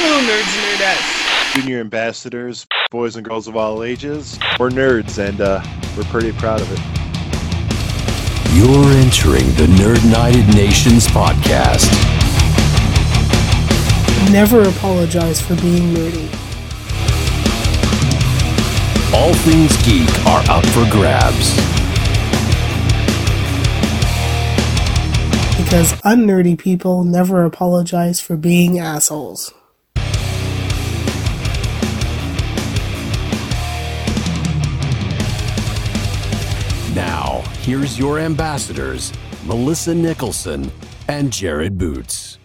Hello, nerds and nerdettes. Junior ambassadors, boys and girls of all ages. We're nerds, and uh, we're pretty proud of it. You're entering the Nerd United Nations podcast. Never apologize for being nerdy. All things geek are up for grabs. Because unnerdy people never apologize for being assholes. Here's your ambassadors, Melissa Nicholson and Jared Boots.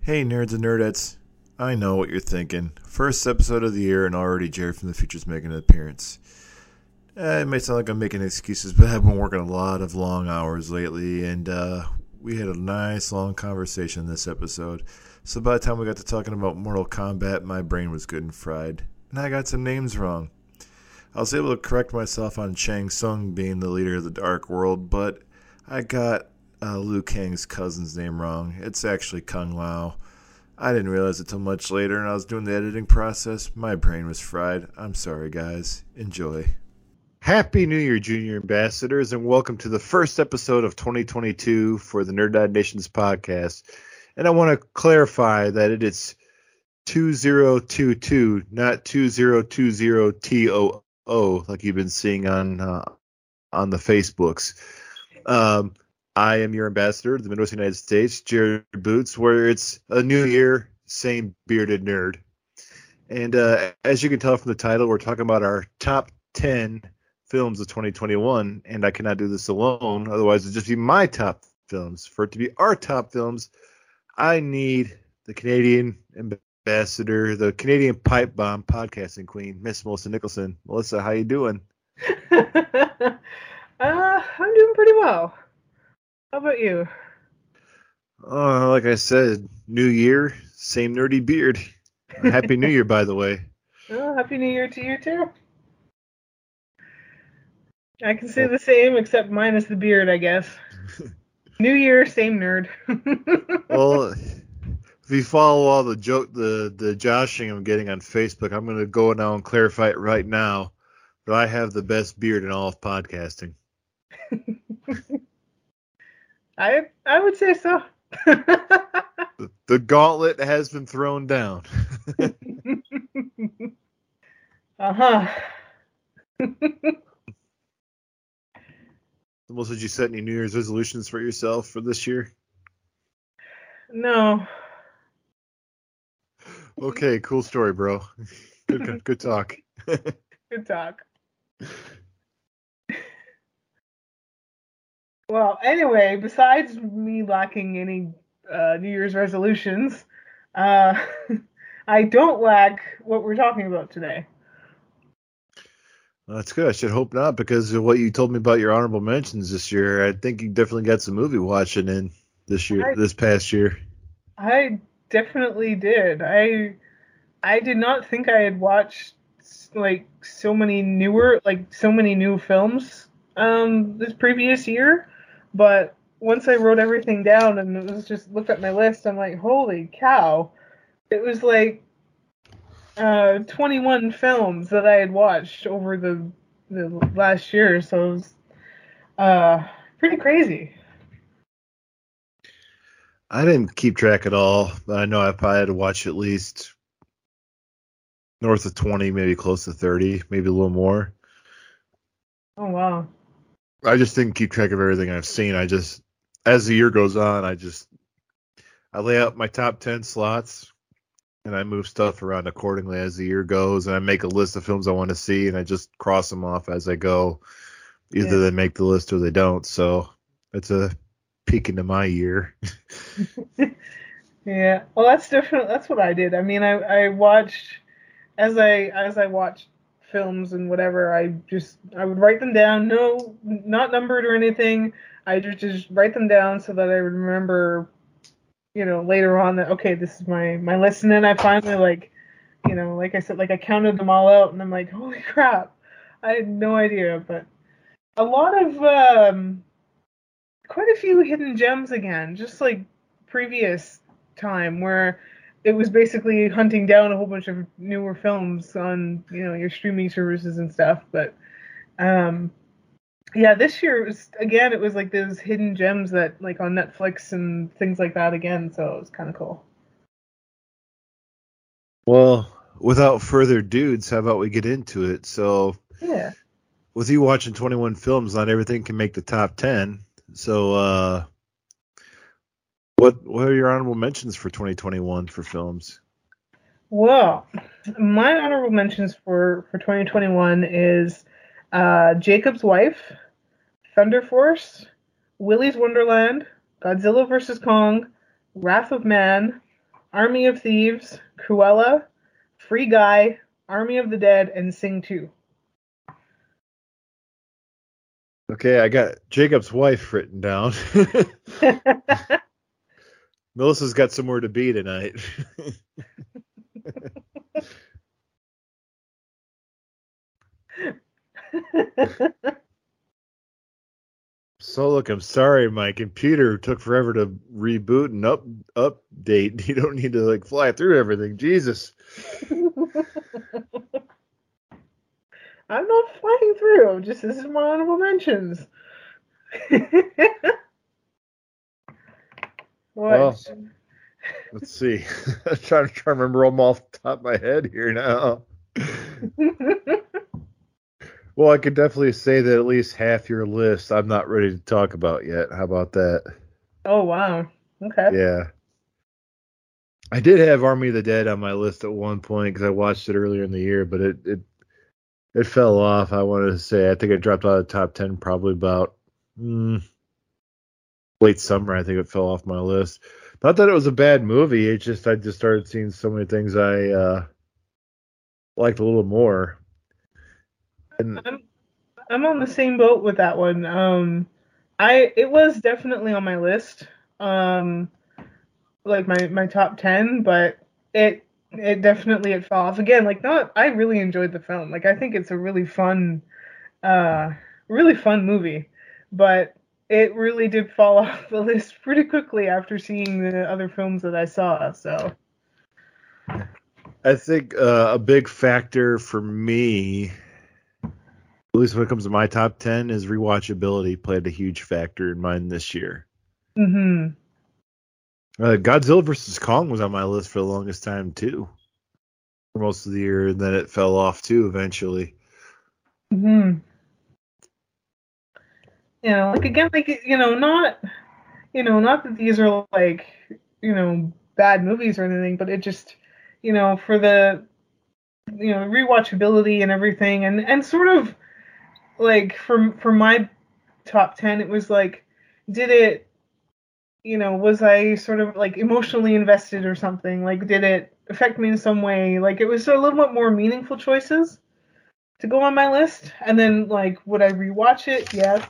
Hey, nerds and nerdettes. I know what you're thinking. First episode of the year, and already Jared from the future's making an appearance. Eh, it may sound like I'm making excuses, but I've been working a lot of long hours lately, and uh, we had a nice long conversation this episode. So by the time we got to talking about Mortal Kombat, my brain was good and fried, and I got some names wrong. I was able to correct myself on Shang Tsung being the leader of the Dark World, but I got uh, Liu Kang's cousin's name wrong. It's actually Kung Lao. I didn't realize it till much later, and I was doing the editing process. My brain was fried. I'm sorry, guys. Enjoy. Happy New Year, Junior Ambassadors, and welcome to the first episode of 2022 for the Nerd Nations podcast. And I want to clarify that it is 2022, not 2020 TOO, like you've been seeing on uh, on the Facebooks. Um, I am your ambassador to the Midwest United States, Jared Boots, where it's a new year, same bearded nerd. And uh, as you can tell from the title, we're talking about our top 10 films of 2021, and I cannot do this alone. Otherwise, it'd just be my top films. For it to be our top films, I need the Canadian ambassador, the Canadian pipe bomb podcasting queen, Miss Melissa Nicholson. Melissa, how you doing? uh, I'm doing pretty well. How about you? Oh, like I said, new year, same nerdy beard. Happy New Year, by the way. Oh, happy New Year to you too. I can say the same, except minus the beard, I guess. New Year, same nerd. well, if you follow all the joke, the the joshing I'm getting on Facebook, I'm going to go now and clarify it right now that I have the best beard in all of podcasting. I I would say so. the, the gauntlet has been thrown down. uh huh. Melissa, did you set any New Year's resolutions for yourself for this year? No. Okay, cool story, bro. Good, good talk. Good talk. Well, anyway, besides me lacking any uh, New Year's resolutions, uh, I don't lack what we're talking about today. Well, that's good. I should hope not, because of what you told me about your honorable mentions this year. I think you definitely got some movie watching in this year, I, this past year. I definitely did. I I did not think I had watched like so many newer, like so many new films um this previous year, but once I wrote everything down and it was just looked at my list, I'm like, holy cow! It was like uh, 21 films that I had watched over the the last year, so it was uh, pretty crazy. I didn't keep track at all, but I know I probably had to watch at least north of 20, maybe close to 30, maybe a little more. Oh wow! I just didn't keep track of everything I've seen. I just, as the year goes on, I just I lay out my top 10 slots and I move stuff around accordingly as the year goes, and I make a list of films I want to see, and I just cross them off as I go. Either yeah. they make the list or they don't. So it's a peek into my ear. yeah, well, that's different. That's what I did. I mean, I I watched as I as I watched films and whatever. I just I would write them down. No, not numbered or anything. I just just write them down so that I would remember you know later on that okay this is my my list and then i finally like you know like i said like i counted them all out and i'm like holy crap i had no idea but a lot of um quite a few hidden gems again just like previous time where it was basically hunting down a whole bunch of newer films on you know your streaming services and stuff. But um, yeah, this year it was again it was like those hidden gems that like on Netflix and things like that again. So it was kind of cool. Well, without further dudes, how about we get into it? So Yeah. with you watching 21 films, not everything can make the top 10. So, uh, what what are your honorable mentions for 2021 for films? Well, my honorable mentions for for 2021 is uh, Jacob's Wife, Thunder Force, Willy's Wonderland, Godzilla vs Kong, Wrath of Man, Army of Thieves, Cruella, Free Guy, Army of the Dead, and Sing 2. Okay, I got Jacob's wife written down. Melissa's got somewhere to be tonight. so look, I'm sorry, my computer took forever to reboot and up update. You don't need to like fly through everything. Jesus. I'm not flying through. I'm Just this is my honorable mentions. what? Well. Let's see. I'm trying to try to remember them off the top of my head here now. Well, I could definitely say that at least half your list I'm not ready to talk about yet. How about that? oh wow. Okay. Yeah. I did have Army of the Dead on my list at one point because I watched it earlier in the year, but it, it it fell off. I wanted to say I think it dropped out of top ten probably about mm, late summer. I think it fell off my list. Not that it was a bad movie. It just I just started seeing so many things I uh, liked a little more. And I'm I'm on the same boat with that one. Um, I it was definitely on my list. Um, like my my top ten, but it it definitely it fell off again. Like not, I really enjoyed the film. Like I think it's a really fun, uh, really fun movie, but it really did fall off the list pretty quickly after seeing the other films that I saw. So I think uh, a big factor for me, at least when it comes to my top ten, is rewatchability played a huge factor in mine this year. hmm Uh, Godzilla vs Kong was on my list for the longest time too, for most of the year, and then it fell off too eventually. hmm know, like again, like you know, not you know, not that these are like you know bad movies or anything, but it just you know for the you know rewatchability and everything, and and sort of like for for my top ten, it was like, did it you know, was I sort of like emotionally invested or something? Like, did it affect me in some way? Like, it was a little bit more meaningful choices to go on my list. And then, like, would I rewatch it? Yes.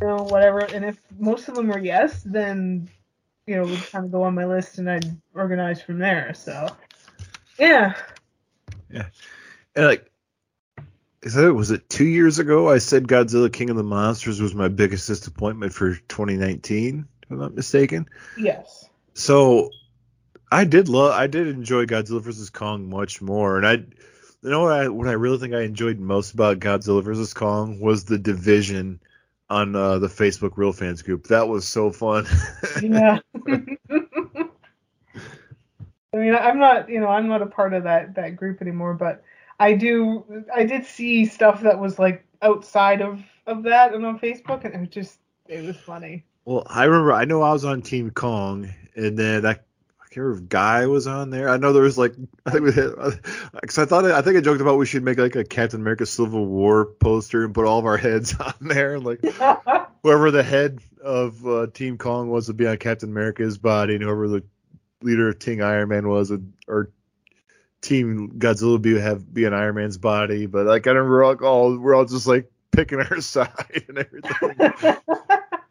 You know, whatever. And if most of them were yes, then, you know, would kind of go on my list and I'd organize from there. So, yeah. Yeah. And like, was it two years ago? I said Godzilla King of the Monsters was my biggest disappointment for 2019, if I'm not mistaken. Yes. So I did love, I did enjoy Godzilla vs Kong much more, and I, you know what I what I really think I enjoyed most about Godzilla vs Kong was the division on uh, the Facebook Real Fans group. That was so fun. Yeah. I mean, I'm not, you know, I'm not a part of that that group anymore, but I do, I did see stuff that was like outside of of that and on Facebook, and it was just, it was funny. Well, I remember I know I was on Team Kong, and then I. I can't remember if Guy was on there. I know there was like I think we had because I thought I think I joked about we should make like a Captain America Civil War poster and put all of our heads on there and like whoever the head of uh, Team Kong was would be on Captain America's body, and whoever the leader of Team Iron Man was, would, or Team Godzilla would be have be on Iron Man's body. But like I remember like, all we're all just like picking our side and everything.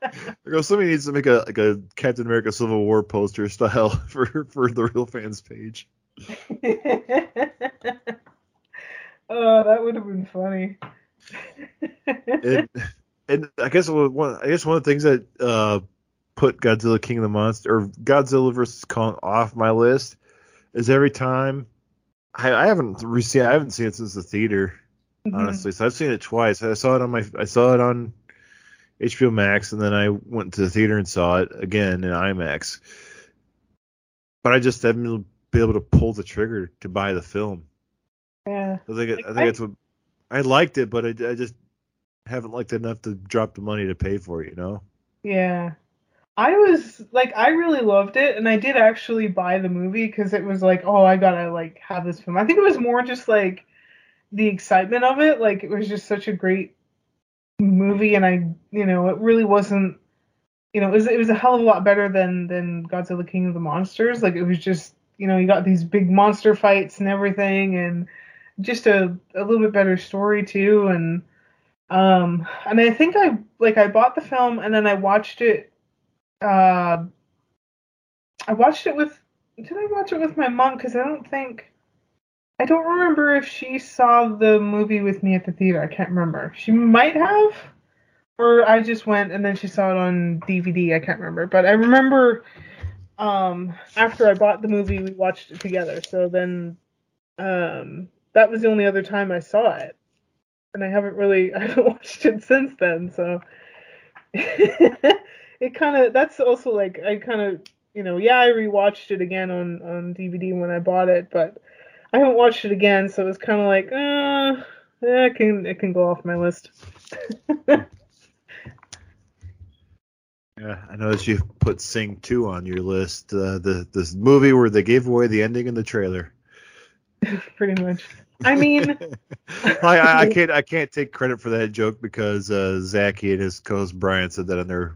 I go, somebody needs to make a like a Captain America Civil War poster style for for the real fans page. oh, that would have been funny. and and I guess one I guess one of the things that uh, put Godzilla King of the Monster or Godzilla vs Kong off my list is every time I, I haven't received I haven't seen it since the theater Mhm. honestly. So I've seen it twice. I saw it on my I saw it on HBO Max, and then I went to the theater and saw it again in IMAX. But I just haven't been able to pull the trigger to buy the film. Yeah. I think it, I think I- that's what I liked it, but I, I just haven't liked it enough to drop the money to pay for it. You know? Yeah. I was like I really loved it and I did actually buy the movie because it was like, oh, I gotta like have this film. I think it was more just like the excitement of it. Like it was just such a great movie and I you know, it really wasn't you know, it was it was a hell of a lot better than than Godzilla King of the Monsters. Like it was just you know, you got these big monster fights and everything and just a, a little bit better story too and um and I think I like I bought the film and then I watched it uh I watched it with did I watch it with my mom cuz I don't think I don't remember if she saw the movie with me at the theater. I can't remember. She might have or I just went and then she saw it on DVD. I can't remember. But I remember um after I bought the movie we watched it together. So then um that was the only other time I saw it. And I haven't really I haven't watched it since then, so it kind of that's also like I kind of you know yeah I rewatched it again on on DVD when I bought it, but I haven't watched it again, so it's kind of like uh yeah, it can it can go off my list. Yeah, I noticed you put Sing Two on your list. Uh, the this movie where they gave away the ending in the trailer. Pretty much. I mean, I, I, I can't I can't take credit for that joke because uh, Zachy and his co-host Brian said that on their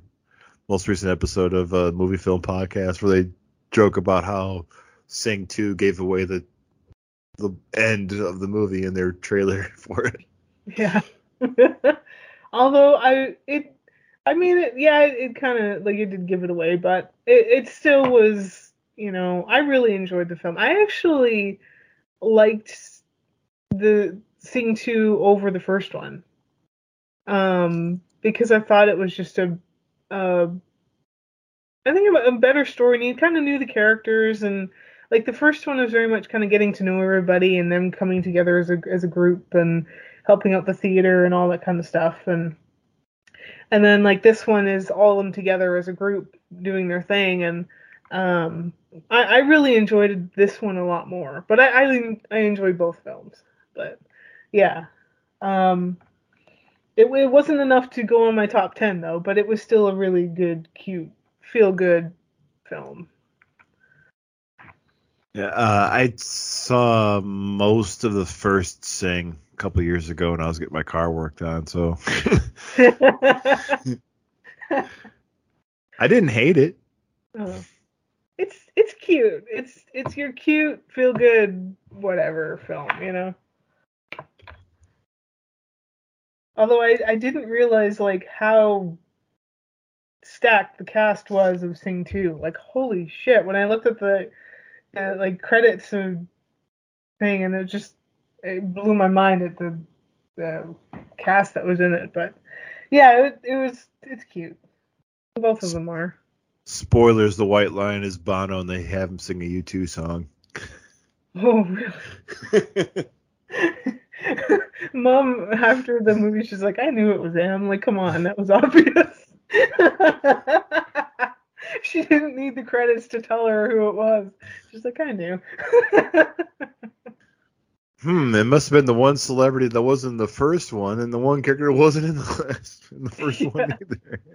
most recent episode of uh, Movie Film Podcast, where they joke about how Sing Two gave away the the end of the movie in their trailer for it. yeah. Although I it I mean it yeah it, kind of like it did give it away, but it it still was you know I really enjoyed the film. I actually liked the Sing 2 over the first one. Um because I thought it was just a uh I think a, a better story and you kind of knew the characters and like the first one was very much kind of getting to know everybody and them coming together as a as a group and helping out the theater and all that kind of stuff. And and then like this one is all them together as a group doing their thing. And um I, I really enjoyed this one a lot more but I, I I enjoyed both films. But yeah. Um it, it wasn't enough to go on my top 10 though but it was still a really good cute feel good film uh, I saw most of the first Sing a couple years ago when I was getting my car worked on, so I didn't hate it. Oh. It's it's cute. It's it's your cute, feel good, whatever film, you know. Although I I didn't realize like how stacked the cast was of Sing 2. Like holy shit! When I looked at the uh, like credits and thing, and it just it blew my mind at the the cast that was in it. But yeah, it, it was it's cute. Both of them are. Spoilers: The White Lion is Bono, and they have him sing a U2 song. Oh really? Mom, after the movie, she's like, I knew it was him. Like, come on, that was obvious. she didn't need the credits to tell her who it was. She's like, I knew. Hmm, it must have been the one celebrity that wasn't the first one, and the one character wasn't in the last, in the first one either.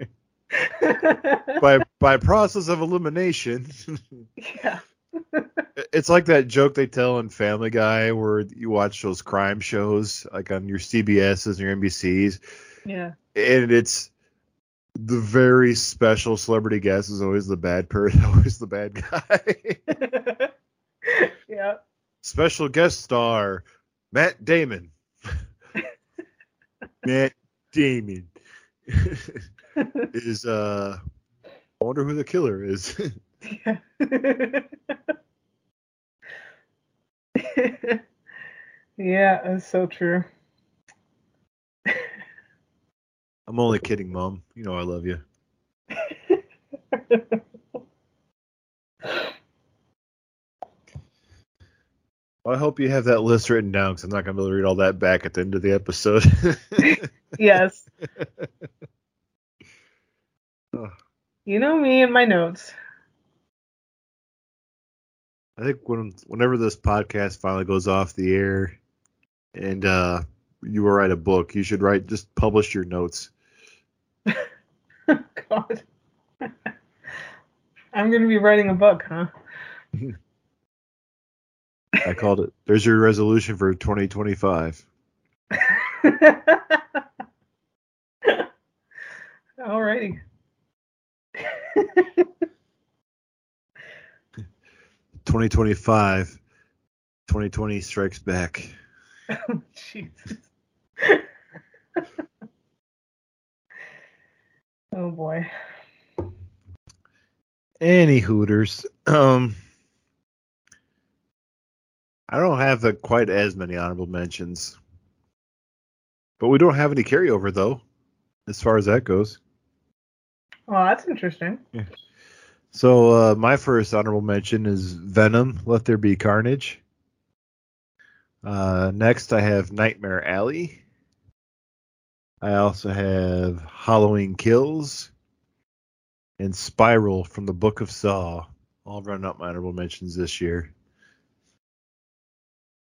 by by process of elimination, yeah. it's like that joke they tell in Family Guy where you watch those crime shows like on your CBSs and your NBCs, Yeah. and it's the very special celebrity guest is always the bad person, always the bad guy. yeah. Special guest star Matt Damon. Matt Damon is uh I wonder who the killer is. Yeah. yeah, that's so true. I'm only kidding, Mom. You know I love you. Well, I hope you have that list written down because I'm not going to be able to read all that back at the end of the episode. Yes. Oh. You know me and my notes. I think when whenever this podcast finally goes off the air and uh, you will write a book, you should write just publish your notes. God. I'm going to be writing a book, huh? I called it. There's your resolution for 2025. Alrighty. 2025. 2020 strikes back. Oh, Jesus. Oh boy. Any Hooters. Um, I don't have the, quite as many honorable mentions, but we don't have any carryover though, as far as that goes. Well, that's interesting. So uh, my first honorable mention is Venom: Let There Be Carnage. Uh, next, I have Nightmare Alley. I also have Halloween Kills and Spiral from the Book of Saw. All running up my honorable mentions this year.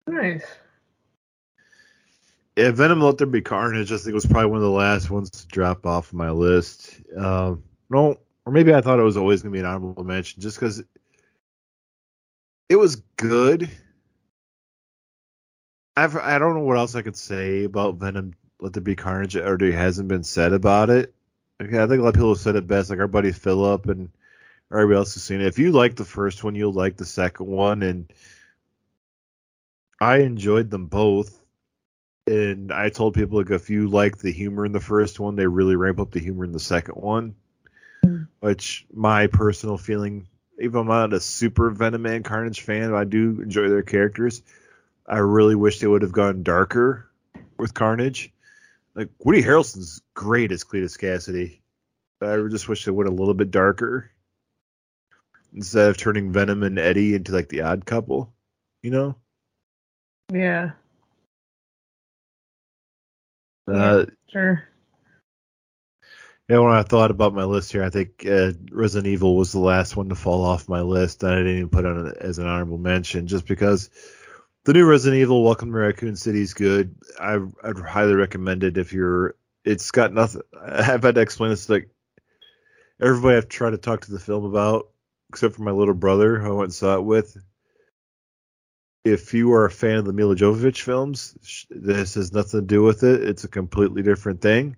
Nice. Yeah, Venom: Let There Be Carnage. I think was probably one of the last ones to drop off my list. Um, no, or maybe I thought it was always going to be an honorable mention, just because it was good. I've I don't know what else I could say about Venom: Let There Be Carnage, or there hasn't been said about it. Okay, I think a lot of people have said it best, like our buddy Philip and everybody else has seen it. If you like the first one, you'll like the second one, and I enjoyed them both. And I told people like if you like the humor in the first one, they really ramp up the humor in the second one. Mm. Which my personal feeling, even I'm not a super Venom and Carnage fan, I do enjoy their characters. I really wish they would have gone darker with Carnage. Like Woody Harrelson's great as Cletus Kasady. I just wish they went a little bit darker instead of turning Venom and Eddie into like the odd couple. You know? Yeah. Uh, Sure. Yeah, when I thought about my list here, I think uh, Resident Evil was the last one to fall off my list. And I didn't even put it on as an honorable mention just because the new Resident Evil Welcome to Raccoon City is good. I, I'd highly recommend it if you're. It's got nothing. I've had to explain this to like everybody I've tried to talk to the film about, except for my little brother who I went and saw it with. If you are a fan of the Milla Jovovich films, this has nothing to do with it. It's a completely different thing.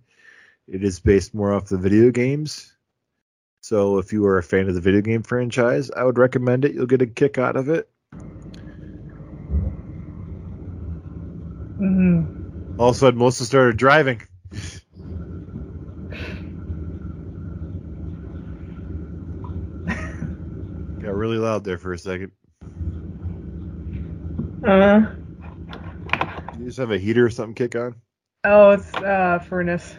It is based more off the video games. So if you are a fan of the video game franchise, I would recommend it. You'll get a kick out of it. Hmm All of a sudden, Melissa started driving. Got really loud there for a second. Uh, You just have a heater or something kick on? oh, it's uh furnace.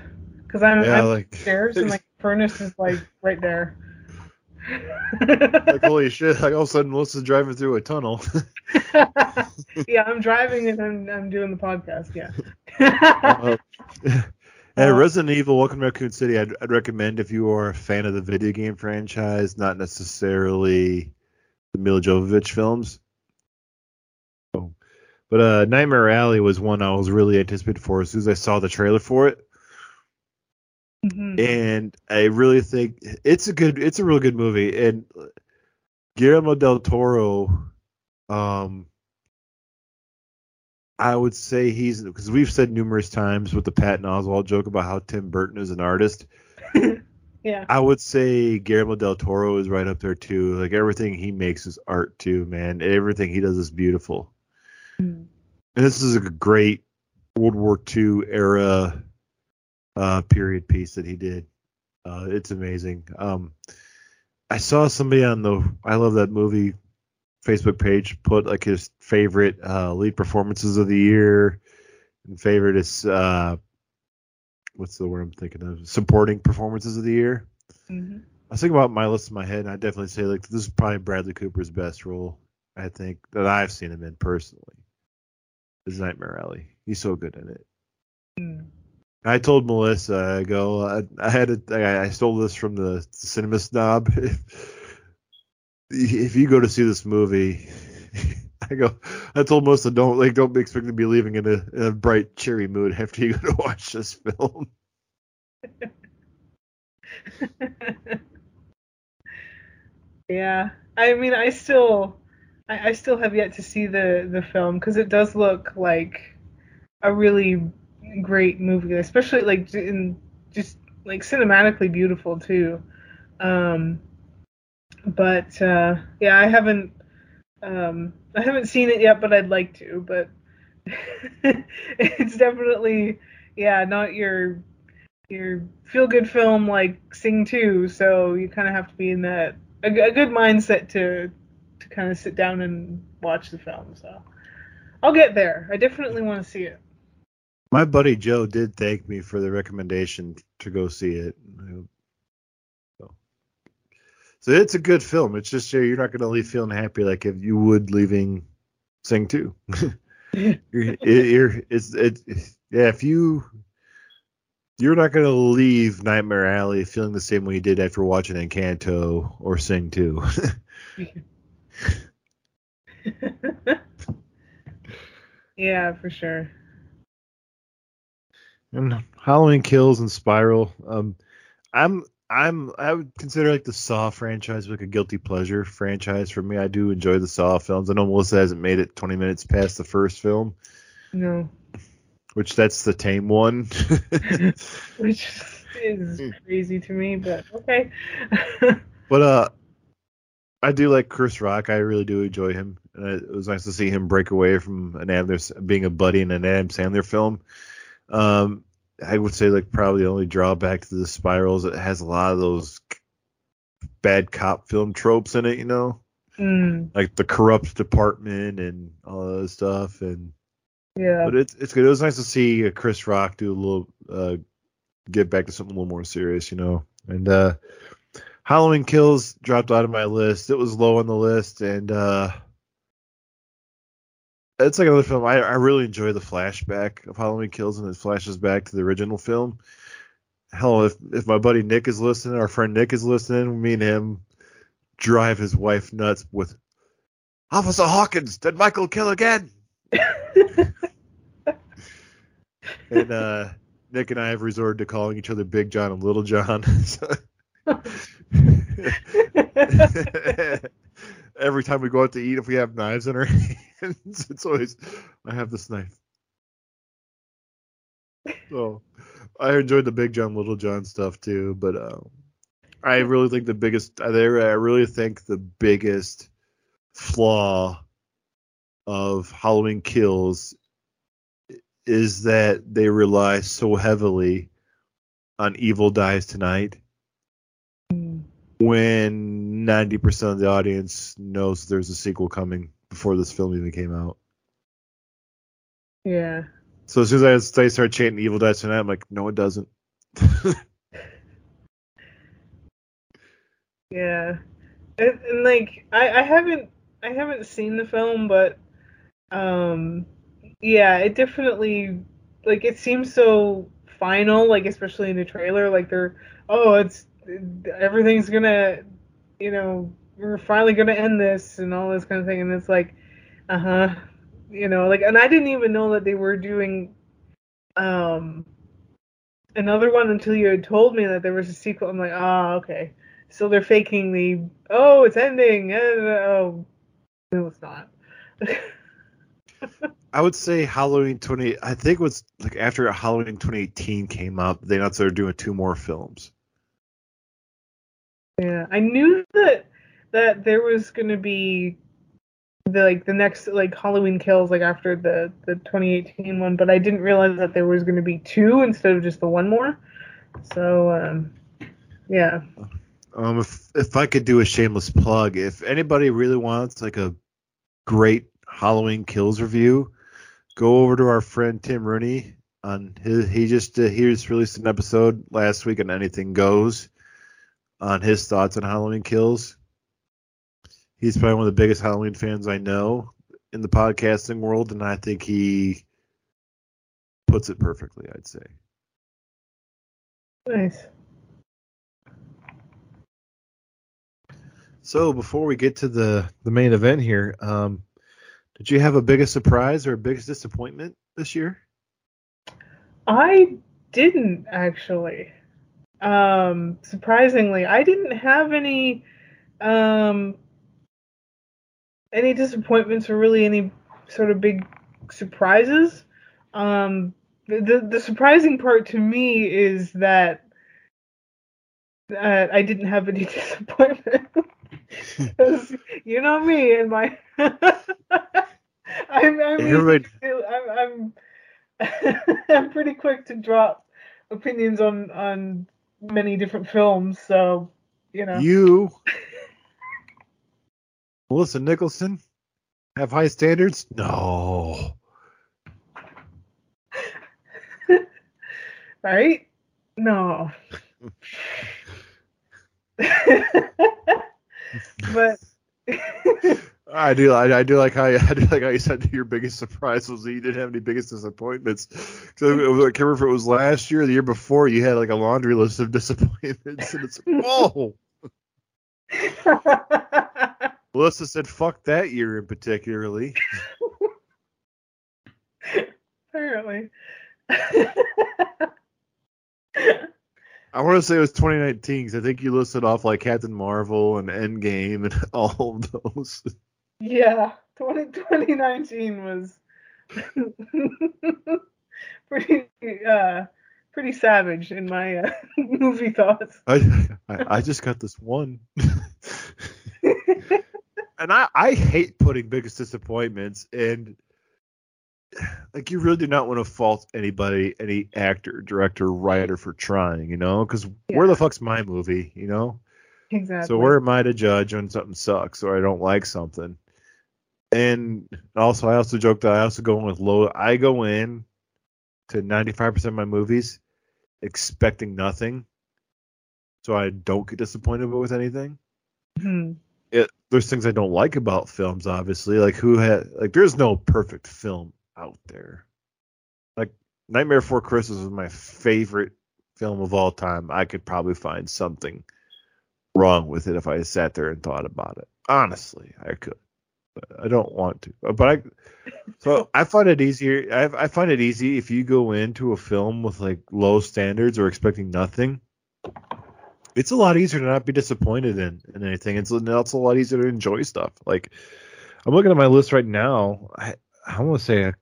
Cause I'm, Yeah, I'm like- upstairs and like furnace is like right there. Like holy shit! Like all of a sudden, Melissa's driving through a tunnel. yeah, I'm driving and I'm I'm doing the podcast. Yeah. Uh, and Uh, Resident Evil: Welcome to Raccoon City, I'd, I'd recommend if you are a fan of the video game franchise, not necessarily the Milla Jovovich films. Oh. But uh, Nightmare Alley was one I was really anticipated for as soon as I saw the trailer for it, Mhm. and I really think it's a good, it's a real good movie. And Guillermo del Toro, um, I would say he's because we've said numerous times with the Patton Oswalt joke about how Tim Burton is an artist. yeah. I would say Guillermo del Toro is right up there too. Like everything he makes is art too, man. Everything he does is beautiful. Mm. And this is a great World War II era uh, period piece that he did. Uh, it's amazing. Um, I saw somebody on the I love that movie Facebook page put like his favorite uh, lead performances of the year and favorite is uh, what's the word I'm thinking of supporting performances of the year. Mhm. I was thinking about my list in my head, and I definitely say like this is probably Bradley Cooper's best role. I think that I've seen him in personally. is Nightmare Alley. He's so good in it. Mm. I told Melissa, I go, I, I had it, I, stole this from the, the cinema snob. If, if you go to see this movie, I go, I told Melissa, don't like, don't expect to be leaving in a, in a bright, cheery mood after you go to watch this film. yeah, I mean, I still, I, I still have yet to see the the film because it does look like a really great movie, especially like in just like cinematically beautiful too. Um, but uh, yeah, I haven't um, I haven't seen it yet, but I'd like to. But it's definitely yeah, not your your feel good film like Sing 2, so you kind of have to be in that a, a good mindset to to kind of sit down and watch the film. So I'll get there. I definitely want to see it. My buddy Joe did thank me for the recommendation to go see it. So it's a good film. It's just you're not going to leave feeling happy like if you would leaving Sing 2. you're, it's, it, yeah, if you you're not going to leave Nightmare Alley feeling the same way you did after watching Encanto or Sing 2. yeah, for sure. And Halloween Kills and Spiral. Um, I'm I'm I would consider like the Saw franchise like a guilty pleasure franchise for me. I do enjoy the Saw films. I know Melissa hasn't made it 20 minutes past the first film. No. Which that's the tame one. Which is crazy to me, but okay. but uh I do like Chris Rock. I really do enjoy him. And it was nice to see him break away from an Adam being a buddy in an Adam Sandler film. Um, I would say like probably the only drawback to the spirals it has a lot of those bad cop film tropes in it, you know, mm. like the corrupt department and all that stuff. And yeah, but it's it's good. It was nice to see uh, Chris Rock do a little uh, get back to something a little more serious, you know. And uh, Halloween Kills dropped out of my list. It was low on the list, and uh, it's like another film. I, I really enjoy the flashback of Halloween Kills and it flashes back to the original film. Hell, if if my buddy Nick is listening, our friend Nick is listening, me and him drive his wife nuts with Officer Hawkins. Did Michael kill again? and uh, Nick and I have resorted to calling each other Big John and Little John. Every time we go out to eat, if we have knives in our it's always I have this knife. So I enjoyed the Big John Little John stuff too, but um, I really think the biggest I really think the biggest flaw of Halloween Kills is that they rely so heavily on Evil Dies Tonight. When 90% of the audience knows there's a sequel coming before this film even came out. Yeah. So as soon as I start chanting Evil Dies Tonight, I'm like, no, it doesn't. yeah. And, and like I, I haven't I haven't seen the film, but um yeah, it definitely like it seems so final, like especially in the trailer, like they're oh it's everything's gonna, you know, we're finally gonna end this and all this kind of thing, and it's like, uh huh, you know, like, and I didn't even know that they were doing, um, another one until you had told me that there was a sequel. I'm like, ah, oh, okay, so they're faking the, oh, it's ending, uh, oh, no, it's not. I would say Halloween 20. I think it was like after Halloween 2018 came up, they announced they were doing two more films. Yeah, I knew that that there was gonna be the like the next like Halloween Kills like after the the 2018 one, but I didn't realize that there was gonna be two instead of just the one more. So um, yeah. Um, if if I could do a shameless plug, if anybody really wants like a great Halloween Kills review, go over to our friend Tim Rooney on his he just uh, he just released an episode last week on Anything Goes on his thoughts on Halloween Kills. He's probably one of the biggest Halloween fans I know. in the podcasting world, and I think he puts it perfectly. I'd say. Nice. So before we get to the the main event here, um, did you have a biggest surprise or a biggest disappointment this year? I didn't actually. Um, surprisingly, I didn't have any um any disappointments or really any sort of big surprises. Um, the the surprising part to me is that uh, I didn't have any disappointment. you know me and my I'm I'm, I'm I'm I'm pretty quick to drop opinions on on many different films, so you know. You, Melissa Nicholson, have high standards? No. right? No. but I do. I, I do like how you, I do like how you said your biggest surprise was that you didn't have any biggest disappointments. So I can't remember if it was last year or the year before. You had like a laundry list of disappointments, and it's like, whoa. Melissa said, "Fuck that year in particularly." apparently. I want to say it was 2019 because I think you listed off like Captain Marvel and Endgame and all of those. yeah, 20, 2019 was pretty uh pretty savage in my uh, movie thoughts. I, I I just got this one. And I, I hate putting biggest disappointments and like you really do not want to fault anybody, any actor, director, writer for trying, you know, because where the fuck's my movie, you know? Exactly. So where am I to judge when something sucks or I don't like something? And also, I also joke that I also go in with low. I go in to 95% of my movies expecting nothing, so I don't get disappointed with anything Hmm. It, there's things I don't like about films, obviously. Like who had like there's no perfect film out there. Like Nightmare Before Christmas was my favorite film of all time. I could probably find something wrong with it if I sat there and thought about it. Honestly, I could. But I don't want to. Uh, but I so I find it easier. I, I find it easy if you go into a film with like low standards or expecting nothing. It's a lot easier to not be disappointed in, in anything. It's, it's a lot easier to enjoy stuff. Like I'm looking at my list right now. I I want to say a,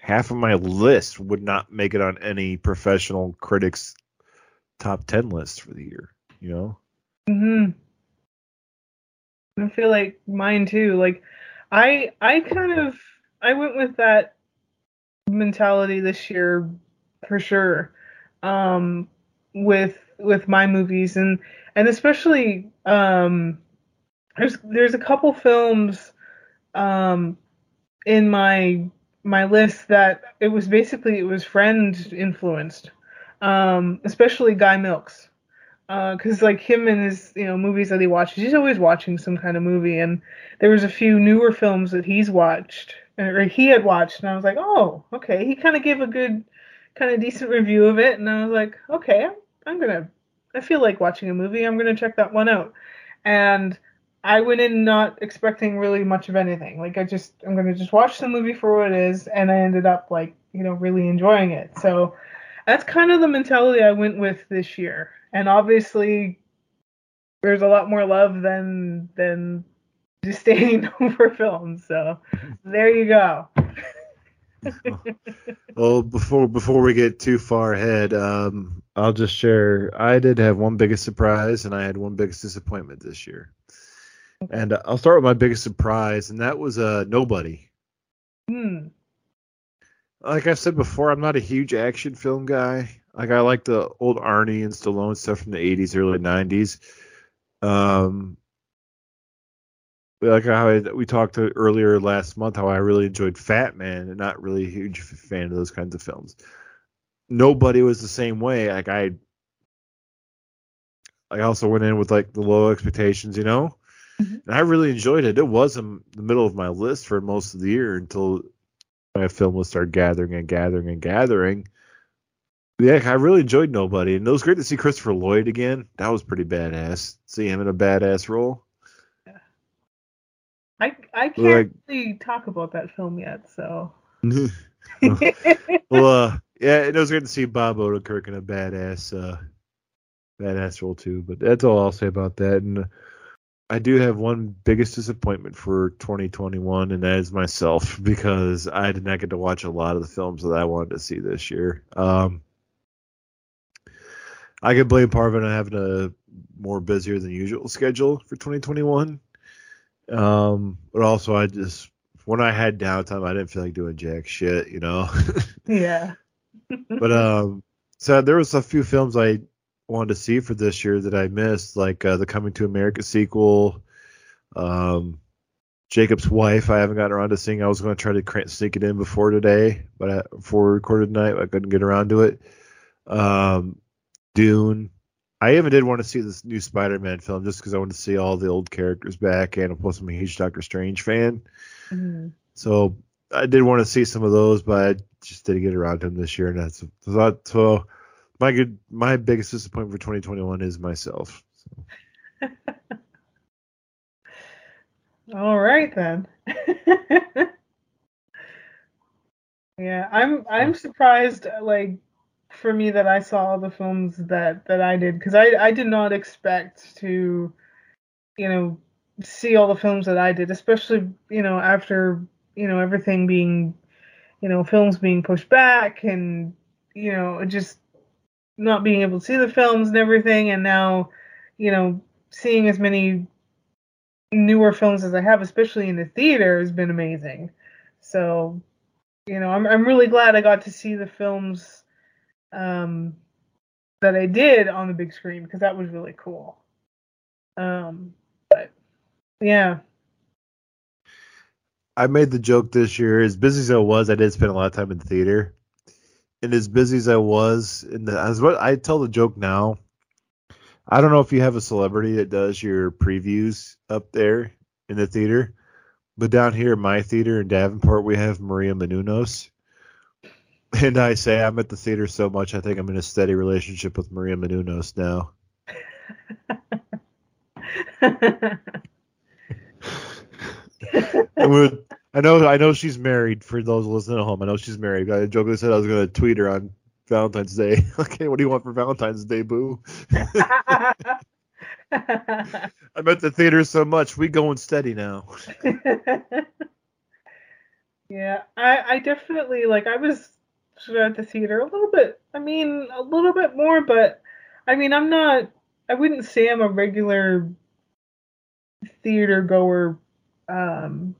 half of my list would not make it on any professional critics top ten list for the year. You know. hmm I feel like mine too. Like I I kind of I went with that mentality this year for sure. Um with with my movies. And and especially um there's there's a couple films um in my my list that it was basically it was friend influenced. Um especially Guy Milks. Uh because like him and his you know movies that he watches he's always watching some kind of movie. And there was a few newer films that he's watched or he had watched and i was like oh okay. He kind of gave a good kind of decent review of it and i was like okay I'm, gonna i feel like watching a movie i'm gonna check that one out and i went in not expecting really much of anything like i just i'm gonna just watch the movie for what it is and i ended up like you know really enjoying it so that's kind of the mentality I went with this year. And obviously there's a lot more love than than disdain over films. So there you go. Well, before before we get too far ahead, um, I'll just share. I did have one biggest surprise, and I had one biggest disappointment this year. And uh, I'll start with my biggest surprise, and that was uh, Nobody. Hmm. Like I said before, I'm not a huge action film guy. Like I like the old Arnie and Stallone stuff from the 80s, early 90s. Um, like how I, we talked to earlier last month, how I really enjoyed Fat Man, and not really a huge fan of those kinds of films. Nobody was the same way. Like I, I also went in with like the low expectations, you know. Mm-hmm. and I really enjoyed it. It was in the middle of my list for most of the year until my film would start gathering and gathering and gathering. Yeah, I really enjoyed Nobody, and it was great to see Christopher Lloyd again. That was pretty badass. See him in a badass role. I I can't Like- really talk about that film yet, so. well, uh, yeah, it was great to see Bob Odenkirk in a badass, uh, badass role too. But that's all I'll say about that. And uh, I do have one biggest disappointment for 2021, and that is myself because I did not get to watch a lot of the films that I wanted to see this year. Um, I could blame Parvin on having a more busier than usual schedule for 2021. Um, but also I just when I had downtime, I didn't feel like doing jack shit, you know. yeah. but um, so there was a few films I wanted to see for this year that I missed, like uh, the Coming to America sequel, um, Jacob's Wife. I haven't gotten around to seeing. I was going to try to crank, sneak it in before today, but I, before we recorded tonight, I couldn't get around to it. Um, Dune. I even did want to see this new Spider-Man film just because I wanted to see all the old characters back, and plus I'm a huge Doctor Strange fan. Mhm. So I did want to see some of those, but I just didn't get around to them this year, and that's so. so my good, my biggest disappointment for 2021 is myself. So. All right then. yeah, I'm I'm surprised like for me that I saw the films that that I did because I I did not expect to you know see all the films that I did, especially you know after you know everything being you know films being pushed back and you know just not being able to see the films and everything and now you know seeing as many newer films as I have, especially in the theater, has been amazing. So, you know, I'm I'm really glad I got to see the films um, that I did on the big screen because that was really cool. Um, but yeah, I made the joke this year. As busy as I was, I did spend a lot of time in the theater. And as busy as I was, the as what I tell the joke now. I don't know if you have a celebrity that does your previews up there in the theater, but down here in my theater in Davenport, we have Maria Menounos. And I say I'm at the theater so much, I think I'm in a steady relationship with Maria Menounos now. I would. I know. I know she's married. For those listening at home, I know she's married. I jokingly said I was going to tweet her on Valentine's Day. okay, what do you want for Valentine's Day, boo? I'm at the theater so much. We going steady now. yeah, I I definitely like I was at the theater a little bit. I mean, a little bit more, but I mean, I'm not. I wouldn't say I'm a regular theater goer, um,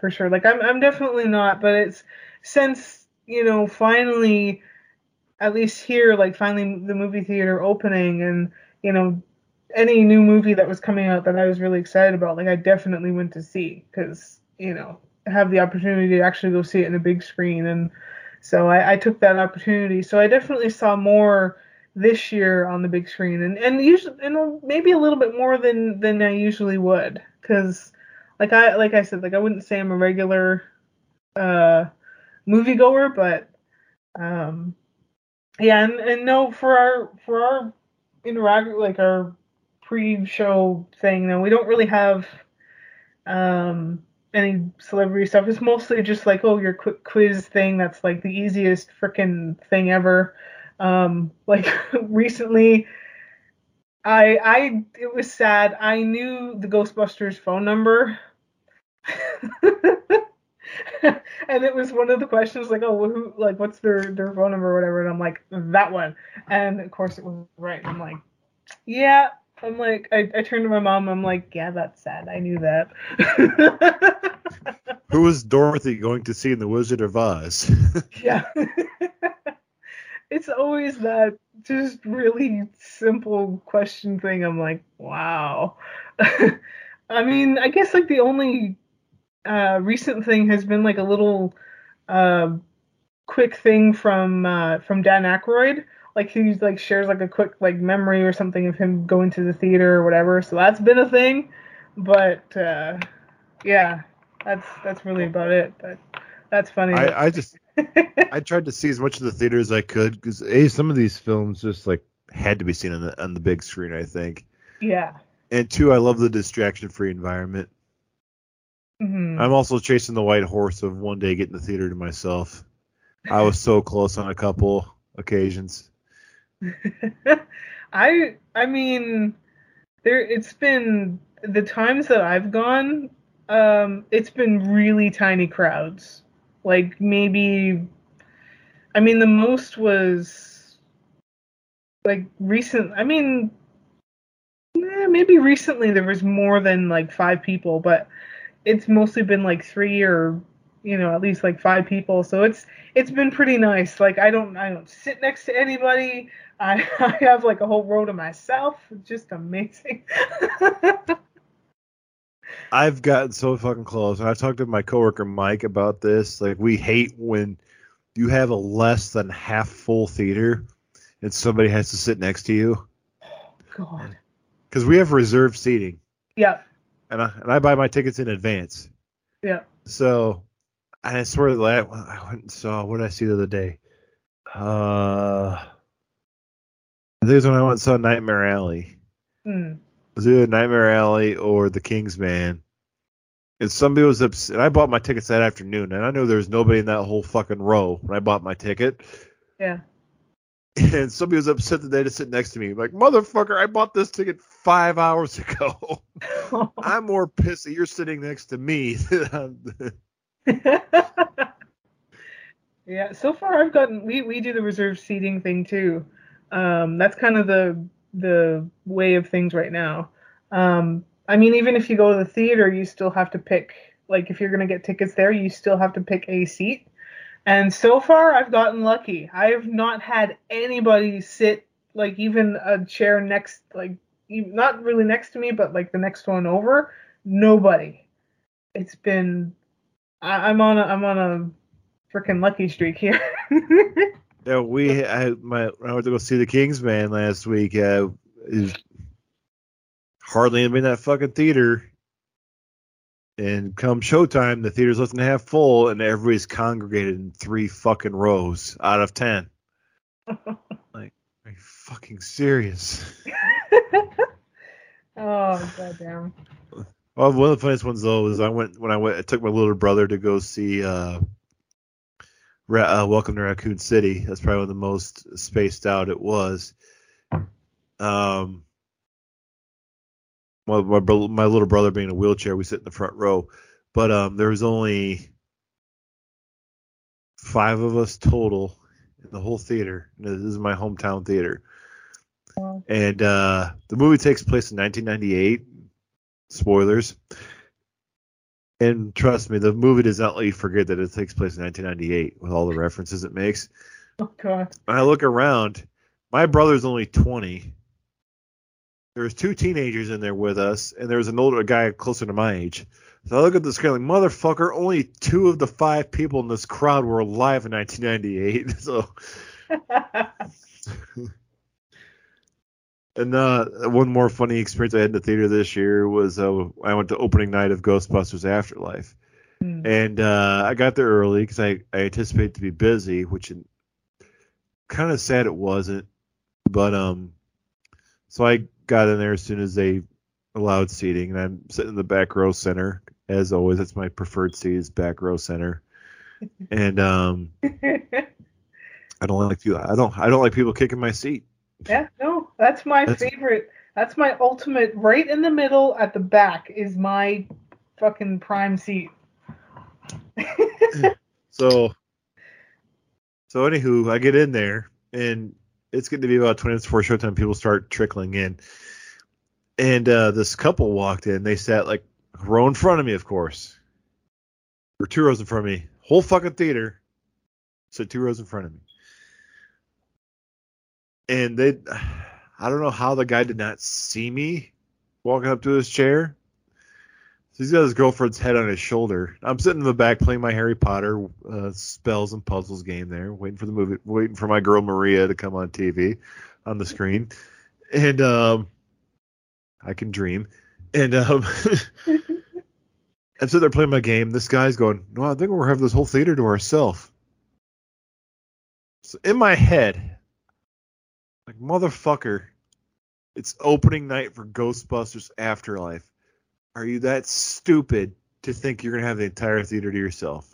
for sure. Like I'm I'm definitely not, but it's since you know finally, at least here, like finally the movie theater opening and you know any new movie that was coming out that I was really excited about, like I definitely went to see because you know have the opportunity to actually go see it in a big screen, and so I, I took that opportunity. So I definitely saw more this year on the big screen, and and usually and maybe a little bit more than than I usually would, because like I like I said, like I wouldn't say I'm a regular uh moviegoer, but um yeah, and, and no for our for our interact like our pre-show thing. No, we don't really have um, any celebrity stuff. It's mostly just like, oh, your quick quiz thing. That's like the easiest freaking thing ever. Um, like recently, I I it was sad. I knew the Ghostbusters phone number. and it was one of the questions like, oh, who, like, what's their their phone number or whatever? And I'm like, that one. And of course, it was right. I'm like, yeah. I'm like, I, I turned to my mom. I'm like, yeah, that's sad. I knew that. Who is Dorothy going to see in The Wizard of Oz? yeah. it's always that just really simple question thing. I'm like, wow. I mean, I guess like the only uh, recent thing has been like a little uh, quick thing from uh, from Dan Aykroyd. Like he like shares like a quick like memory or something of him going to the theater or whatever. So that's been a thing. but uh, yeah, that's that's really about it. But that's funny. I, I just I tried to see as much of the theater as I could because a some of these films just like had to be seen on the on the big screen. I think, yeah. and two, I love the distraction-free environment. Mhm. I'm also chasing the white horse of one day getting the theater to myself. I was so close on a couple occasions. I I mean there it's been the times that I've gone um it's been really tiny crowds. Like maybe I mean the most was like recent I mean eh, maybe recently there was more than like 5 people but it's mostly been like 3 or you know at least like 5 people so it's it's been pretty nice like I don't I don't sit next to anybody I, I have like a whole row to myself. It's just amazing. I've gotten so fucking close, and I talked to my coworker Mike about this. Like, we hate when you have a less than half full theater and somebody has to sit next to you God. because we have reserved seating, Yeah. and I and I buy my tickets in advance. Yeah. So, and I swear that I went and saw what did I see the other day. Uh, I think it was when I went and saw Nightmare Alley. Hmm. It was either Nightmare Alley or The King's Man. And somebody was upset. And I bought my tickets that afternoon, and I knew there was nobody in that whole fucking row when I bought my ticket. Yeah. And somebody was upset that they had to sit next to me. Like, motherfucker, I bought this ticket five hours ago. I'm more pissed that you're sitting next to me. yeah. So far, I've gotten we we do the reserved seating thing too. Um, that's kind of the the way of things right now. Um, I mean, even if you go to the theater, you still have to pick. Like, if you're gonna get tickets there, you still have to pick a seat. And so far, I've gotten lucky. I have not had anybody sit like even a chair next, like not really next to me, but like the next one over. Nobody. It's been. I, I'm on a I'm on a freaking lucky streak here. yeah, we I my I went to go see The King's Man last week. Uh, is hardly anybody in that fucking theater. And come showtime, the theater's less than half full, and everybody's congregated in three fucking rows out of ten. like, are you fucking serious? oh goddamn. Well, one of the funniest ones though is I went when I went. I took my little brother to go see uh, Ra- uh, Welcome to Raccoon City. That's probably one of the most spaced out it was. Um, my my, bro- my little brother being in a wheelchair, we sit in the front row, but um, there was only five of us total in the whole theater. And This is my hometown theater, and uh, the movie takes place in 1998. Spoilers. And trust me, the movie does not let you forget that it takes place in 1998 with all the references it makes. Oh god. When I look around, my brother's only 20. There's two teenagers in there with us, and there's an older guy closer to my age. So I look at the screen like, motherfucker, only two of the five people in this crowd were alive in 1998. So, and uh, one more funny experience I had in the theater this year was uh, I went to opening night of Ghostbusters Afterlife. Hmm. And uh, I got there early because I, I anticipated to be busy, which kind of sad it wasn't. But um, so I got in there as soon as they allowed seating, and I'm sitting in the back row center as always. That's my preferred seat is back row center. And um, I don't like people. I don't. I don't like people kicking my seat. Yeah, no, that's my That's- favorite. That's my ultimate. Right in the middle at the back is my fucking prime seat. So, so anywho, I get in there, and it's getting to be about 20 minutes before showtime. People start trickling in, and uh, this couple walked in. They sat like row in front of me, of course, or two rows in front of me. Whole fucking theater, so two rows in front of me, and they, I don't know how the guy did not see me walking up to his chair. So he's got his girlfriend's head on his shoulder. I'm sitting in the back playing my Harry Potter uh, spells and puzzles game there, waiting for the movie, waiting for my girl Maria to come on TV, on the screen, and um, I can dream. And um, I'm sitting there playing my game. This guy's going, "No, I think we're having this whole theater to ourselves." So in my head, like motherfucker, it's opening night for Ghostbusters Afterlife. Are you that stupid to think you're gonna have the entire theater to yourself?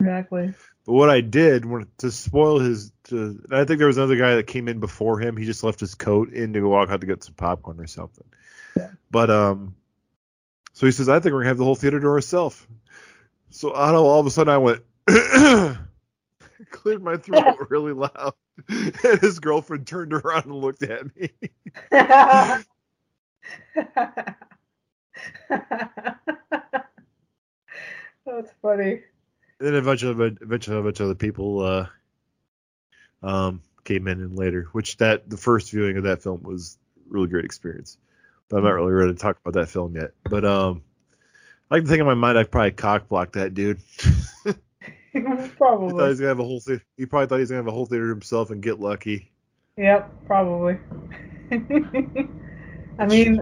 Exactly. But what I did to spoil his, to, I think there was another guy that came in before him. He just left his coat in to go walk out to get some popcorn or something. Yeah. But um, so he says, I think we're gonna have the whole theater to ourselves. So I know all of a sudden I went, cleared my throat really loud, and his girlfriend turned around and looked at me. That's funny. And then eventually, eventually, a bunch of other people uh, um, came in and later, which that the first viewing of that film was a really great experience. But I'm not really ready to talk about that film yet. But um, I to think in my mind I probably cockblocked that dude. he thought probably. he was gonna have a whole theater. He probably thought he was gonna have a whole theater himself and get lucky. Yep, probably. I mean,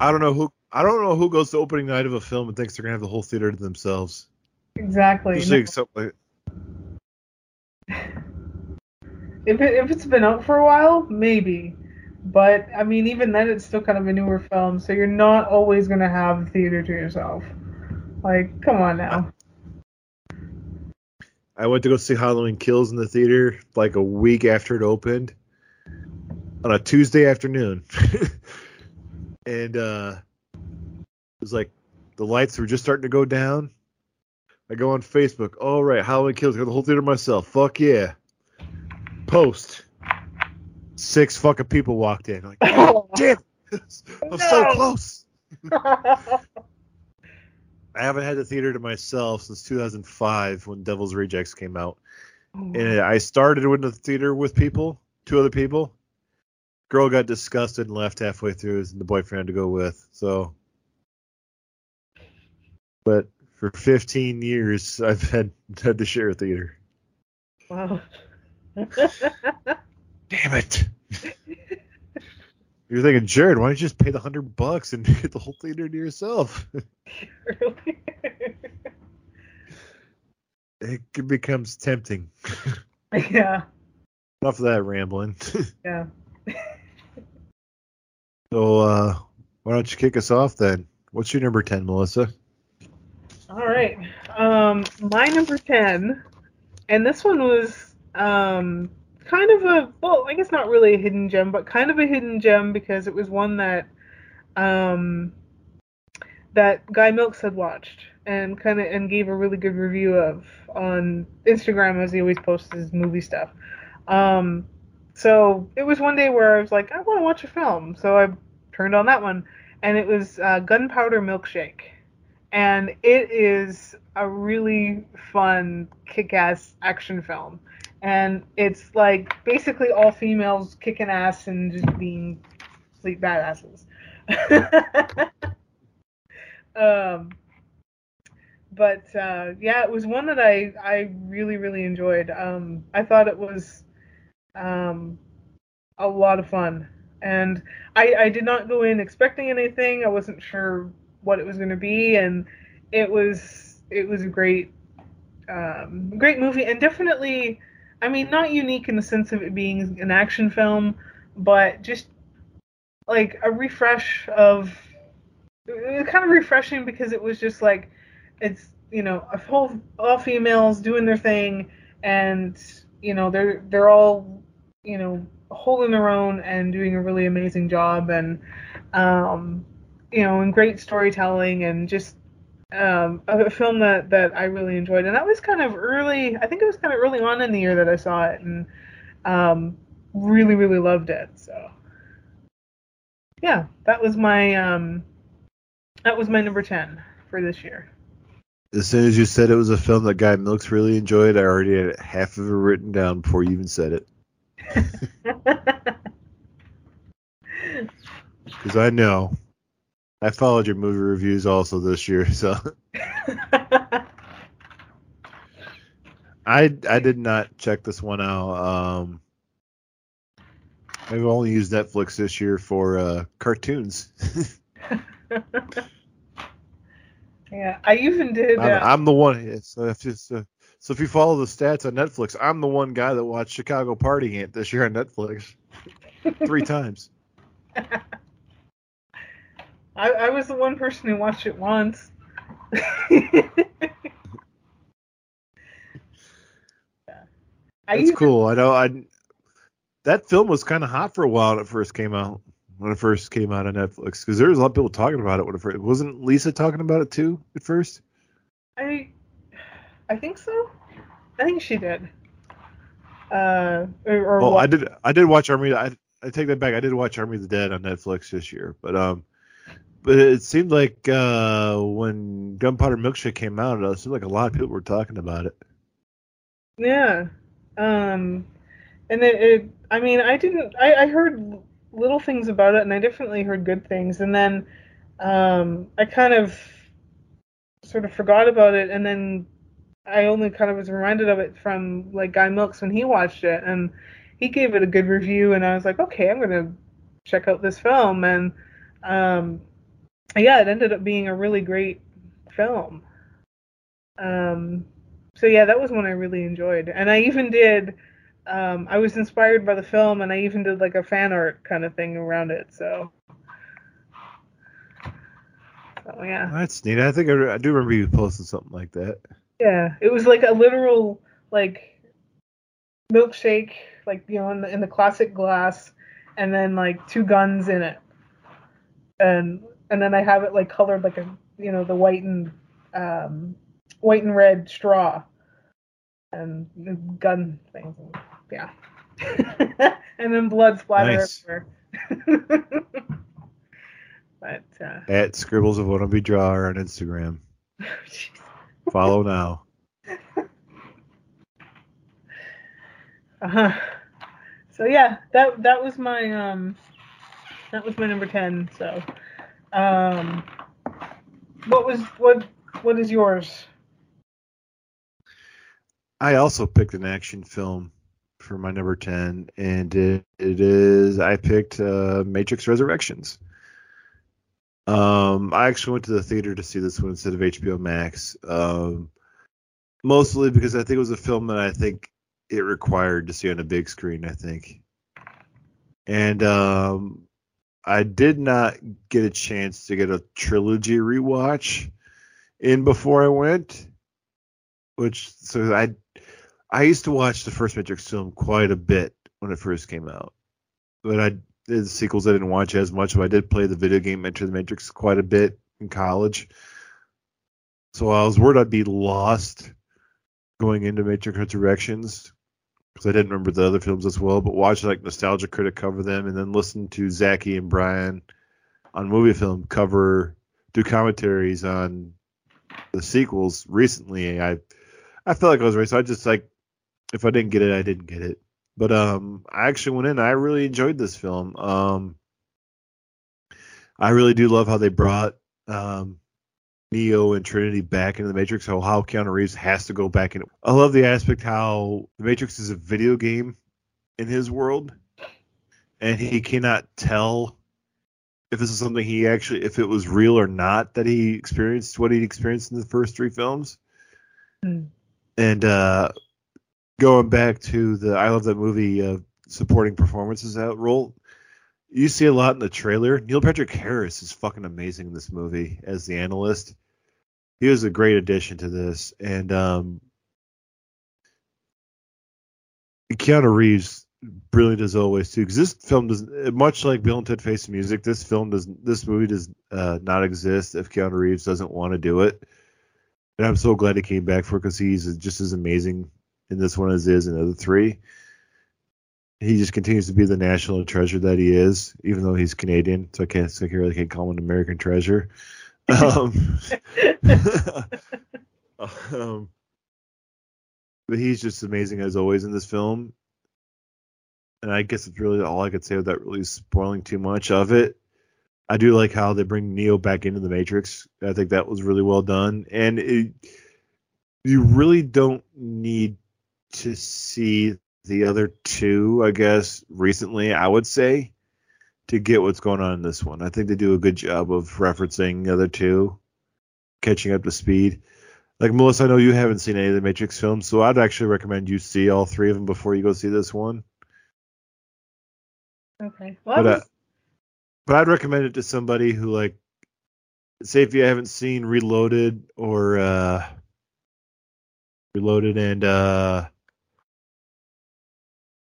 I don't know who. I don't know who goes to opening night of a film and thinks they're gonna have the whole theater to themselves. exactly. Especially something like, If it, if it's been out for a while, maybe. But I mean, even then, it's still kind of a newer film, so you're not always gonna have the theater to yourself. Like, come on now. I went to go see Halloween Kills in the theater like a week after it opened on a Tuesday afternoon. and uh it was like the lights were just starting to go down. I go on Facebook. All right, Halloween Kills. Got the whole theater myself. Fuck yeah. Post. Six fucking people walked in. Like, oh, damn, I'm so close. I haven't had the theater to myself since 2005 when Devil's Rejects came out. Oh. And I started in the theater with people, two other people. Girl got disgusted and left halfway through, and the boyfriend had to go with. So, but for 15 years, I've had had to share a theater. wow. Damn it! You're thinking, Jared, why don't you just pay the hundred bucks and get the whole theater to yourself? it becomes tempting. yeah. Enough of that rambling. Yeah. so, uh, why don't you kick us off then? What's your number 10, Melissa? All right. Um, my number ten, and this one was um kind of a well, I guess not really a hidden gem, but kind of a hidden gem because it was one that um that Guy Milks had watched and kind of and gave a really good review of on Instagram as he always posts his movie stuff. Um, so it was one day where I was like, I want to watch a film, so I turned on that one, and it was uh, Gunpowder Milkshake. And it is a really fun kick-ass action film and it's like basically all females kicking ass and just being complete badasses. Um but uh, yeah it was one that i i really really enjoyed. Um i thought it was um a lot of fun. And i i did not go in expecting anything. I wasn't sure what it was going to be. And it was it was a great um, great movie. And definitely i mean not unique in the sense of it being an action film but just like a refresh of it was kind of refreshing because it was just like it's you know a whole all females doing their thing and you know they're they're all you know holding their own and doing a really amazing job and um you know, and great storytelling and just um, a film that, that I really enjoyed. And that was kind of early, I think it was kind of early on in the year that I saw it and um, really, really loved it. So, yeah, that was my um, that was my number 10 for this year. As soon as you said it was a film that Guy Milks really enjoyed, I already had half of it written down before you even said it. Because I know. I followed your movie reviews also this year, so I I did not check this one out. Um, I've only used Netflix this year for uh, cartoons. yeah, I even did. I'm, Uh, I'm the one. So if you, so, so if you follow the stats on Netflix, I'm the one guy that watched Chicago Party Aunt this year on Netflix three times. I, I was the one person who watched it once. That's cool. I know. I that film was kind of hot for a while when it first came out. When it first came out on Netflix, because there was a lot of people talking about it when it first. Wasn't Lisa talking about it too at first? I I think so. I think she did. Uh, or, or Well, what- I did. I did watch Army. I I take that back. I did watch Army of the Dead on Netflix this year, but um, but it seemed like uh when Gunpowder Milkshake came out, it seemed like a lot of people were talking about it. Yeah. Um, and it, it I mean, I didn't, I, I heard little things about it and I definitely heard good things. And then, um, I kind of sort of forgot about it. And then I only kind of was reminded of it from like Guy Milks when he watched it and he gave it a good review. And I was like, okay, I'm to check out this film. And, um, yeah, it ended up being a really great film. Um, so yeah, that was one I really enjoyed, and I even did. Um, I was inspired by the film, and I even did like a fan art kind of thing around it. So, so yeah, That's neat. I think I, I do remember you posting something like that. yeah, it was like a literal like milkshake, like you know, in the, in the classic glass, and then like two guns in it, and and then I have it like colored like a you know the white and um, white and red straw, and gun things, yeah, and then blood splatter Nice. everywhere. but uh, At Scribbles of Wannabe Drawer on Instagram. Follow now. Uh-huh. So yeah, that that was my um that was my number 10. So um what was what what is yours? I also picked an action film for my number 10, and it, it is, I picked uh, Matrix Resurrections. Um, I actually went to the theater to see this one instead of HBO Max, um, mostly because I think it was a film that I think it required to see on a big screen, I think. And um, I did not get a chance to get a trilogy rewatch in before I went, which so I I used to watch the first Matrix film quite a bit when it first came out, but I the sequels I didn't watch as much. But I did play the video game Enter the Matrix quite a bit in college, so I was worried I'd be lost going into Matrix Resurrections because I didn't remember the other films as well. But watching like Nostalgia Critic cover them, and then listen to Zachy and Brian on Movie Film cover do commentaries on the sequels recently, I I felt like I was right. So I just like if I didn't get it, I didn't get it. But um, I actually went in. I really enjoyed this film. Um, I really do love how they brought um, Neo and Trinity back into the Matrix. How how Keanu Reeves has to go back in. I love the aspect how the Matrix is a video game in his world, and he cannot tell if this is something he actually if it was real or not that he experienced what he experienced in the first three films. Hmm. And uh, going back to the I love that movie uh, supporting performances out role, you see a lot in the trailer. Neil Patrick Harris is fucking amazing in this movie as the analyst. He was a great addition to this, and um, Keanu Reeves brilliant as always too. Because this film does much like Bill and Ted Face Music. This film does this movie does uh, not exist if Keanu Reeves doesn't want to do it. And I'm so glad he came back for because he's just as amazing in this one as he is in the other three. He just continues to be the national treasure that he is, even though he's Canadian. So I can't, so I really can't call him an American treasure. Um, um, but he's just amazing as always in this film. And I guess it's really all I could say without really spoiling too much of it. I do like how they bring Neo back into the Matrix. I think that was really well done. And it, you really don't need to see the other two, I guess, recently, I would say, to get what's going on in this one. I think they do a good job of referencing the other two, catching up to speed. Like Melissa, I know you haven't seen any of the Matrix films, so I'd actually recommend you see all three of them before you go see this one. Okay. Well, But, I but I'd recommend it to somebody who like, say if you haven't seen Reloaded or uh, Reloaded and uh,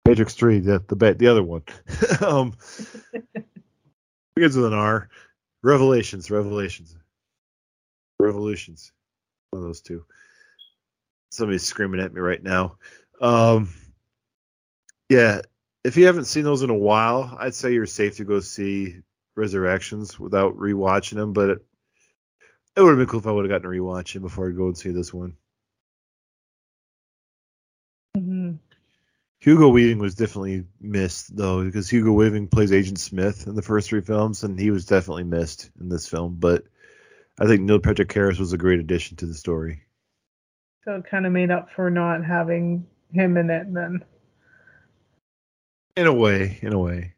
Matrix Three, the the the other one, um, begins with an R. Revelations, Revelations, Revolutions. One of those two. Somebody's screaming at me right now. Um, yeah, if you haven't seen those in a while, I'd say you're safe to go see Resurrections without rewatching them. But it, it would have been cool if I would have gotten to rewatch it before I go and see this one. Mhm. Hugo Weaving was definitely missed though, because Hugo Weaving plays Agent Smith in the first three films, and he was definitely missed in this film. But I think Neil Patrick Harris was a great addition to the story. So it kind of made up for not having him in it then. In a way, in a way.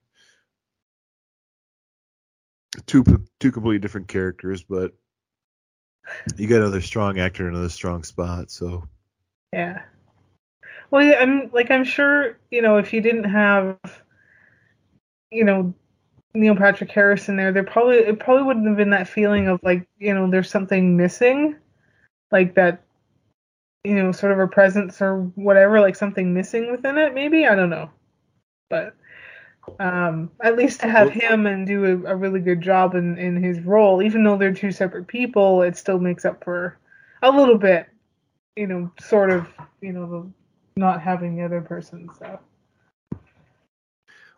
Two two completely different characters, but you got another strong actor in another strong spot. So Yeah. Well, yeah, I'm like I'm sure you know if you didn't have, you know, Neil Patrick Harris in there, there probably it probably wouldn't have been that feeling of like you know there's something missing, like that, you know, sort of a presence or whatever, like something missing within it. Maybe I don't know, but um, at least to have him and do a, a really good job in in his role, even though they're two separate people, it still makes up for a little bit you know, sort of, you know, the not having the other person. So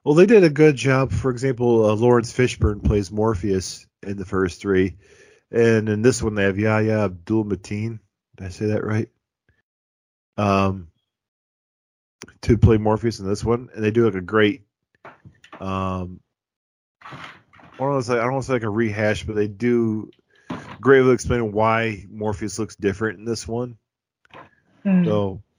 Well, they did a good job. For example, uh, Laurence Fishburne plays Morpheus in the first three, and in this one they have Yahya Abdul Mateen. Did I say that right? Um, to play Morpheus in this one, and they do like a great. Um, I don't want to say I don't want to say like a rehash, but they do greatly explain why Morpheus looks different in this one. mm, So, so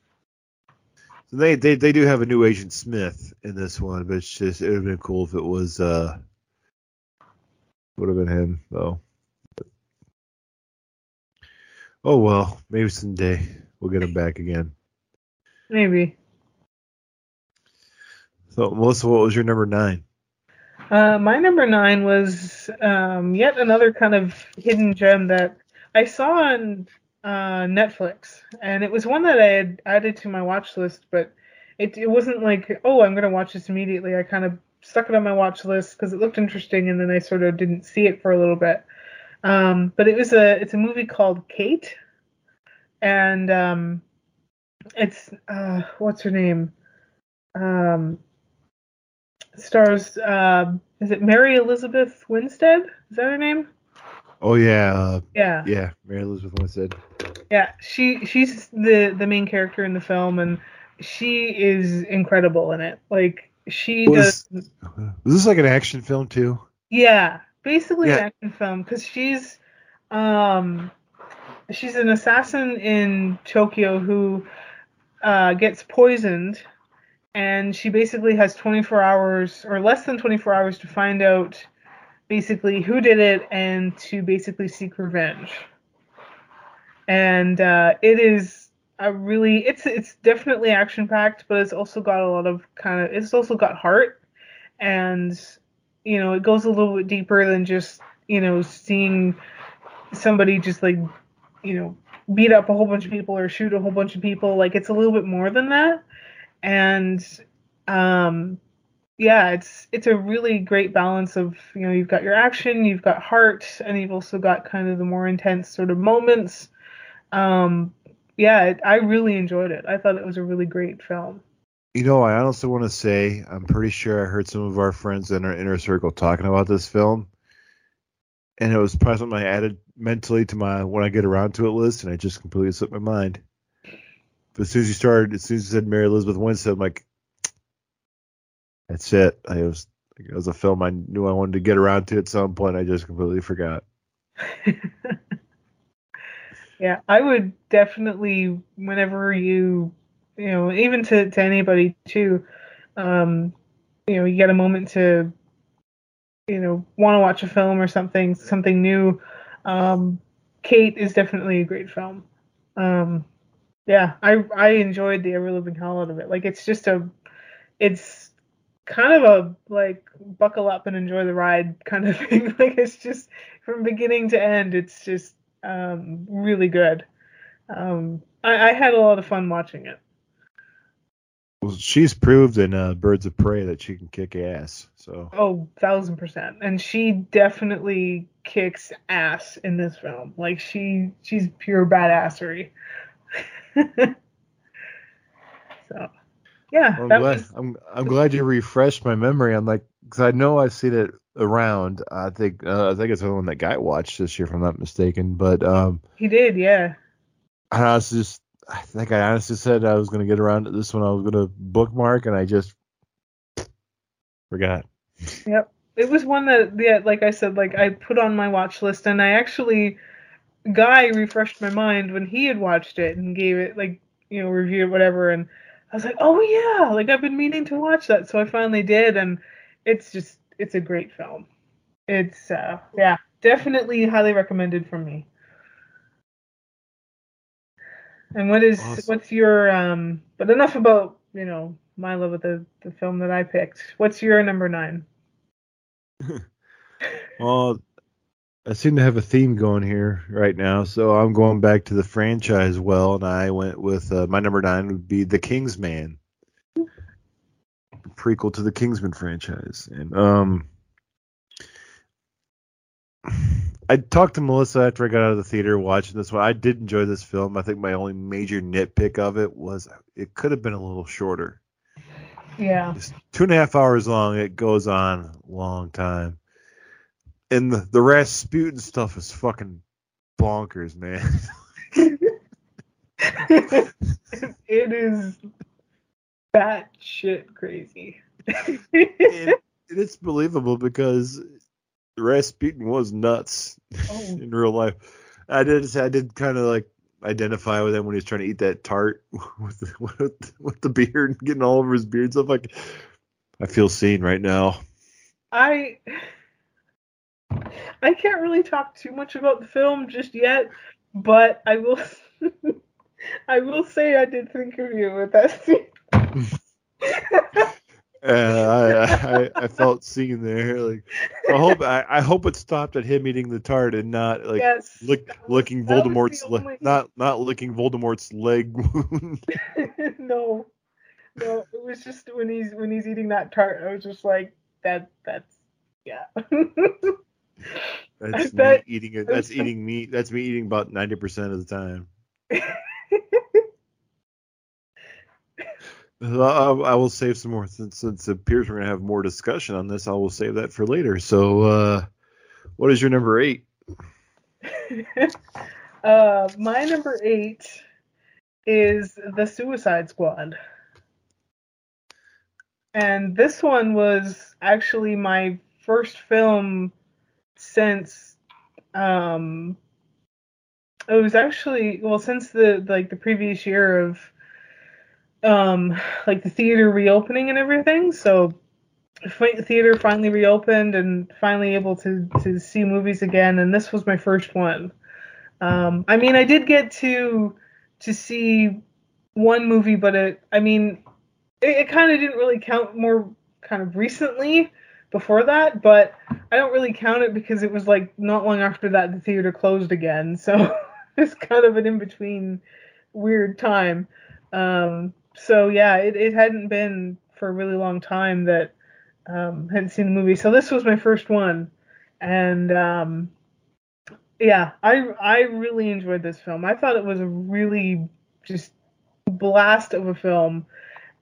they, they they do have a new Agent Smith in this one, but it's just it would have been cool if it was uh would have been him though. But- oh well, maybe someday we'll get him back again. maybe. So Melissa, what was your number nine? Uh, my number nine was um, yet another kind of hidden gem that I saw on uh, Netflix, and it was one that I had added to my watch list, but it it wasn't like oh I'm gonna watch this immediately. I kind of stuck it on my watch list because it looked interesting, and then I sort of didn't see it for a little bit. Um, but it was a it's a movie called Kate, and um, it's uh, what's her name? Um, stars uh, is it Mary Elizabeth Winstead? Is that her name? Oh yeah, uh, Yeah. yeah, Mary Elizabeth Winstead. Yeah, she she's the the main character in the film, and she is incredible in it. Like she Was- does, Was this like an action film too? yeah, basically an action film because she's um she's an assassin in Tokyo who uh, gets poisoned, and she basically has 24 hours or less than 24 hours to find out basically who did it and to basically seek revenge. And uh, it is a really it's it's definitely action packed, but it's also got a lot of kind of it's also got heart, and you know it goes a little bit deeper than just you know seeing somebody just like you know beat up a whole bunch of people or shoot a whole bunch of people. Like it's a little bit more than that, and um yeah, it's it's a really great balance of you know you've got your action, you've got heart, and you've also got kind of the more intense sort of moments. Um, yeah, it, I really enjoyed it. I thought it was a really great film. You know, I honestly want to say I'm pretty sure I heard some of our friends in our inner circle talking about this film, and it was probably something I added mentally to my when I get around to it list, and it just completely slipped my mind. But as soon as you started, as soon as you said Mary Elizabeth Winstead, I'm like, that's it. I was it was a film I knew I wanted to get around to at some point. I just completely forgot. yeah, I would definitely whenever you you know even to to anybody too, um, you know you get a moment to you know want to watch a film or something something new, um, Kate is definitely a great film. Um, yeah, I I enjoyed the Ever Living Hell out of it. Like it's just a, it's kind of a like buckle up and enjoy the ride kind of thing. like it's just from beginning to end, it's just um, really good. Um, I, I had a lot of fun watching it. Well, she's proved in uh, Birds of Prey that she can kick ass. So. Oh, thousand percent, and she definitely kicks ass in this film. Like she, she's pure badassery. so, yeah. I'm glad. Was... I'm I'm glad you refreshed my memory. I'm like, because I know I've seen it around. I think uh, I think it's the one that Guy watched this year, if I'm not mistaken. But um, he did, yeah. I was just, I think I honestly said I was going to get around to this one. I was going to bookmark, and I just forgot. Yep, it was one that, yeah, like I said, like I put on my watch list, and I actually, Guy refreshed my mind when he had watched it and gave it like you know review whatever, and I was like, oh yeah, like I've been meaning to watch that, so I finally did, and it's just it's a great film. It's uh yeah, definitely highly recommended from me. And what is awesome. what's your um but enough about, you know, my love of the the film that I picked. What's your number 9? well, I seem to have a theme going here right now, so I'm going back to the franchise well, and I went with uh, my number nine would be The Kingsman, prequel to the Kingsman franchise, and um, I talked to Melissa after I got out of the theater watching this one. I did enjoy this film. I think my only major nitpick of it was it could have been a little shorter. Yeah. It's two and a half hours long. It goes on a long time. And the, the Rasputin stuff is fucking bonkers, man. it is bat shit crazy. and it's believable because Rasputin was nuts oh. in real life. I did I did kind of like identify with him when he was trying to eat that tart with the, with, with the beard getting all over his beard stuff. Like I feel seen right now. I I can't really talk too much about the film just yet, but I will I will say I did think of you with that scene. Uh, I, I, I felt seeing there. Like I hope I, I hope it stopped at him eating the tart and not like yes, lick, licking Voldemort's le- not not licking Voldemort's leg wound. no, no, it was just when he's when he's eating that tart. I was just like that. That's yeah. That's me eating it. That's eating meat. That's me eating about ninety percent of the time. I will save some more since, since it appears we're going to have more discussion on this. I will save that for later. So, uh, what is your number eight? uh, my number eight is The Suicide Squad. And this one was actually my first film since um it was actually well since the like the previous year of um like the theater reopening and everything. So theater finally reopened and finally able to to see movies again and this was my first one. Um I mean I did get to to see one movie but it I mean it, it kind of didn't really count more kind of recently before that, but I don't really count it because it was like not long after that the theater closed again. So it's kind of an in between weird time. Um, so yeah, it, it hadn't been for a really long time that um, hadn't seen the movie. So this was my first one, and um, yeah, I I really enjoyed this film. I thought it was a really just blast of a film,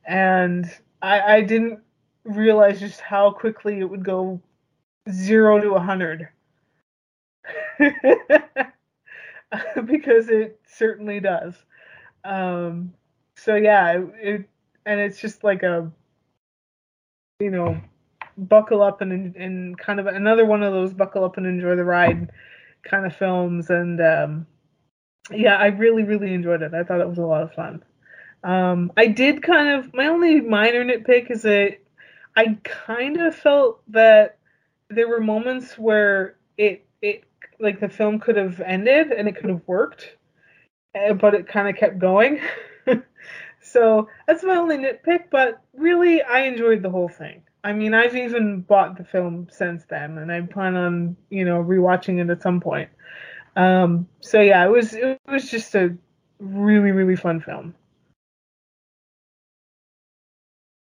and I, I didn't realize just how quickly it would go zero to a hundred. because it certainly does. Um, so yeah, it, it, and it's just like a you know buckle up and and kind of another one of those buckle up and enjoy the ride kind of films and um, yeah, I really really enjoyed it. I thought it was a lot of fun. Um, I did kind of my only minor nitpick is that I kind of felt that there were moments where it it like the film could have ended and it could have worked, eh, but it kind of kept going. so that's my only nitpick. But really, I enjoyed the whole thing. I mean, I've even bought the film since then, and I plan on you know rewatching it at some point. Um, so yeah, it was it was just a really really fun film.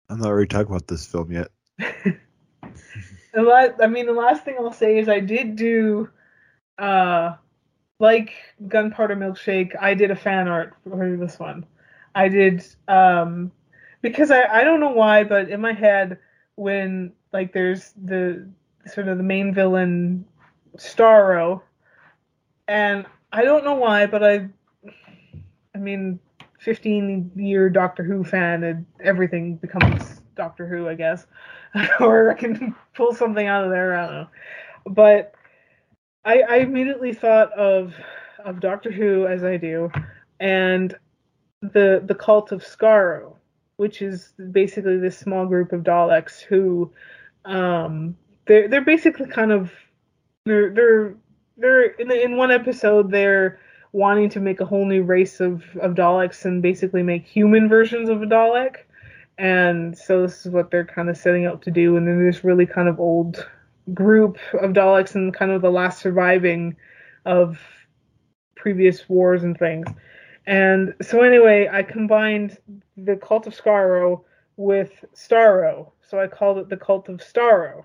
I'm not ready to talk about this film yet. the last, I mean, the last thing I'll say is I did do, uh, like Gunpowder Milkshake. I did a fan art for this one. I did, um, because I I don't know why, but in my head when like there's the sort of the main villain Starro, and I don't know why, but I, I mean, 15 year Doctor Who fan and everything becomes Doctor Who, I guess. or I can pull something out of there, I don't know. But I, I immediately thought of of Doctor Who as I do, and the the cult of Skaro, which is basically this small group of Daleks who um they're they're basically kind of they're they're they're in, the, in one episode they're wanting to make a whole new race of, of Daleks and basically make human versions of a Dalek. And so this is what they're kind of setting out to do. And then this really kind of old group of Daleks and kind of the last surviving of previous wars and things. And so anyway, I combined the Cult of Skaro with Starro. So I called it the Cult of Starro.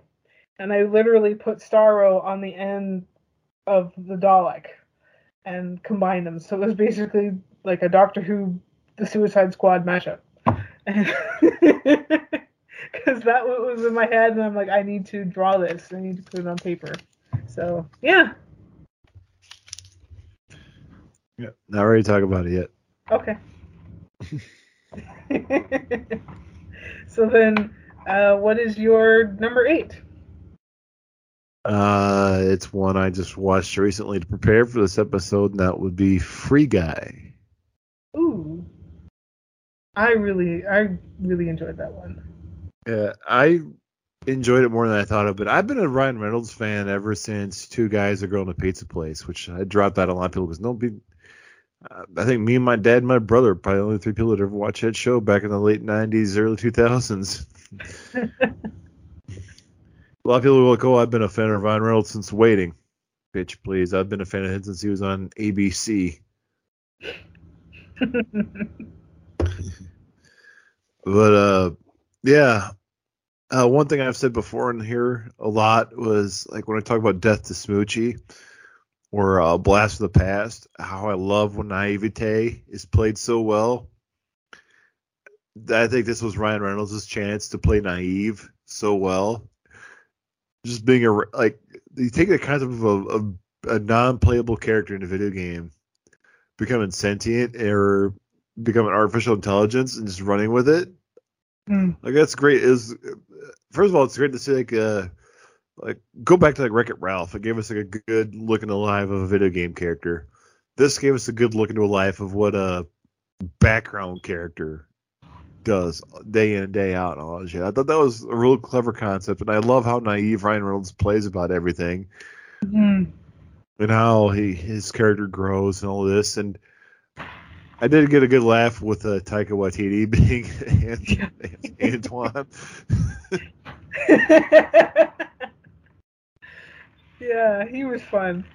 And I literally put Starro on the end of the Dalek and combined them. So it was basically like a Doctor Who, the Suicide Squad matchup. Because that was in my head, and I'm like, I need to draw this. I need to put it on paper. So yeah. Yeah, not ready to talk about it yet. Okay. so then, uh, what is your number eight? Uh, it's one I just watched recently to prepare for this episode, and that would be Free Guy. Ooh, I really, I really enjoyed that one. Yeah, I enjoyed it more than I thought of. But I've been a Ryan Reynolds fan ever since Two Guys, a Girl, and a Pizza Place, which I dropped that a lot of people because no big. Uh, I think me and my dad and my brother are probably the only three people that ever watched that show back in the late '90s, early 2000s. A lot of people will go, oh, I've been a fan of Ryan Reynolds since Waiting. Bitch, please. I've been a fan of him since he was on ABC. but, uh, yeah. Uh, one thing I've said before in here a lot was like when I talk about Death to Smoochy or uh, Blast of the Past, how I love when naivete is played so well. I think this was Ryan Reynolds' chance to play naive so well just being a like you take the concept of a, a, a non-playable character in a video game becoming sentient or becoming artificial intelligence and just running with it. Mm. Like that's great. Is first of all, it's great to see like uh like go back to like Wreck It Ralph. It gave us like a good look into the life of a video game character. This gave us a good look into a life of what a background character does day in and day out and all that shit. I thought that was a real clever concept, and I love how naive Ryan Reynolds plays about everything, mm-hmm. and how he his character grows and all this. And I did get a good laugh with uh, Taika Waititi being Antoine. yeah, he was fun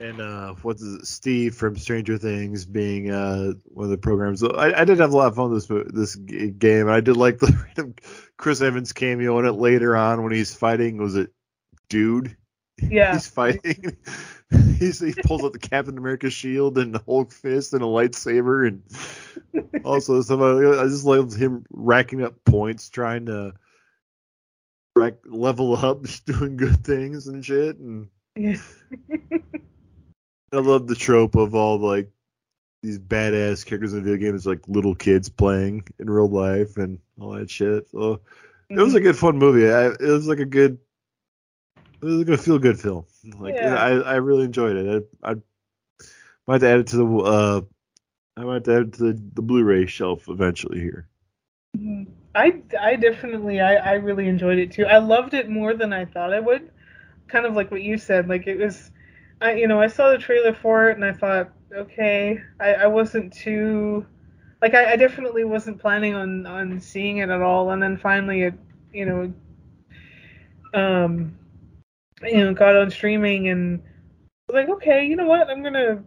and uh, what's it, Steve from Stranger Things being uh, one of the programs. I, I, did have a lot of fun with this this game. I did like the Chris Evans cameo in it later on when he's fighting. Was it Dude? Yeah, he's fighting. he's, he pulls out the Captain America shield and the Hulk fist and a lightsaber, and also. I just love him racking up points, trying to rack, level up, just doing good things and shit, and. I love the trope of all like these badass characters in video games, like little kids playing in real life and all that shit. So it was a mm-hmm. good fun movie. I, it was like a good, it was a feel good film. Like yeah. I, I really enjoyed it. I, I might add it to the, uh, I might add it to the, the Blu-ray shelf eventually here. Mm-hmm. I, I definitely I, I really enjoyed it too. I loved it more than I thought I would. Kind of like what you said. Like it was, I you know I saw the trailer for it and I thought okay I, I wasn't too like I, I definitely wasn't planning on on seeing it at all and then finally it you know um you know got on streaming and was like okay you know what? I'm gonna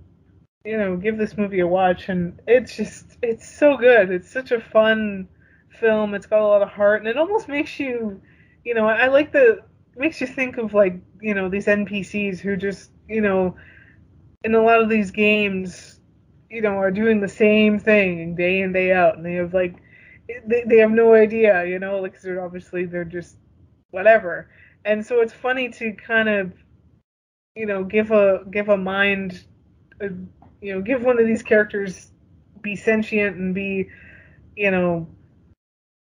you know give this movie a watch. And it's just it's so good. It's such a fun film. It's got a lot of heart. And it almost makes you you know I, like the makes you think of like you know these NPCs who just you know in a lot of these games you know are doing the same thing day in day out. And they have like they, they have no idea you know like they're obviously they're just whatever and so it's funny to kind of you know give a give a mind a, you know give one of these characters be sentient and be you know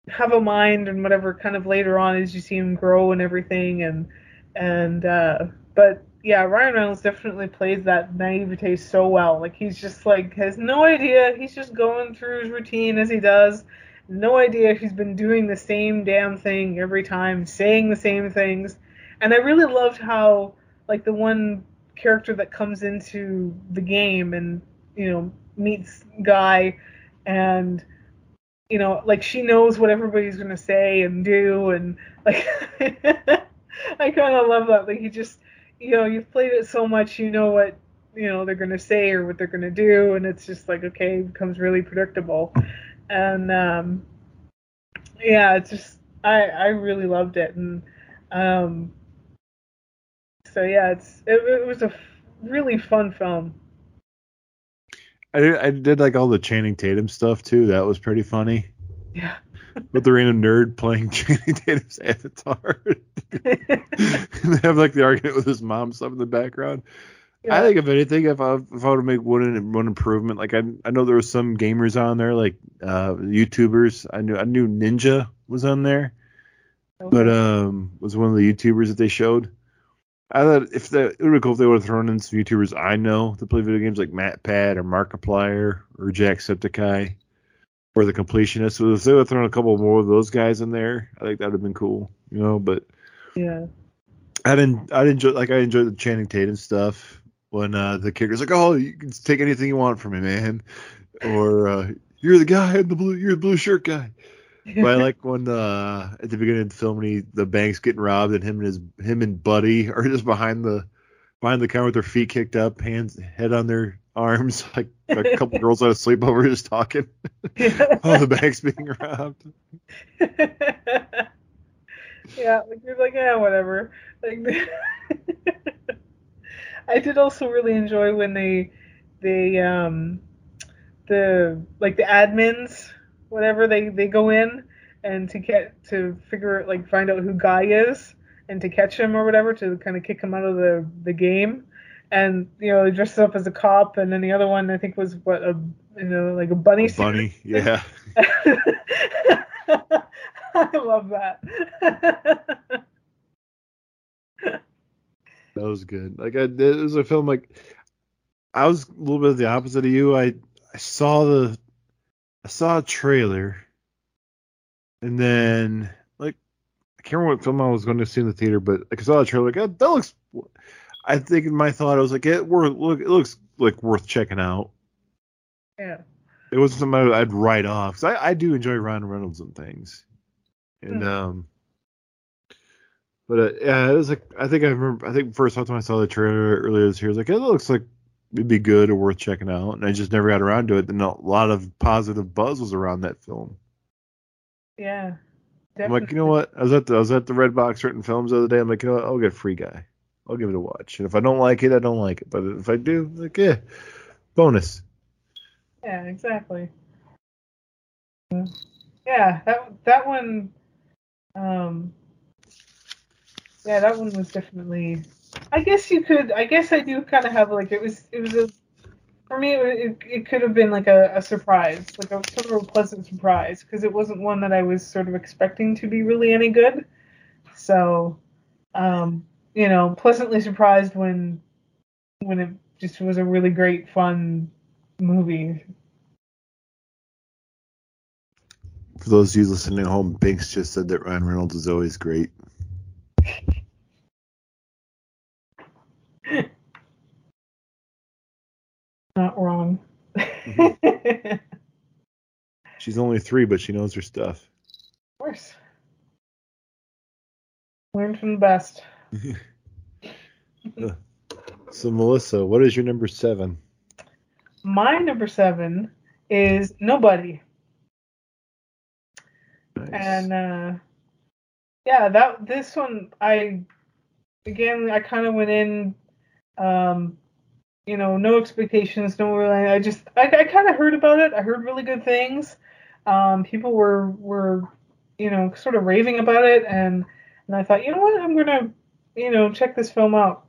have a mind and whatever kind of later on as you see him grow and everything and and uh but yeah ryan reynolds definitely plays that naivete so well. Like he's just like has no idea. He's just going through his routine as he does no idea he's been doing the same damn thing every time saying the same things. And i really loved how like the one character that comes into the game and you know meets guy and you know like she knows what everybody's going to say and do and like i kind of love that like you just you know you've played it so much you know what you know they're going to say or what they're going to do and it's just like okay it becomes really predictable and um yeah it's just i i really loved it and um so yeah it's it, it was a f- really fun film I did, I did like all the Channing Tatum stuff too. That was pretty funny. yeah But the random nerd playing Channing Tatum's avatar. they have like the argument with his mom stuff in the background. I think if anything, if I if I were to make one one improvement, like I I know there was some gamers on there, like uh YouTubers. I knew I knew Ninja was on there, but um was one of the YouTubers that they showed. I thought if that it would be cool if they would have thrown in some YouTubers I know that play video games like MatPat or Markiplier or Jacksepticeye or the completionist. So if they would have thrown a couple more of those guys in there, I think that would have been cool. You know, but yeah I didn't. I didn't enjoy like I enjoyed the Channing Tatum stuff when uh, the kicker's like, "Oh, you can take anything you want from me, man," or uh, "You're the guy in the blue. You're the blue shirt guy." But I like when uh, at the beginning of the film when he, the bank's getting robbed and him and his him and Buddy are just behind the behind the counter with their feet kicked up, hands head on their arms, like a couple girls out of sleepover just talking. oh, the bank's being robbed. yeah, like you're like, yeah, whatever. Like, I did also really enjoy when they, they, um, the like the admins, whatever they they go in and to get to figure like find out who Guy is and to catch him or whatever to kind of kick him out of the the game. And you know, they dressed up as a cop, and then the other one I think was what a you know like a bunny. A bunny, yeah. I love that. That was good. Like I, it was a film like I was a little bit of the opposite of you. I I saw the I saw a trailer, and then like I can't remember what film I was going to see in the theater, but like, I saw the trailer. Like "Oh, that looks. I think in my thought I was like it, worth, look, it looks like worth checking out. yeah. It wasn't something I'd write off. 'cause I, I do enjoy Ryan Reynolds and things, and Hmm. um. But uh, yeah, it was like I think I remember. I think first time I saw the trailer earlier this year, I was like, it looks like it'd be good or worth checking out, and I just never got around to it. And a lot of positive buzz was around that film. Yeah. Definitely. I'm like, you know what? I was at the I was at the Redbox Written Films the other day. I'm like, you know what? I'll get Free Guy. I'll give it a watch. And if I don't like it, I don't like it. But if I do, like, yeah, bonus. Yeah, exactly. Yeah, that that one. Um. Yeah, that one was definitely. I guess you could. I guess I do kind of have like it was. It was a. For me, it, it, could have been like a, a surprise, like a sort of a pleasant surprise, because it wasn't one that I was sort of expecting to be really any good. So, um, you know, pleasantly surprised when when it just was a really great, fun movie. For those of you listening at home, Binks just said that Ryan Reynolds is always great. Not wrong. Mm-hmm. She's only three, but she knows her stuff. Of course. Learn from the best. So, Melissa, what is your number seven? My number seven is Nobody. Nice. And uh yeah, that this one I again I kind of went in um you know, no expectations, no really I just I, I kind of heard about it. I heard really good things. Um people were were you know, sort of raving about it and and I thought, you know what, I'm to you know, check this film out.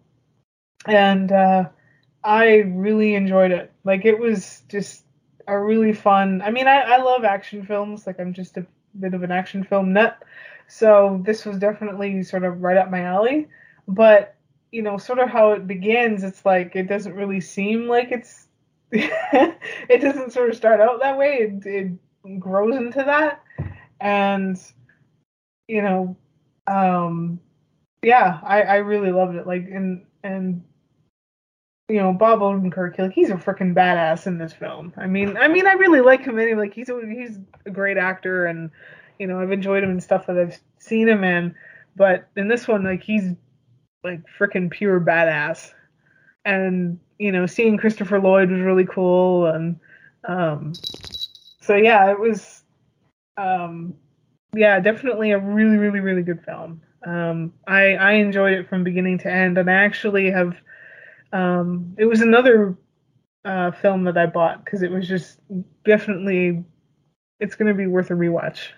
And uh I really enjoyed it. Like it was just a really fun. I mean, I, I love action films. Like I'm just a bit of an action film nut. So this was definitely sort of right up my alley. But you know, sort of how it begins, it's like it doesn't really seem like it's. it doesn't sort of start out that way. It, it grows into that, and you know, um, yeah, I I really loved it. Like and and you know Bob Odenkirk, like he's a freaking badass in this film. I mean, I mean, I really like him anyway. Like he's a, he's a great actor, and you know I've enjoyed him and stuff that I've seen him in. But in this one, like he's like freaking pure badass. And you know, seeing Christopher Lloyd was really cool, and um, so yeah, it was, um, yeah, definitely a really, really, really good film. Um, I I enjoyed it from beginning to end, and I actually have um, it was another uh, film that I bought because it was just definitely it's going to be worth a rewatch.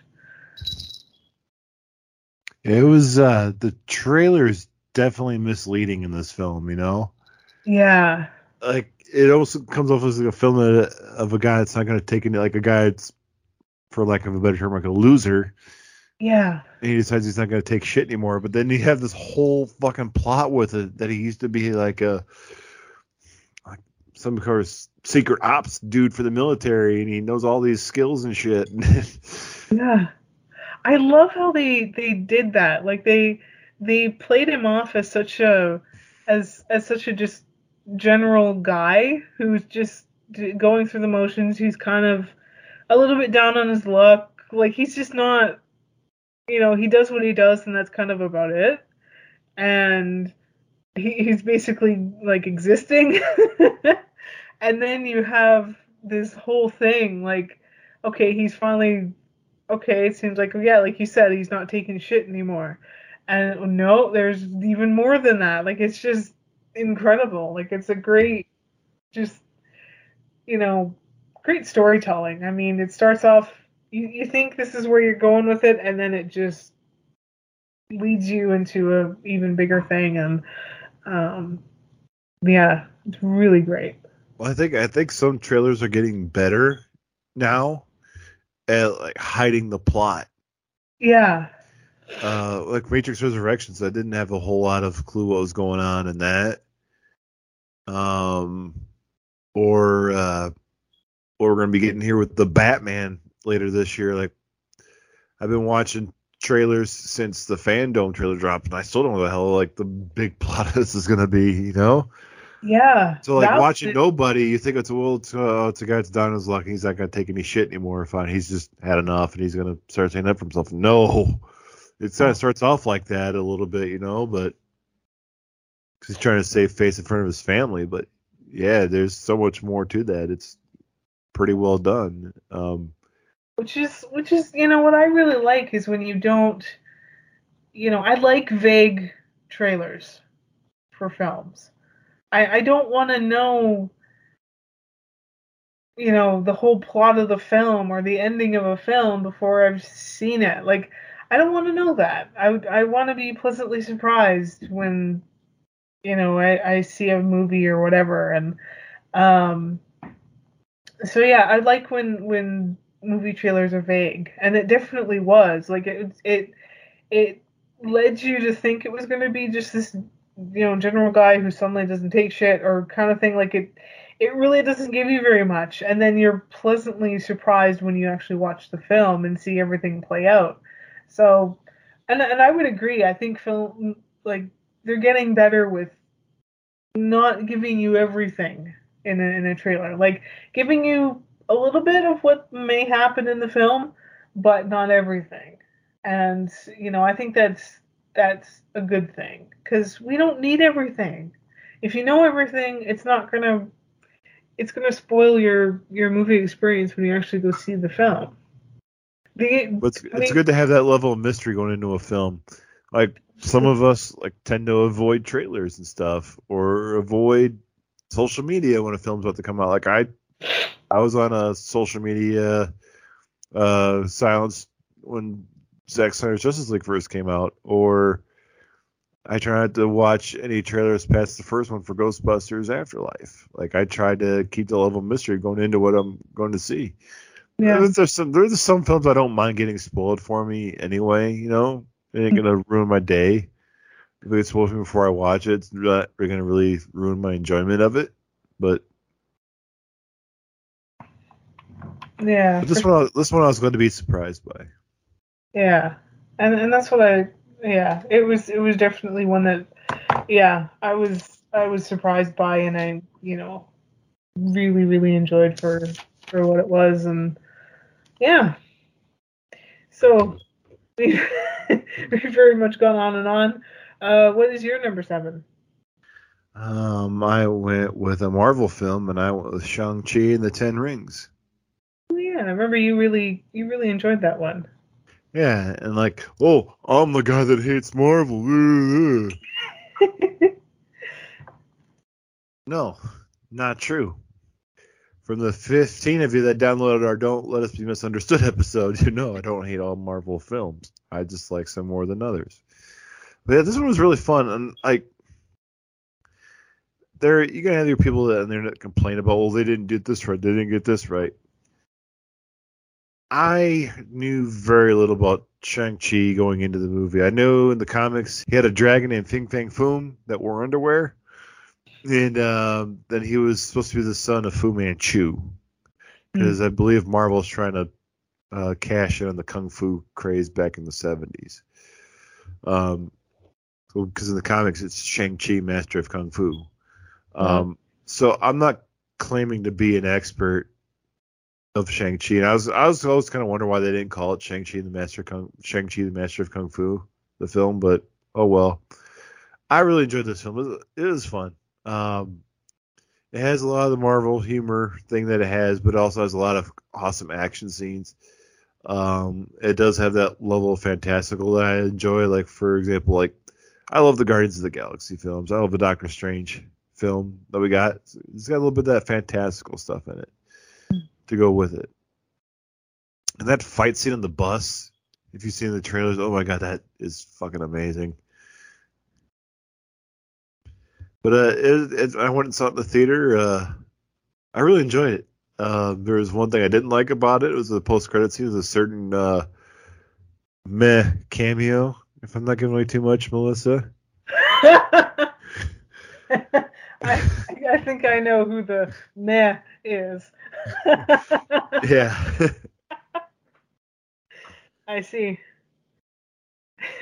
It was uh the trailer is definitely misleading in this film, you know? Yeah. Like it also comes off as like a film that, of a guy that's not gonna take any like a guy that's for lack of a better term, like a loser. Yeah. And he decides he's not gonna take shit anymore. But then you have this whole fucking plot with it that he used to be like a like some kind of secret ops dude for the military and he knows all these skills and shit. Yeah. I love how they they did that. Like they they played him off as such a as as such a just general guy who's just going through the motions. He's kind of a little bit down on his luck. Like he's just not you know, he does what he does and that's kind of about it. And he, he's basically like existing. and then you have this whole thing like okay, he's finally okay, it seems like yeah, like you said, he's not taking shit anymore. And no, there's even more than that. Like it's just incredible. Like it's a great just you know, great storytelling. I mean, it starts off you, you think this is where you're going with it and then it just leads you into a even bigger thing and um yeah, it's really great. Well, I think I think some trailers are getting better now at like hiding the plot. Yeah. Uh, like Matrix Resurrections, I didn't have a whole lot of clue what was going on in that. Um, or uh, or we're gonna be getting here with the Batman later this year. Like, I've been watching trailers since the FanDome trailer dropped, and I still don't know the hell like the big plot of this is gonna be. You know. Yeah. So like watching it. Nobody, you think it's well, it's, uh, it's a guy that's down his luck, he's not gonna take any shit anymore. Fine, he's just had enough, and he's gonna start standing up for himself. No, it kind of starts off like that a little bit, you know, but 'cause he's trying to save face in front of his family. But yeah, there's so much more to that. It's pretty well done. Um, which is which is you know what I really like is when you don't you know I like vague trailers for films. I I don't want to know you know the whole plot of the film or the ending of a film before I've seen it. Like I don't want to know that. I I want to be pleasantly surprised when you know I I see a movie or whatever and um so yeah, I like when when movie trailers are vague, and it definitely was. Like it it it led you to think it was going to be just this you know general guy who suddenly doesn't take shit or kind of thing. Like it it really doesn't give you very much, and then you're pleasantly surprised when you actually watch the film and see everything play out. So, and and I would agree. I think film like they're getting better with not giving you everything in a, in a trailer, like giving you a little bit of what may happen in the film, but not everything. And you know, I think that's that's a good thing because we don't need everything. If you know everything, it's not gonna it's gonna spoil your your movie experience when you actually go see the film. The, but it's, I mean, it's good to have that level of mystery going into a film. Like some of us like tend to avoid trailers and stuff, or avoid social media when a film's about to come out. Like I, I was on a social media uh, silence when Zack Snyder's Justice League first came out, or I try not to watch any trailers past the first one for Ghostbusters Afterlife. Like I try to keep the level of mystery going into what I'm going to see. Yeah. There's some there's some films I don't mind getting spoiled for me anyway. You know, it ain't mm-hmm. gonna ruin my day. If it's spoiled for me before I watch it, it's not gonna really ruin my enjoyment of it. But yeah, but this one this one I was going to be surprised by. Yeah, and and that's what I yeah it was it was definitely one that yeah I was I was surprised by and I you know really really enjoyed for for what it was and yeah so we we've very much gone on and on. Uh, what is your number seven? Um, I went with a Marvel film, and I went with Shang Chi and the Ten Rings. Oh yeah, I remember you really you really enjoyed that one. Yeah, and like, oh, I'm the guy that hates Marvel. no, not true. From the 15 of you that downloaded our Don't Let Us Be Misunderstood episode, you know I don't hate all Marvel films. I just like some more than others. But yeah, this one was really fun, and like, there you gotta have your people that and they're gonna complain about, well, they didn't get this right, they didn't get this right. I knew very little about Shang-Chi going into the movie. I knew in the comics he had a dragon named Fin Fang Foom that wore underwear. And um, then he was supposed to be the son of Fu Manchu. Because mm. I believe Marvel's trying to uh, cash in on the Kung Fu craze back in the 70s. Um, because in the comics it's Shang-Chi, Master of Kung Fu. Um, mm. So I'm not claiming to be an expert of Shang Chi. And I was I was always kind of wondering why they didn't call it Shang Chi the Master Kung Shang Chi the Master of Kung Fu the film, but oh well. I really enjoyed this film. It was, fun. Um, it has a lot of the Marvel humor thing that it has, but it also has a lot of awesome action scenes. Um, it does have that level of fantastical that I enjoy. Like for example, like I love the Guardians of the Galaxy films. I love the Doctor Strange film that we got. It's got a little bit of that fantastical stuff in it to go with it. And that fight scene on the bus, if you've seen the trailers, oh my god, that is fucking amazing. But uh, it, it, I went and saw it in the theater. Uh, I really enjoyed it. Uh, there was one thing I didn't like about it. It was the post credit scene. It was a certain uh, meh cameo. If I'm not giving away too much, Melissa. I, I think I know who the meh is. yeah. I see.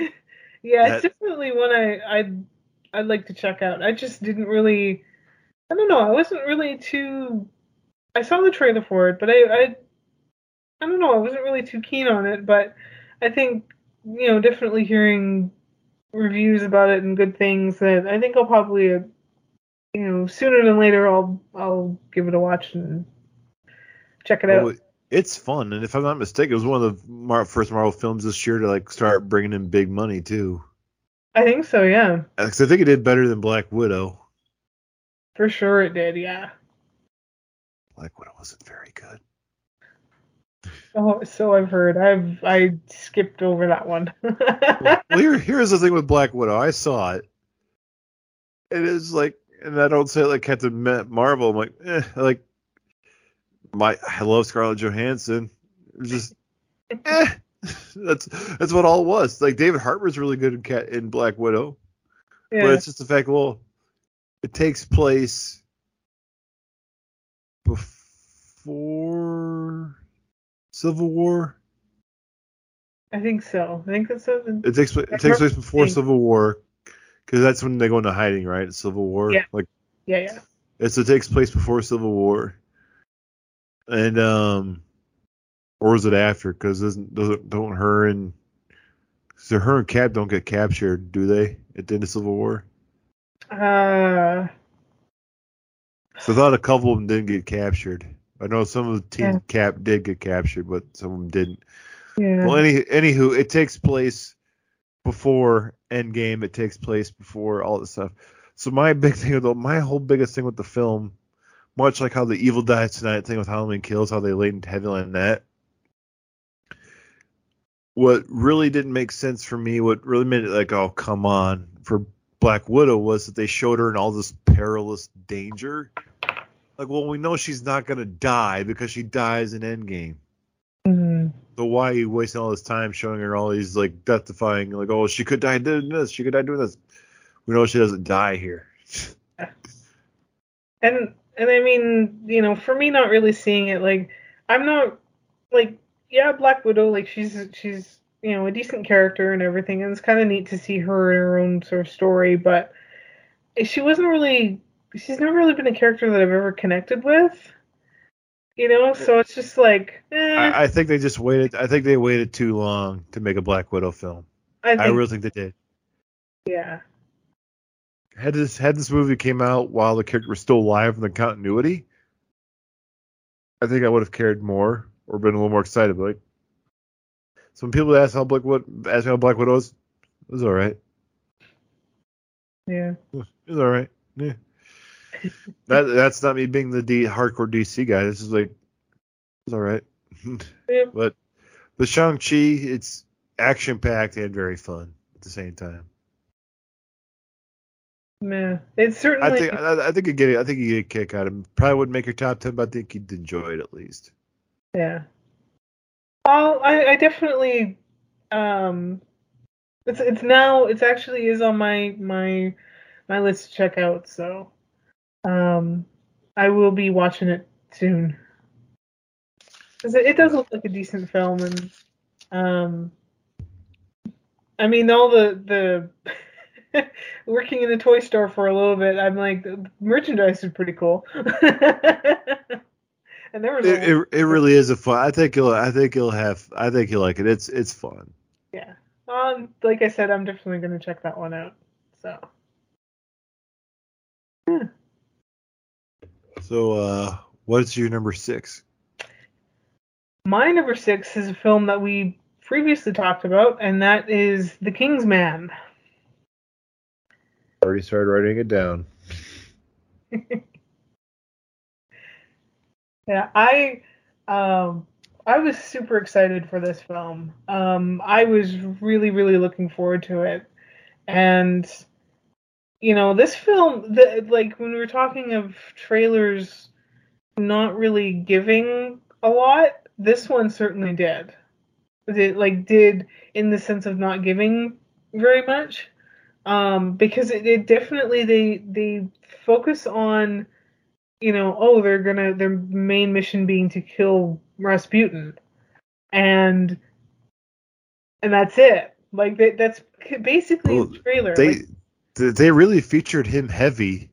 yeah, that, it's definitely one I I'd I'd like to check out. I just didn't really I don't know, I wasn't really too I saw the trailer for it, but I I I don't know, I wasn't really too keen on it, but I think you know, definitely hearing reviews about it and good things that I think I'll probably uh, you know, sooner than later I'll I'll give it a watch and check it well, out. It's fun, and if I'm not mistaken, it was one of the Mar- first Marvel films this year to like start bringing in big money too. I think so, yeah. Because I think it did better than Black Widow. For sure, it did, yeah. Black Widow wasn't very good. Oh, so I've heard. I've I skipped over that one. well, here, here's the thing with Black Widow. I saw it. It is like, and I don't say it like Captain Marvel. I'm like, eh, like my I love Scarlett Johansson. just eh. that's that's what all it was. Like David Harbour's really good in Cat in Black Widow, yeah. but it's just the fact. Well, it takes place before Civil War. I think so. I think that's a, It takes it takes place before Civil War, because that's when they go into hiding, right? Civil War. Yeah. Like yeah, yeah. it's it takes place before Civil War, and um, or is it after? Because doesn't doesn't don't her and so her and Cap don't get captured, do they? At the end of Civil War. Uh, So I thought a couple of them didn't get captured. I know some of the team Yeah. Cap did get captured, but some of them didn't. yeah. Well, any anywho, it takes place before Endgame. It takes place before all this stuff. So my big thing, though, my whole biggest thing with the film, much like how the Evil Dies Tonight thing with Halloween Kills, how they laid heavily on that. What really didn't make sense for me, what really made it like, oh come on, for Black Widow was that they showed her in all this perilous danger. Like, well, we know she's not gonna die because she dies in Endgame. Mhm. So why are you wasting all this time showing her all these like death defying like oh she could die doing this she could die doing this we know she doesn't die here And and I mean, you know, for me not really seeing it like I'm not like yeah, Black Widow like she's she's you know a decent character and everything, and it's kind of neat to see her in her own sort of story, but she wasn't really she's never really been a character that I've ever connected with. You know, so it's just like eh, I, I think they just waited I think they waited too long to make a Black Widow film I think I really think they did yeah. Had this had this movie came out while the character was still alive in the continuity I think I would have cared more or been a little more excited but like some people ask how Black Widow ask how Black Widow is it was all right Yeah. It's all right. Yeah. that that's not me being the D hardcore DC guy. This is like it's all right. Yeah. but the Shang Chi, it's action packed and very fun at the same time. Yeah. It's certainly I think I, I think you get it. I think you get a kick out of it. Probably wouldn't make your top ten, but I think you'd enjoy it at least. Yeah. Well, I, I definitely um it's it's now it's actually is on my my my list to check out, so um I will be watching it soon. 'Cause it, it does look like a decent film and um I mean all the the working in the toy store for a little bit, I'm like the merchandise is pretty cool. and there was a It, it, it really is a fun. I think you'll. I think you'll have. I think you'll like it. It's it's fun. Yeah. Um, like I said, I'm definitely gonna check that one out. So So, uh, what's your number six? my number six is a film that we previously talked about, and that is The King's Man. Already started writing it down. Yeah, I um I was super excited for this film. Um I was really really looking forward to it. And you know, this film the like when we were talking of trailers not really giving a lot, this one certainly did. It like did in the sense of not giving very much. Um because it, it definitely they they focus on you know, oh, they're gonna their main mission being to kill Rasputin, and and that's it. Like that, that's basically Well, the trailer. They Like, they really featured him heavy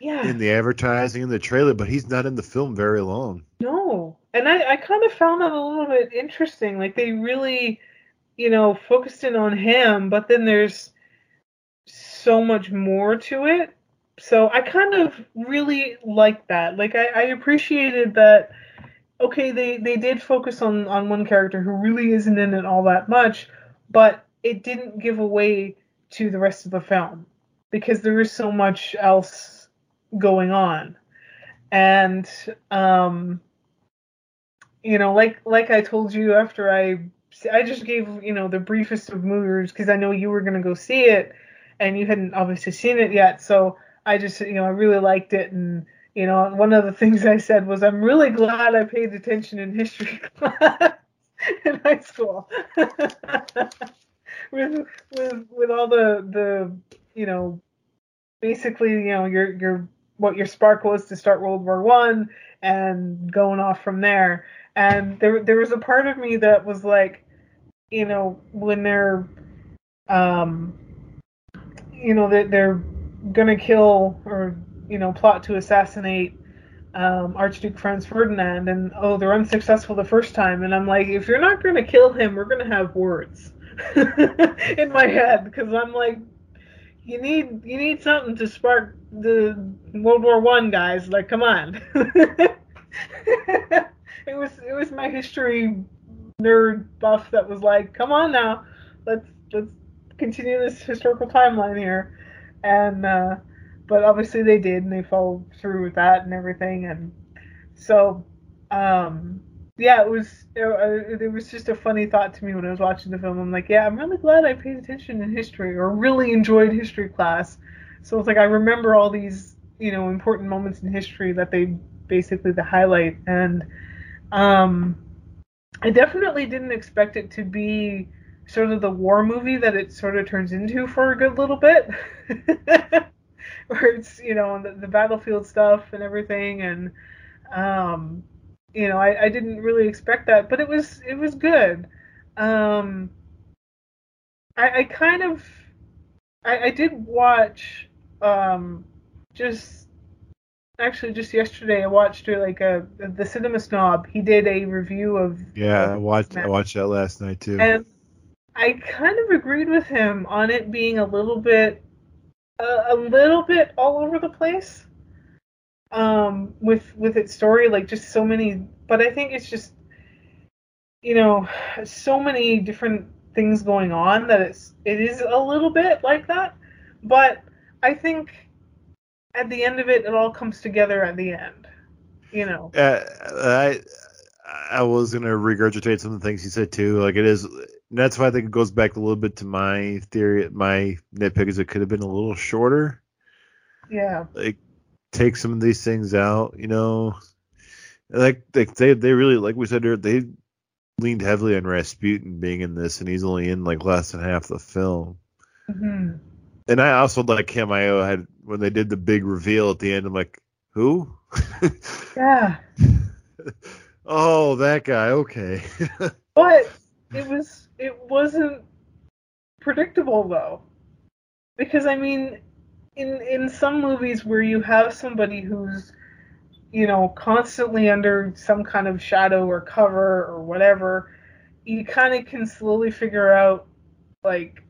yeah, in the advertising in the trailer, but he's not in the film very long. no, and I I kind of found that a little bit interesting. Like they really, you know, focused in on him, but then there's so much more to it. So I kind of really liked that. Like I, I appreciated that. Okay, they they did focus on on one character who really isn't in it all that much, but it didn't give away to the rest of the film because there is so much else going on, and um, you know, like like I told you after I I just gave you know the briefest of movies because I know you were gonna go see it, and you hadn't obviously seen it yet, so I just you know I really liked it. And you know one of the things I said was I'm really glad I paid attention in history class in high school. With with with all the the you know basically you know your your what your spark was to start World War One and going off from there. And there there was a part of me that was like, you know, when they're um you know that they're gonna kill or you know plot to assassinate um, Archduke Franz Ferdinand, and oh, they're unsuccessful the first time, and I'm like, if you're not gonna kill him, we're gonna have words in my head because I'm like, you need you need something to spark the World War One guys. Like, come on. it was it was my history nerd buff that was like, come on now, let's let's continue this historical timeline here, and uh, but obviously they did, and they followed through with that and everything, and so um, yeah, it was it, it, was just a funny thought to me when I was watching the film. I'm like, yeah, I'm really glad I paid attention in history or really enjoyed history class. So it's like I remember all these you know important moments in history that they basically the highlight, and um, I definitely didn't expect it to be sort of the war movie that it sort of turns into for a good little bit. Where it's, you know, the, the, battlefield stuff and everything and um you know, I, I didn't really expect that, but it was it was good. Um I, I kind of I, I did watch um just actually just yesterday I watched like a the Cinema Snob. He did a review of Yeah, I watched I watched that last night too. And I kind of agreed with him on it being a little bit, a little bit all over the place. Um, with with its story, like just so many. But I think it's just, you know, so many different things going on that it's it is a little bit like that. But I think at the end of it, it all comes together at the end. You know. Uh, I I was gonna regurgitate some of the things he said too. Like it is that's why I think it goes back a little bit to my theory. My nitpick is it could have been a little shorter. Yeah. Like take some of these things out, you know. Like, like they they really like we said they leaned heavily on Rasputin being in this, and he's only in like less than half the film. Mm-hmm. And I also like him. I had when they did the big reveal at the end. I'm like, who? yeah. oh, that guy. Okay. but it was it wasn't predictable though. Because I mean, in in some movies where you have somebody who's you know constantly under some kind of shadow or cover or whatever, you kind of can slowly figure out like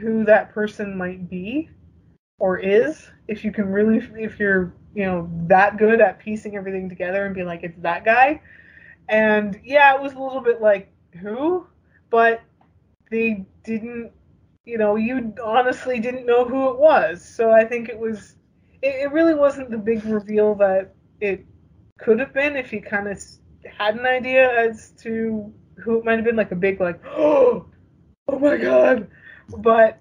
who that person might be or is. If you can really if you're you know that good at piecing everything together and being like it's that guy. And yeah it was a little bit like who? But they didn't, you know, you honestly didn't know who it was. So I think it was, it, it really wasn't the big reveal that it could have been if you kind of had an idea as to who it might have been, like a big, like, oh, oh my god. But,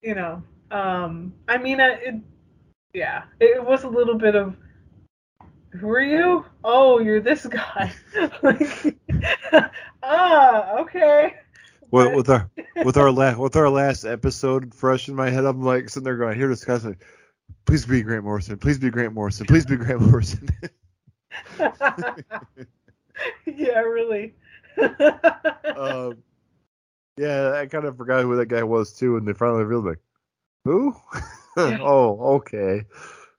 you know, um, I mean, it, yeah, it was a little bit of, who are you? Oh, you're this guy. like, ah, okay with, with our with our last with our last episode fresh in my head, I'm like sitting there going, here discussing, please be Grant Morrison, please be Grant Morrison, please be Grant Morrison. yeah, really. um, yeah, I kind of forgot who that guy was too, and they finally revealed like, who? oh, okay.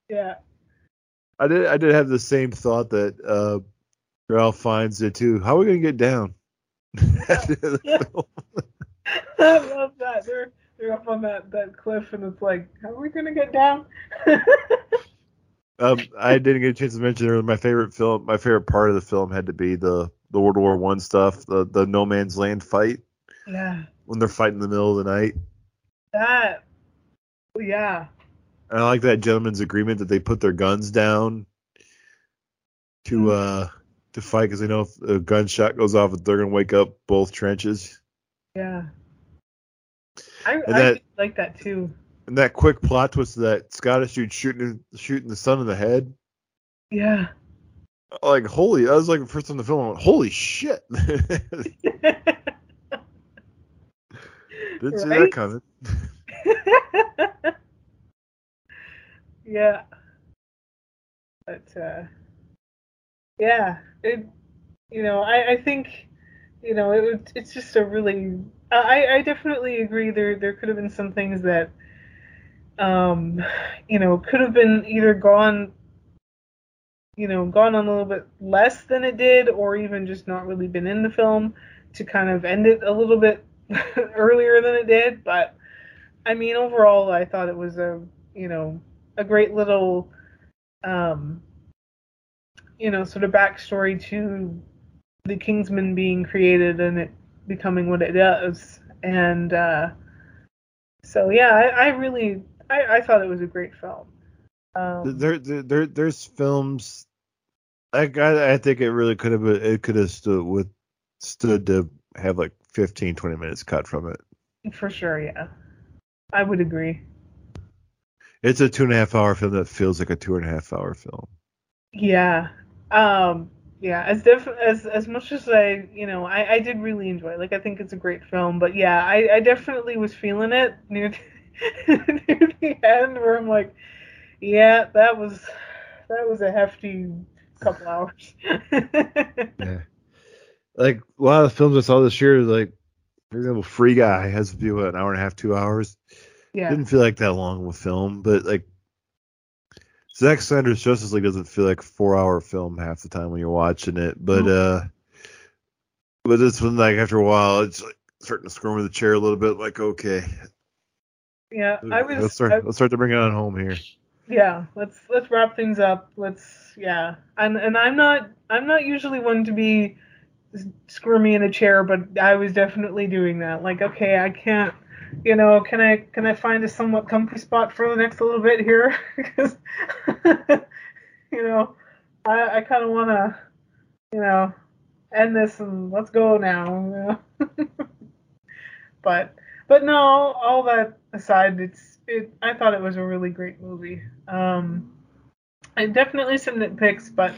Yeah. I did. I did have the same thought that uh, Ralph finds it too. How are we gonna get down? I love that. They're they're up on that, that cliff and it's like, how are we gonna get down? um, I didn't get a chance to mention there my favorite film my favorite part of the film had to be the the World War One stuff, the the no man's land fight. Yeah. When they're fighting in the middle of the night. That yeah. I like that gentleman's agreement that they put their guns down to mm. uh to fight because they know if a gunshot goes off, they're gonna wake up both trenches. Yeah. I, I that, like that too. And that quick plot twist that Scottish dude shooting shooting the son in the head. Yeah. Like holy, that was like the first time the film. Went, holy shit. Didn't right? see that coming. yeah. But uh Yeah, it. You know, I, I think, you know, it, it's just a really. I, I definitely agree. There there could have been some things that, um, you know, could have been either gone. You know, gone on a little bit less than it did, or even just not really been in the film to kind of end it a little bit earlier than it did. But I mean, overall, I thought it was a you know a great little um, you know sort of backstory to the Kingsman being created and it becoming what it does. And uh, so yeah, I, I really I, I, thought it was a great film. Um, there, there, there's films. I, I, think it really could have it could have stood with stood to have like 15, 20 minutes cut from it. For sure, yeah. I would agree. It's a two and a half hour film that feels like a two and a half hour film. Yeah. Um, yeah, as def- as as much as I, you know, I, I did really enjoy it. Like I think it's a great film, but yeah, I, I definitely was feeling it near the, near the end where I'm like, yeah, that was that was a hefty couple hours. yeah. Like a lot of the films I saw this year, like for example, Free Guy has to be what an hour and a half, two hours. Yeah. Didn't feel like that long of a film, but like Zack Snyder's Justice League doesn't feel like a four hour film half the time when you're watching it. But uh but this one like after a while it's like starting to squirm in the chair a little bit, like, okay. Yeah, I was let's start I, let's start to bring it on home here. Yeah, let's let's wrap things up. Let's yeah. And and I'm not I'm not usually one to be squirmy in a chair, but I was definitely doing that. Like, okay, I can't you know, can I can I find a somewhat comfy spot for the next little bit here? Because you know, I I kind of want to, you know, end this and let's go now. but but no, all that aside, it's it. I thought it was a really great movie. Um, and definitely some nitpicks, but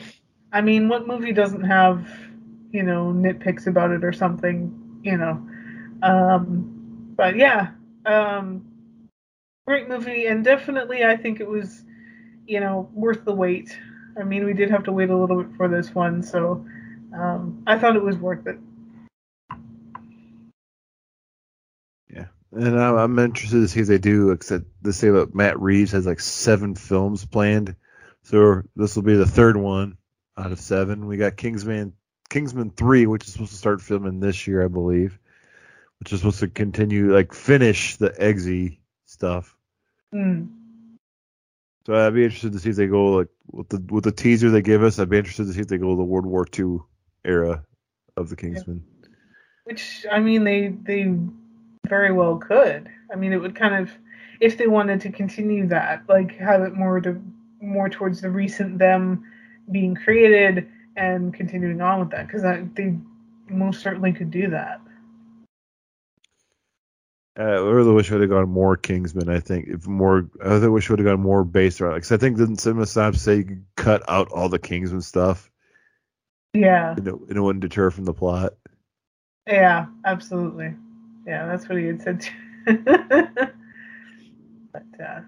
I mean, what movie doesn't have you know nitpicks about it or something? You know. Um, but yeah, um, great movie, and definitely I think it was, you know, worth the wait. I mean, we did have to wait a little bit for this one, so um, I thought it was worth it. Yeah, and I'm, I'm interested to see if they do. Except they say that Matt Reeves has like seven films planned, so this will be the third one out of seven. We got Kingsman, Kingsman three, which is supposed to start filming this year, I believe which is supposed to continue like finish the Eggsy stuff. Mm. So I'd be interested to see if they go like with the with the teaser they give us. I'd be interested to see if they go the World War II era of the Kingsman. Which I mean, they they very well could. I mean, it would kind of if they wanted to continue that, like have it more to more towards the recent them being created and continuing on with that, because they most certainly could do that. Uh, I really wish I would have gone more Kingsman. I think if more, I really wish I would have gone more based around. Because I think didn't Cinema say you could cut out all the Kingsman stuff? Yeah. And it, and it wouldn't deter from the plot. Yeah, absolutely. Yeah, that's what he had said. but uh,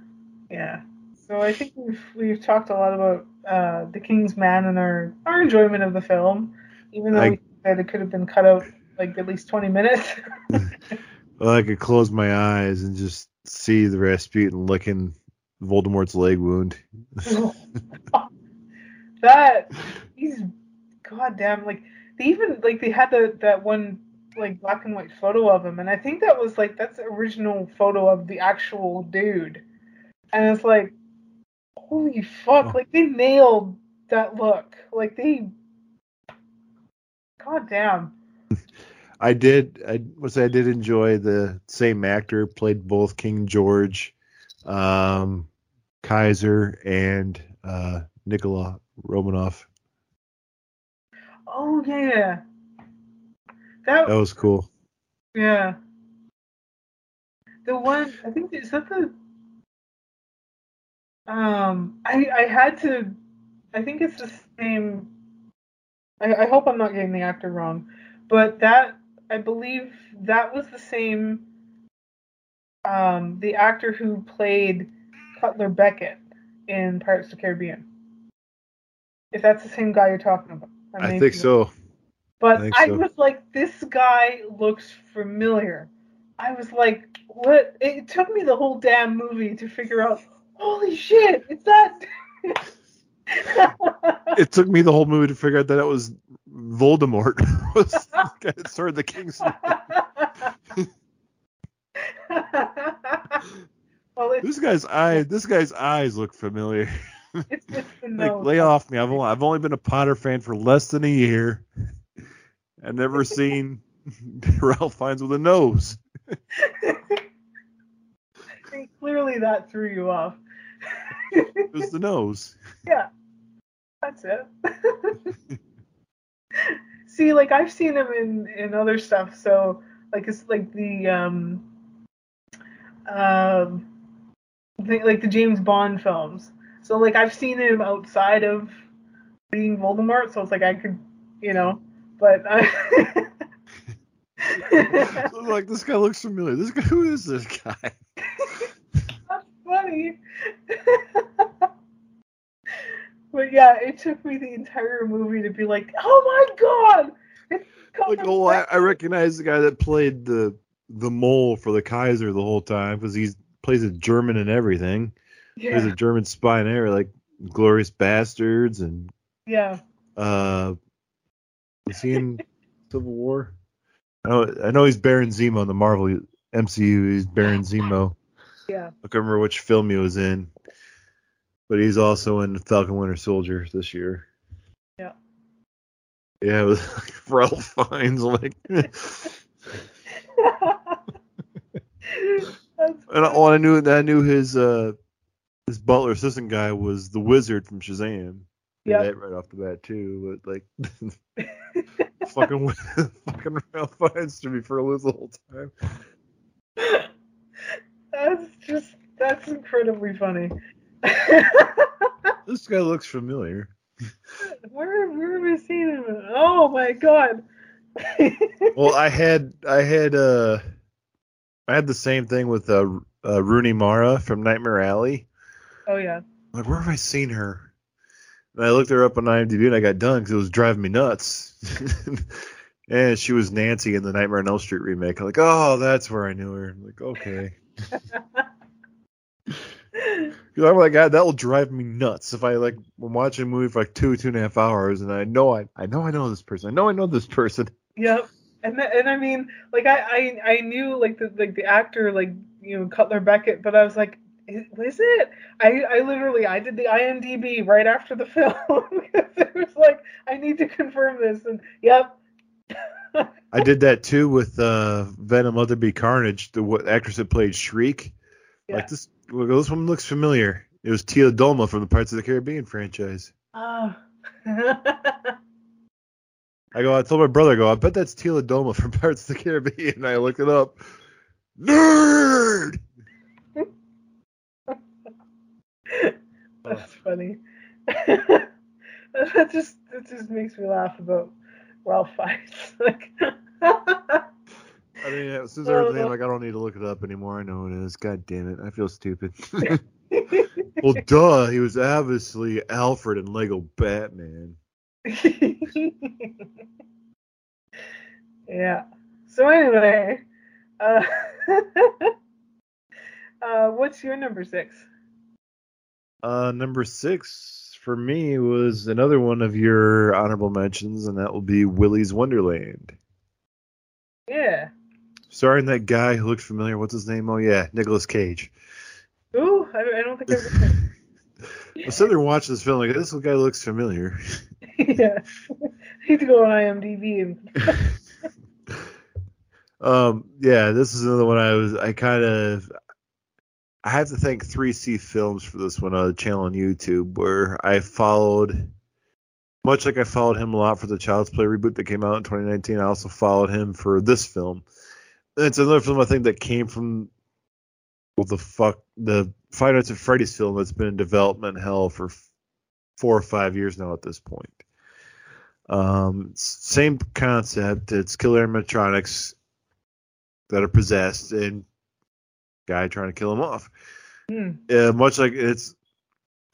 yeah, so I think we've we've talked a lot about uh, the King's Man and our our enjoyment of the film, even though I, we said it could have been cut out like at least twenty minutes. I could close my eyes and just see the Rasputin licking Voldemort's leg wound. that he's goddamn like they even like they had the that one like black and white photo of him and I think that was like that's the original photo of the actual dude. And it's like holy fuck, oh. like they nailed that look. Like they God damn. I did. I was. I did enjoy the same actor played both King George, um, Kaiser, and uh, Nikolai Romanov. Oh yeah, that that was cool. Yeah. The one I think is that the um I I had to I think it's the same I, I hope I'm not getting the actor wrong, but that I believe that was the same um, the actor who played Cutler Beckett in Pirates of the Caribbean. If that's the same guy you're talking about. I think so. But I I, so. was like, this guy looks familiar. I was like, what? It took me the whole damn movie to figure out. Holy shit! It's that. It took me the whole movie to figure out that it was Voldemort. was that started the King's. well, This guy's eye. This guy's eyes look familiar. it's just the Like, lay off me. I've only, I've only been a Potter fan for less than a year. I've never seen Ralph Fiennes with a nose. And clearly that threw you off. It was the nose. Yeah, that's it. See, like I've seen him in in other stuff, so like it's like the um um the, like the James Bond films. So like I've seen him outside of being Voldemort, so it's like I could, you know, but I. So, like this guy looks familiar. This guy, who is this guy? That's funny. but yeah, it took me the entire movie to be like, oh my god! It's Like, oh, I. I recognize the guy that played the the mole for the Kaiser the whole time because he plays a German and everything. Yeah. He's a German spy and everything, like Glorious Bastards and yeah. uh, is he in Civil War? I know, I know he's Baron Zemo in the Marvel MCU. He's Baron Zemo. Yeah. I can't remember which film he was in, but he's also in Falcon Winter Soldier this year. Yeah. Yeah, it was like Ralph Fiennes. Like, and That's all I knew, I knew his uh, his butler assistant guy was the Wizard from Shazam. Yeah, that right off the bat too. But like, fucking fucking Ralph Fiennes to me for a lose the whole time. that's just that's incredibly funny. This guy looks familiar. where where have I seen him? Oh my god. Well, I had I had uh I had the same thing with uh, uh Rooney Mara from Nightmare Alley. oh yeah. Like, where have I seen her? And I looked her up on IMDb and I got done because it was driving me nuts. and she was Nancy in the Nightmare on Elm Street remake. I'm like, oh, that's where I knew her. I'm like, okay. Because I'm like, God, that will drive me nuts if I like I'm watching a movie for like two, two and a half hours, and I know I, I know I know this person. I know I know this person. Yep. And th- and I mean, like I, I I knew like the like the actor like you know Cutler Beckett, but I was like, is, was it? I I literally I did the IMDb right after the film because it was like I need to confirm this, and yep. I did that too with uh, Venom: Let There Be Carnage. The what, actress that played Shriek. Yeah. Like this, well, this one looks familiar. It was Tia Dalma from the Pirates of the Caribbean franchise. Oh. I go, I told my brother, I go, I bet that's Tia Dalma from Pirates of the Caribbean. And I looked it up. Nerd. That's funny. that just that just makes me laugh about Ralph Fiennes. Like, I mean, as soon as I heard the name, like, I don't need to look it up anymore. I know it is. God damn it, I feel stupid. well, duh, he was obviously Alfred in Lego Batman. yeah. So anyway, uh, uh, what's your number six? Uh, number six for me was another one of your honorable mentions, and that will be Willy's Wonderland. Yeah. Starring that guy who looks familiar. What's his name? Oh yeah, Nicolas Cage. Ooh, I, I don't think I've. I sat there watched this film like this guy looks familiar. yeah. I need to go on IMDb and. Um, yeah, this is another one I was I kind of I have to thank 3C Films for this one on the channel on YouTube where I followed much like I followed him a lot for the Child's Play reboot that came out in 2019. I also followed him for this film. It's another film I think that came from well the fuck the Five Nights at Freddy's film that's been in development hell for f- four or five years now at this point. Um, same concept. It's killer animatronics that are possessed and guy trying to kill him off. Hmm. Uh, much like it's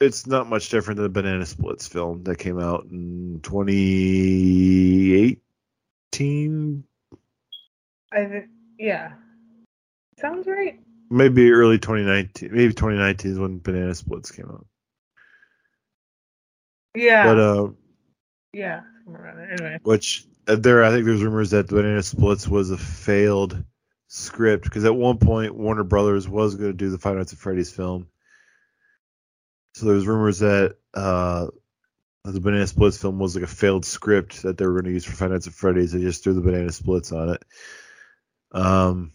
it's not much different than the Banana Splits film that came out in 2018, I think, yeah. Sounds right. maybe early 2019. Maybe 2019 is when Banana Splits came out. Yeah. But uh, yeah. somewhere around there. Anyway. which uh, there I think there's rumors that Banana Splits was a failed script because at one point Warner Brothers was going to do the Five Nights at Freddy's film. So there's rumors that uh, the Banana Splits film was like a failed script that they were going to use for Five Nights at Freddy's. They just threw the Banana Splits on it. Um,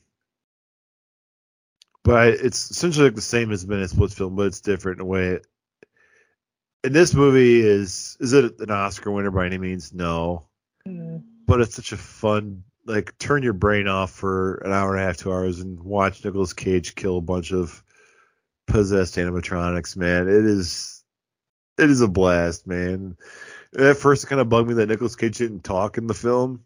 but it's essentially like the same as Banana Splits film, but it's different in a way. And this movie is is it an Oscar winner by any means? No Mm. but it's such a fun like turn your brain off for an hour and a half, two hours, and watch Nicolas Cage kill a bunch of possessed animatronics. Man, it is it is a blast, man. And at first, it kind of bugged me that Nicolas Cage didn't talk in the film.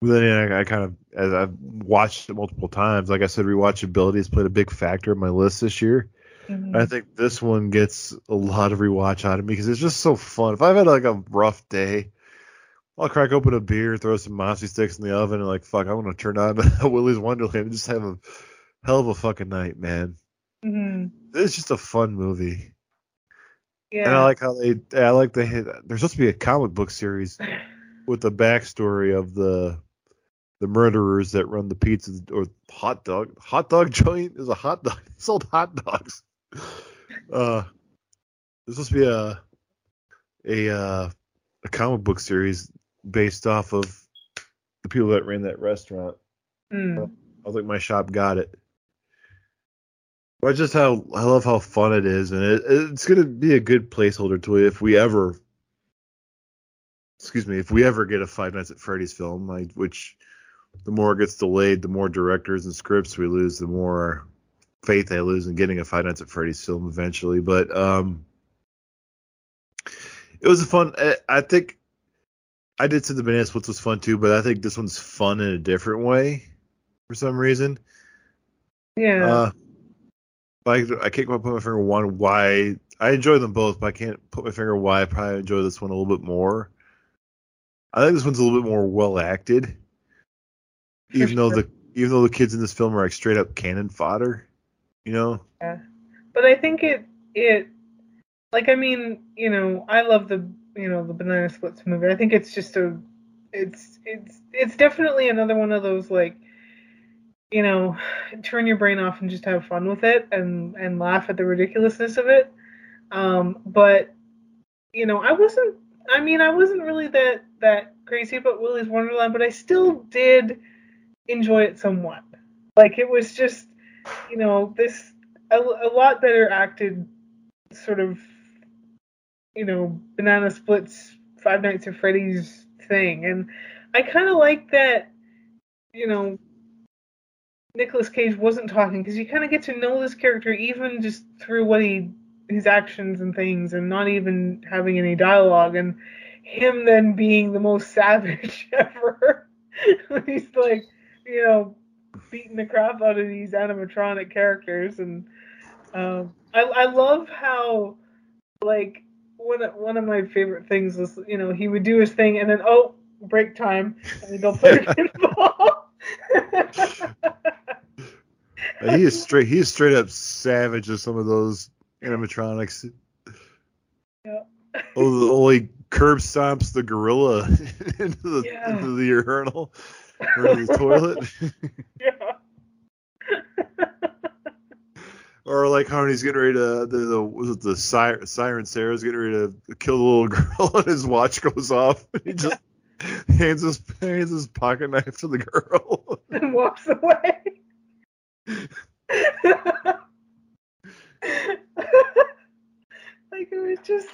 Then I, I kind of, as I've watched it multiple times, like I said, rewatchability has played a big factor in my list this year. Mhm. I think this one gets a lot of rewatch out of me because it's just so fun. If I've had like a rough day, I'll crack open a beer, throw some monster sticks in the oven, and like fuck, I want to turn on Willy's Wonderland and just have a hell of a fucking night, man. Mhm. It's just a fun movie, Yeah. and I like how they, I like the hit. There's supposed to be a comic book series with the backstory of the the murderers that run the pizza or hot dog hot dog joint is a hot dog. They sold hot dogs. Uh, there's supposed to be a a uh, a comic book series based off of the people that ran that restaurant. Mm. I was like, my shop got it. But just how I love how fun it is, and it, it's gonna be a good placeholder to if we ever, excuse me, if we ever get a Five Nights at Freddy's film, like which the more it gets delayed, the more directors and scripts we lose, the more faith I lose in getting a Five Nights at Freddy's film eventually. But um, it was a fun. I, think I did say the Banana Splits was fun too, but I think this one's fun in a different way for some reason. Yeah. Uh, I, I can't quite put my finger on why I enjoy them both, but I can't put my finger on why I probably enjoy this one a little bit more. I think this one's a little bit more well acted, even though the even though the kids in this film are like straight up cannon fodder, you know. Yeah, but I think it it like I mean, you know, I love the you know the Banana Splits movie. I think it's just a it's it's it's definitely another one of those like you know turn your brain off and just have fun with it and and laugh at the ridiculousness of it. Um, but you know, I wasn't. I mean, I wasn't really that that crazy about Willy's Wonderland, but I still did enjoy it somewhat. Like it was just, you know, this a, a lot better acted sort of, you know, banana splits Five Nights at Freddy's thing, and I kind of like that, you know. Nicolas Cage wasn't talking because you kind of get to know this character even just through what he his actions and things and not even having any dialogue and him then being the most savage ever he's like you know beating the crap out of these animatronic characters and um, I, I love how like one of, one of my favorite things was you know he would do his thing and then oh break time and then go play Uh, he is straight. He is straight up savage with some of those animatronics. Yeah. Oh, the only curb stomps the gorilla into the Yeah. into the urinal or the toilet, yeah or like how he's getting ready to the, the was it the siren, siren Sarah's getting ready to kill the little girl and his watch goes off. And he just hands his hands his pocket knife to the girl. and walks away. like it was just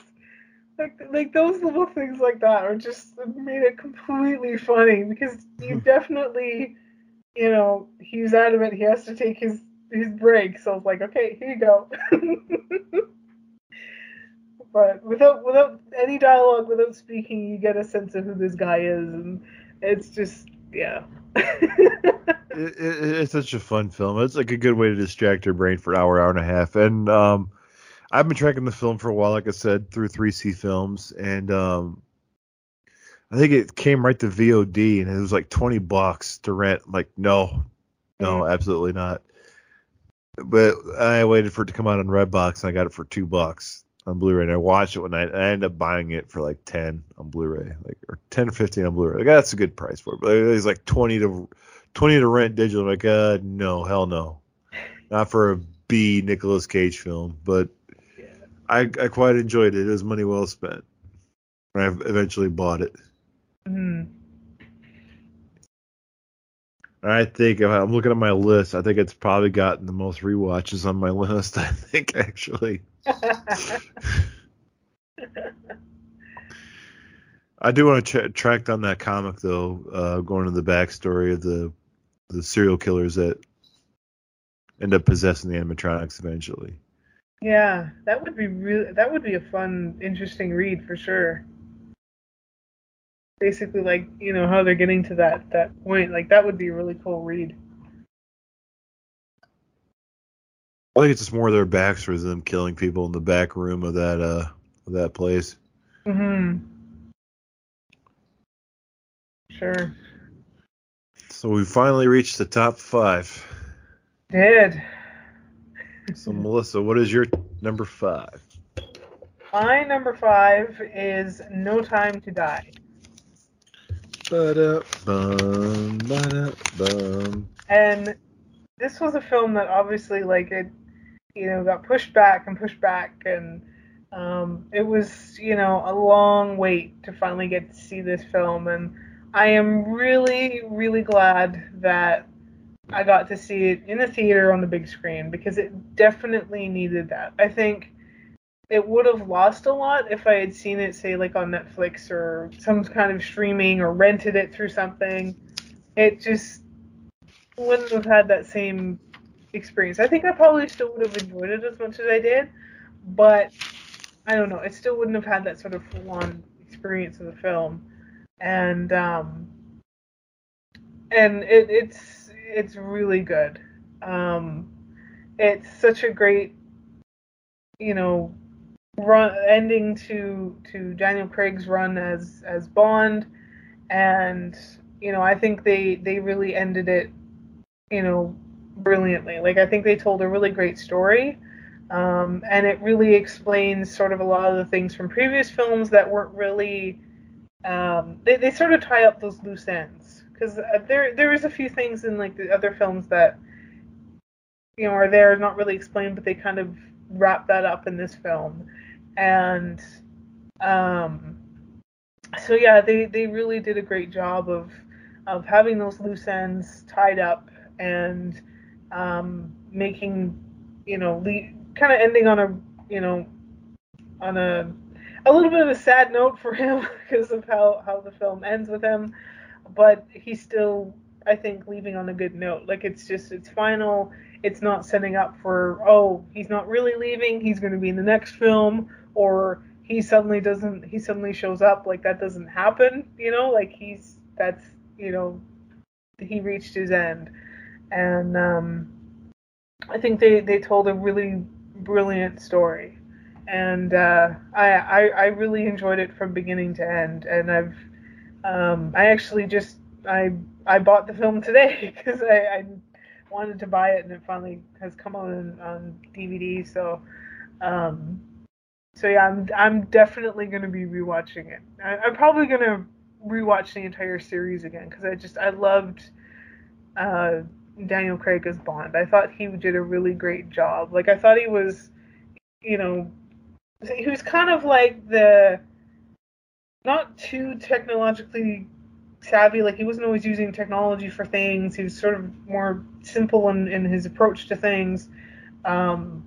like like those little things like that are just made it completely funny because you definitely you know he's out of it he has to take his his break so it's like okay here you go but without without any dialogue without speaking you get a sense of who this guy is and it's just yeah it, it, it's such a fun film. It's like a good way to distract your brain for an hour, hour and a half. And um, I've been tracking the film for a while, like I said, through 3C Films, and um, I think it came right to VOD, and it was like 20 bucks to rent. I'm like, no, no, Mhm. absolutely not. But I waited for it to come out on Redbox, and I got it for two bucks on Blu-ray. And I watched it one night, and I ended up buying it for like 10 on Blu-ray, like or 10 15 on Blu-ray. Like that's a good price for it. But it was like 20 to 20 to rent digital. I'm like, uh, no, hell no, not for a B Nicolas Cage film. But I, I quite enjoyed it. It was money well spent. I eventually bought it. Mhm. I think if I'm looking at my list, I think it's probably gotten the most rewatches on my list. I think actually, I do want to ch- track down that comic though, uh, going to the backstory of the the serial killers that end up possessing the animatronics eventually. Yeah, that would be really that would be a fun, interesting read for sure. Basically, like you know how they're getting to that that point. Like that would be a really cool read. I think it's just more their backstories of them killing people in the back room of that uh of that place. Mm hmm Sure. So we finally reached the top five. Did. So Melissa, what is your number five? My number five is No Time to Die. Ba-da-bum, ba-da-bum. And this was a film that obviously, like, it, you know, got pushed back and pushed back, and um, it was, you know, a long wait to finally get to see this film. And I am really, really glad that I got to see it in the theater on the big screen because it definitely needed that. I think it would have lost a lot if I had seen it, say, like on Netflix or some kind of streaming or rented it through something. It just wouldn't have had that same experience. I think I probably still would have enjoyed it as much as I did, but I don't know. It still wouldn't have had that sort of full-on experience of the film, and um, and it, it's it's really good. Um, it's such a great, you know, run ending to to Daniel Craig's run as as Bond, and you know I think they they really ended it, you know, brilliantly. Like I think they told a really great story. Um, and it really explains sort of a lot of the things from previous films that weren't really um, they, they sort of tie up those loose ends because there there is a few things in like the other films that you know are there not really explained but they kind of wrap that up in this film. And um, so yeah they they really did a great job of of having those loose ends tied up and um, making you know le- kind of ending on a you know on a a little bit of a sad note for him because of how how the film ends with him but he's still i think leaving on a good note. Like it's just it's final. It's not setting up for oh he's not really leaving. He's going to be in the next film or he suddenly doesn't he suddenly shows up. Like that doesn't happen you know? Like he's that's you know he reached his end. And um i think they they told a really brilliant story. And uh, I, I I really enjoyed it from beginning to end. And I've um, I actually just I I bought the film today because I, I wanted to buy it and it finally has come on on DVD. So um, so yeah, I'm I'm definitely gonna be rewatching it. I, I'm probably gonna rewatch the entire series again because I just I loved uh, Daniel Craig as Bond. I thought he did a really great job. Like I thought he was, you know, he was kind of like the not too technologically savvy. Like he wasn't always using technology for things. He was sort of more simple in, in his approach to things. Um,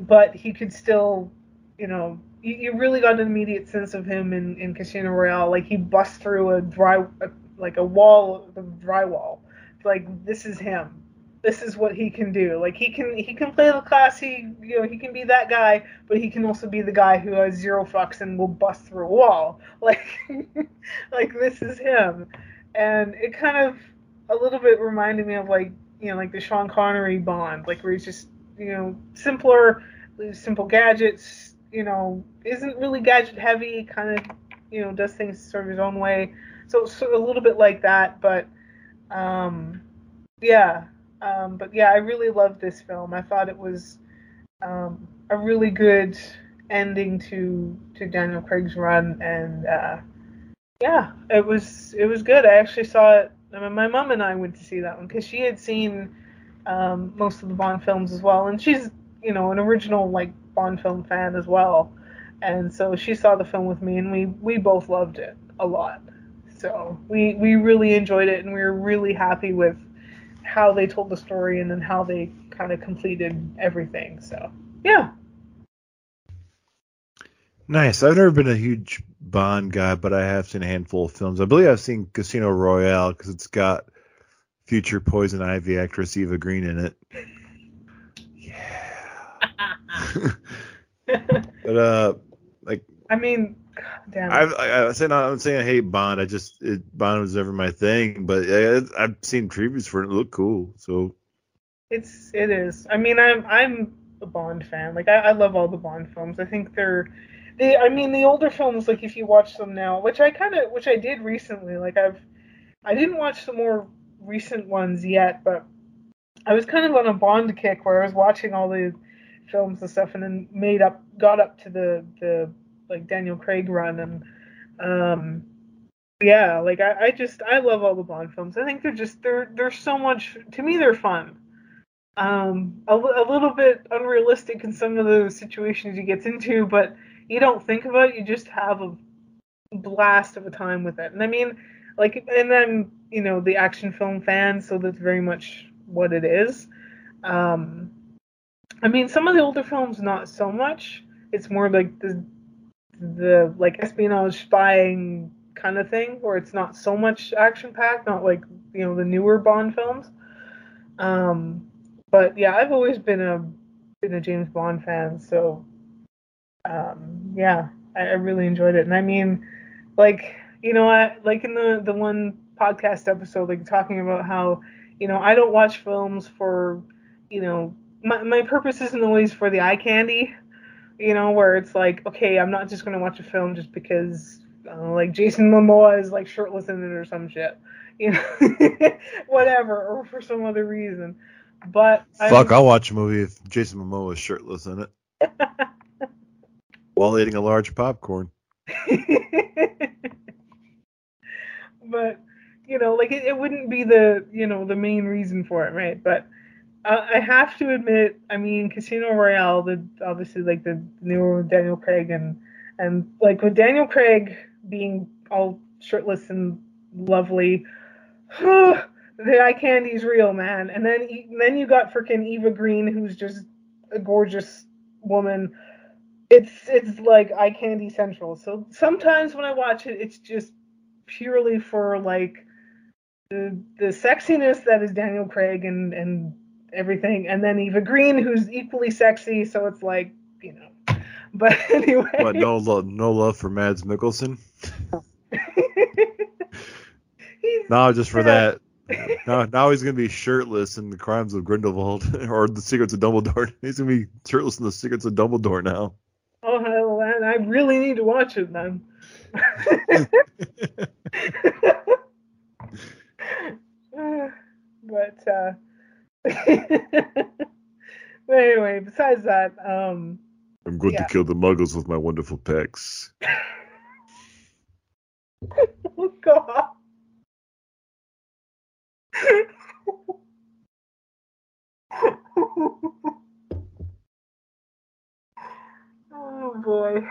but he could still, you know, you, you really got an immediate sense of him in, in Casino Royale. Like he busts through a dry, a, like a wall of drywall. Like this is him. This is what he can do. Like he can he can play the classy, you know, he can be that guy, but he can also be the guy who has zero fucks and will bust through a wall. Like like this is him. And it kind of a little bit reminded me of like, you know, like the Sean Connery Bond, like where he's just, you know, simpler simple gadgets. You know, isn't really gadget heavy. Kind of, you know, does things sort of his own way. So, so a little bit like that, but um, yeah. Um, but yeah, I really loved this film. I thought it was um, a really good ending to to Daniel Craig's run, and uh, yeah, it was it was good. I actually saw it. I mean, my mom and I went to see that one because she had seen um, most of the Bond films as well, and she's you know an original like Bond film fan as well, and so she saw the film with me, and we we both loved it a lot. So we we really enjoyed it, and we were really happy with how they told the story and then how they kind of completed everything. So yeah. Nice. I've never been a huge Bond guy, but I have seen a handful of films. I believe I've seen Casino Royale because it's got future Poison Ivy actress Eva Green in it. Yeah. but uh, like I mean, damn. I, I, I say not. I'm saying I hate Bond. I just it, Bond was never my thing. But I, I've seen previews for it. It looked cool. So it's it is. I mean, I'm I'm a Bond fan. Like I, I love all the Bond films. I think they're they. I mean, the older films. Like if you watch them now, which I kind of which I did recently. Like I've I didn't watch the more recent ones yet, but I was kind of on a Bond kick where I was watching all the films and stuff, and then made up got up to the the like Daniel Craig run and um yeah like I, I just I love all the Bond films. I think they're just they're they're so much to me they're fun. Um a, a little bit unrealistic in some of the situations he gets into but you don't think about it you just have a blast of a time with it. And I mean like and I'm you know the action film fan so that's very much what it is. Um I mean some of the older films not so much. It's more like the the like espionage spying kind of thing where it's not so much action packed not like you know the newer bond films. Um but yeah i've always been a been a james bond fan so um yeah i, I really enjoyed it. And i mean like you know I, like in the the one podcast episode like talking about how you know i don't watch films for you know my, my purpose isn't always for the eye candy you know, where it's like, okay, I'm not just gonna watch a film just because, uh, like Jason Momoa is like shirtless in it or some shit, you know, whatever, or for some other reason. But fuck, i will watch a movie if Jason Momoa is shirtless in it while eating a large popcorn. but you know, like it, it wouldn't be the you know the main reason for it, right? But uh, I have to admit, I mean, Casino Royale, the obviously like the new Daniel Craig and and like with Daniel Craig being all shirtless and lovely, the eye candy's real, man. And then then you got freaking Eva Green, who's just a gorgeous woman. It's it's like eye candy central. So sometimes when I watch it, it's just purely for like the the sexiness that is Daniel Craig and and everything, and then Eva Green, who's equally sexy. So it's like, you know. But anyway. What? No love, no love for Mads Mikkelsen. no, just for that. now, now he's gonna be shirtless in the Crimes of Grindelwald or the Secrets of Dumbledore. He's gonna be shirtless in the Secrets of Dumbledore now. Oh hell, man! I really need to watch it then. but uh, but anyway, besides that, um, I'm going yeah. to kill the muggles with my wonderful pecs. oh God. oh boy.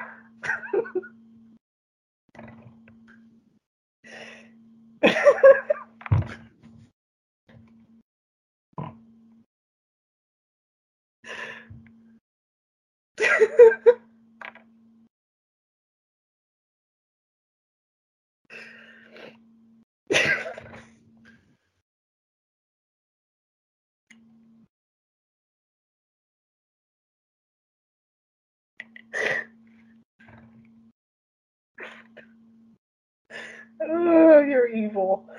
Oh, you're evil.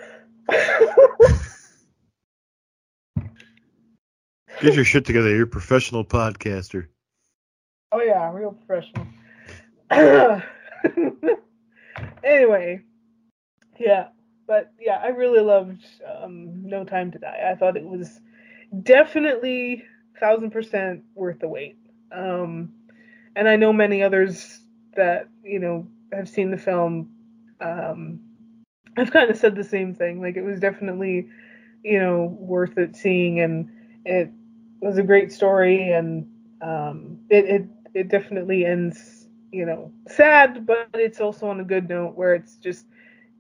Get your shit together. You're a professional podcaster. Oh yeah, real professional. anyway, yeah, but yeah, I really loved um, No Time to Die. I thought it was definitely thousand percent worth the wait. Um, and I know many others that you know have seen the film. Um, I've kind of said the same thing. Like it was definitely, you know, worth it seeing, and it was a great story, and um, it it it definitely ends, you know, sad, but it's also on a good note where it's just,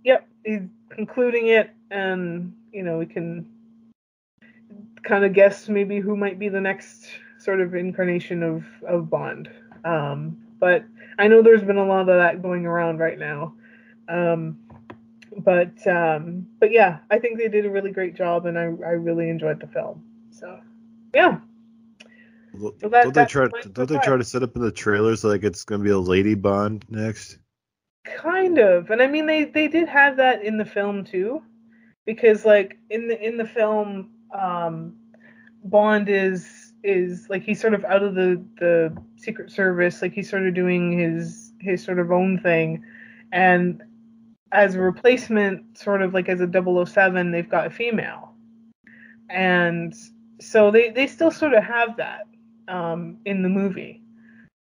yep, he's concluding it, and you know we can kind of guess maybe who might be the next sort of incarnation of of Bond. Um, but I know there's been a lot of that going around right now. Um, but um, but yeah, I think they did a really great job, and I I really enjoyed the film. So yeah. Well, So that- don't they try? Don't they try to set up in the trailers like it's gonna be a lady Bond next? Kind of, and I mean they they did have that in the film too, because like in the in the film, um, Bond is is like he's sort of out of the the Secret Service, like he's sort of doing his his sort of own thing, and as a replacement, sort of like as a 007, they've got a female, and so they they still sort of have that um, in the movie,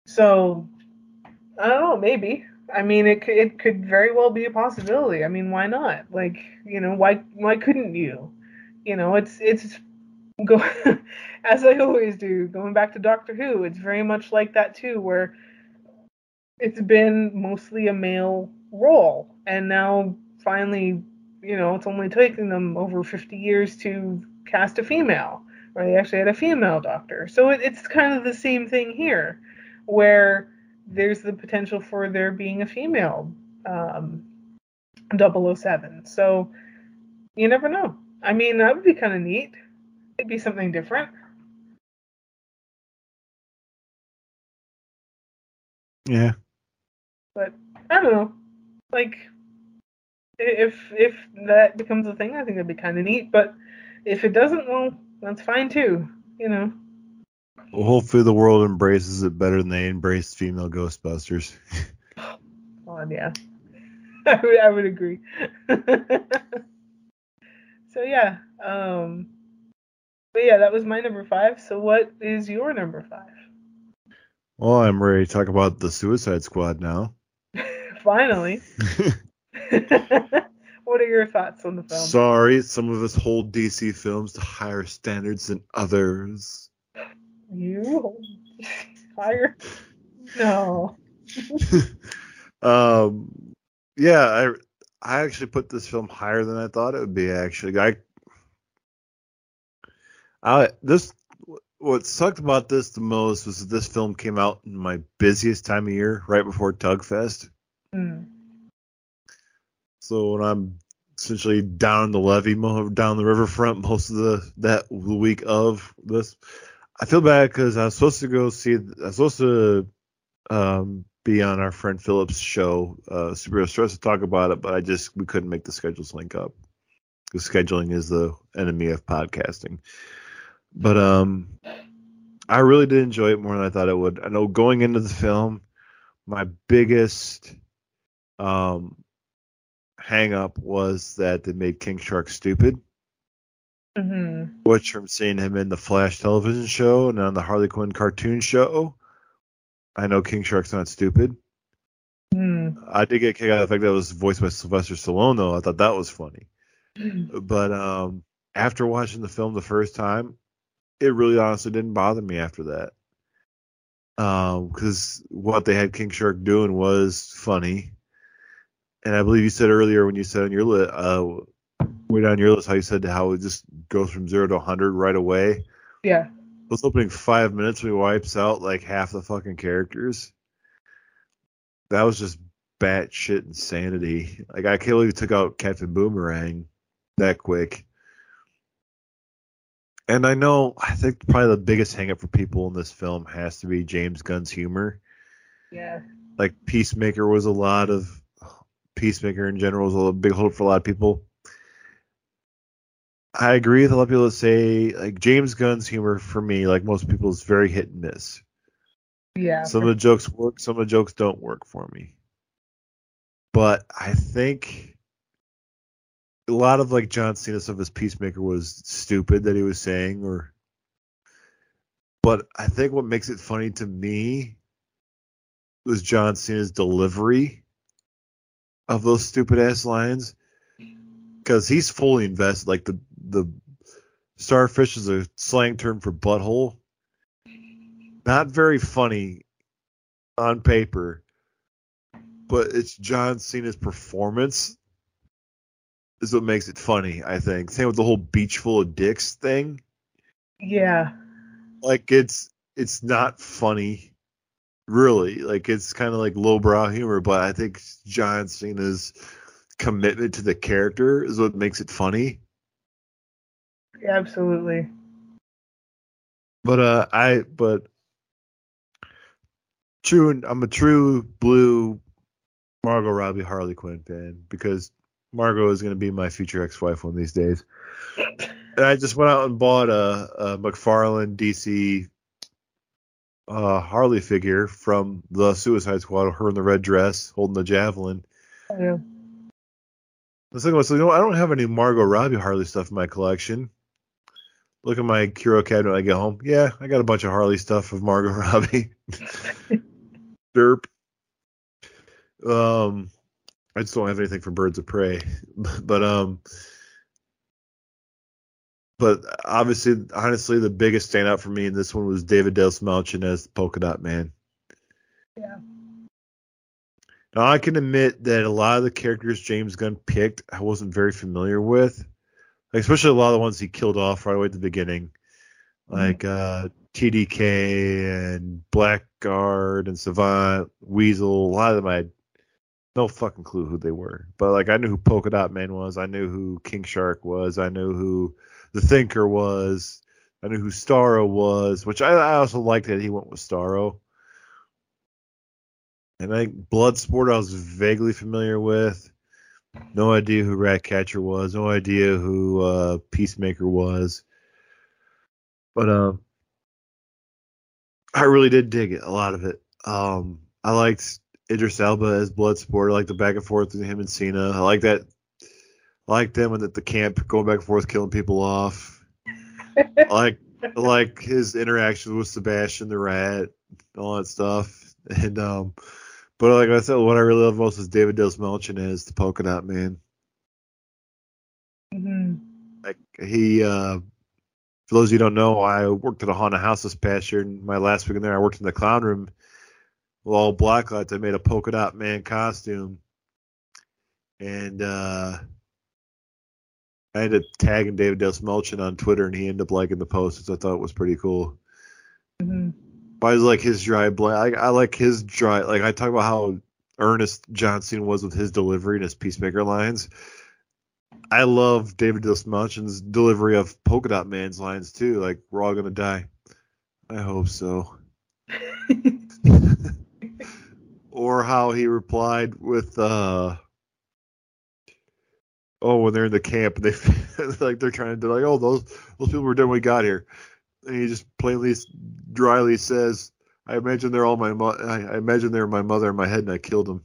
so I don't know, maybe. I mean, it could, it could very well be a possibility. I mean, why not? Like, you know, why why couldn't you? You know, it's it's go as I always do, going back to Doctor Who. It's very much like that too, where it's been mostly a male role, and now finally, you know, it's only taking them over 50 years to cast a female, or they actually had a female doctor. So it, it's kind of the same thing here, where there's the potential for there being a female um, 007. So you never know. I mean, that would be kind of neat. It'd be something different. Yeah. But I don't know. Like, if if that becomes a thing, I think that'd be kind of neat. But if it doesn't, well, that's fine too. You know. Well, hopefully the world embraces it better than they embraced female Ghostbusters. Oh yeah, I would I would agree. so yeah, um, but yeah, that was my number five. So what is your number five? well, I'm ready to talk about the Suicide Squad now. Finally. What are your thoughts on the film? Sorry, some of us hold DC films to higher standards than others. you higher? No. um, yeah, I I actually put this film higher than I thought it would be. Actually, I I this what sucked about this the most was that this film came out in my busiest time of year, right before Tugfest. Hmm. So when I'm essentially down the levee, down the riverfront most of the that the week of this, I feel bad because I was supposed to go see. I was supposed to um, be on our friend Phillips' show, uh, Superhero Stress, to talk about it, but I just we couldn't make the schedules link up. Because scheduling is the enemy of podcasting. But um, I really did enjoy it more than I thought I would. I know going into the film, my biggest um hang up was that they made King Shark stupid. hmm Which from seeing him in the Flash television show and on the Harley Quinn cartoon show, I know King Shark's not stupid. Hmm. I did get kicked out of the fact that it was voiced by Sylvester Stallone though. I thought that was funny. But um after watching the film the first time, it really honestly didn't bother me after that. Um, because what they had King Shark doing was funny. And I believe you said earlier when you said on your list, uh, way down your list, how you said how it just goes from zero to 100 right away. Yeah. Those opening five minutes we wipes out like half the fucking characters. That was just batshit insanity. Like I can't believe he took out Captain Boomerang that quick. And I know I think probably the biggest hangup for people in this film has to be James Gunn's humor. Yeah. Like Peacemaker was a lot of Peacemaker in general is a big hope for a lot of people. I agree with a lot of people that say like James Gunn's humor for me, like most people, is very hit and miss. Yeah. Some of the jokes work, some of the jokes don't work for me. But I think a lot of like John Cena stuff as Peacemaker was stupid that he was saying, or. But I think what makes it funny to me was John Cena's delivery of those stupid ass lines, because he's fully invested. Like the the starfish is a slang term for butthole. Not very funny on paper, but it's John Cena's performance is what makes it funny, I think. Same with the whole beach full of dicks thing. Yeah. Like it's it's not funny really. Like it's kind of like lowbrow humor, but I think John Cena's commitment to the character is what makes it funny. Yeah, absolutely. But uh I but true I'm a true blue Margot Robbie Harley Quinn fan because Margot is going to be my future ex-wife one of these days. And I just went out and bought a, a McFarlane DC uh, Harley figure from the Suicide Squad, her in the red dress holding the javelin. Yeah. I was thinking, about, so, you know, I don't have any Margot Robbie Harley stuff in my collection. Look at my Curo cabinet when I get home. Yeah, I got a bunch of Harley stuff of Margot Robbie. Derp. Um, I just don't have anything for Birds of Prey, but um, but obviously, honestly, the biggest standout for me in this one was David Dastmalchian as the Polka Dot Man. Yeah. Now I can admit that a lot of the characters James Gunn picked, I wasn't very familiar with, like, especially a lot of the ones he killed off right away at the beginning, like uh, TDK and Blackguard and Savant, Weasel. A lot of them I had no fucking clue who they were, but like I knew who Polka Dot Man was, I knew who King Shark was, I knew who the Thinker was, I knew who Starro was, which I, I also liked that he went with Starro. And I think Bloodsport I was vaguely familiar with. No idea who Ratcatcher was. No idea who uh, Peacemaker was. But um, I really did dig it. A lot of it. Um, I liked Idris Elba as Bloodsport. I like the back and forth with him and Cena. I like that. I like them and at the camp going back and forth, killing people off. Like like his interactions with Sebastian the Rat, all that stuff. And um, but like I said, what I really love most is David Dastmalchian as the Polka Dot Man. hmm Like he, uh, for those of you who don't know, I worked at a haunted house this past year. And my last week in there, I worked in the clown room. With all black lights. I made a polka dot man costume, and uh, I ended up tagging David Dastmalchian on Twitter, and he ended up liking the post, which I thought it was pretty cool. hmm I was like his dry black. I, I like his dry. Like I talk about how earnest John Cena was with his delivery and his peacemaker lines. I love David Dastmalchian's delivery of Polka Dot Man's lines too. Like we're all gonna die. I hope so. or how he replied with uh oh when they're in the camp they like they're trying to do like oh those those people were done when we got here. And he just plainly dryly says I imagine they're all my mo- I, I imagine they're my mother in my head and I killed them.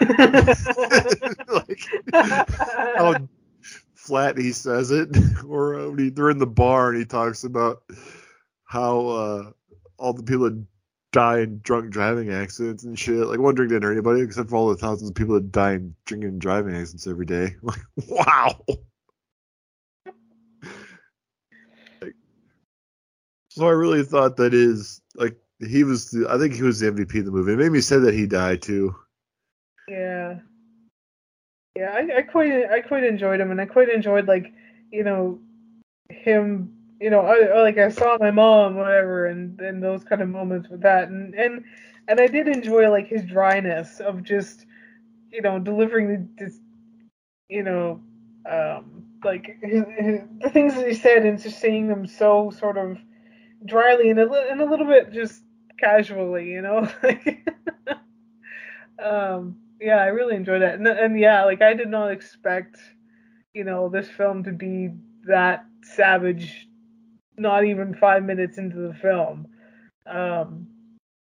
Like how flat he says it or uh, he, they're in the bar and he talks about how uh all the people that die in drunk driving accidents and shit. Like one drink didn't hurt anybody except for all the thousands of people that die in drinking and driving accidents every day. Like wow. Like, so I really thought that is like he was. The, I think he was the MVP of the movie. It made me sad that he died too. Yeah. Yeah, I, I quite I quite enjoyed him, and I quite enjoyed like you know him. You know, I, like I saw my mom, whatever, and and those kind of moments with that, and and and I did enjoy like his dryness of just you know delivering this, you know, um, like the things that he said, and just saying them so sort of dryly and a, li- and a little bit just casually, you know, um yeah, I really enjoyed that, and and yeah, like I did not expect, you know, this film to be that savage, not even five minutes into the film. Um,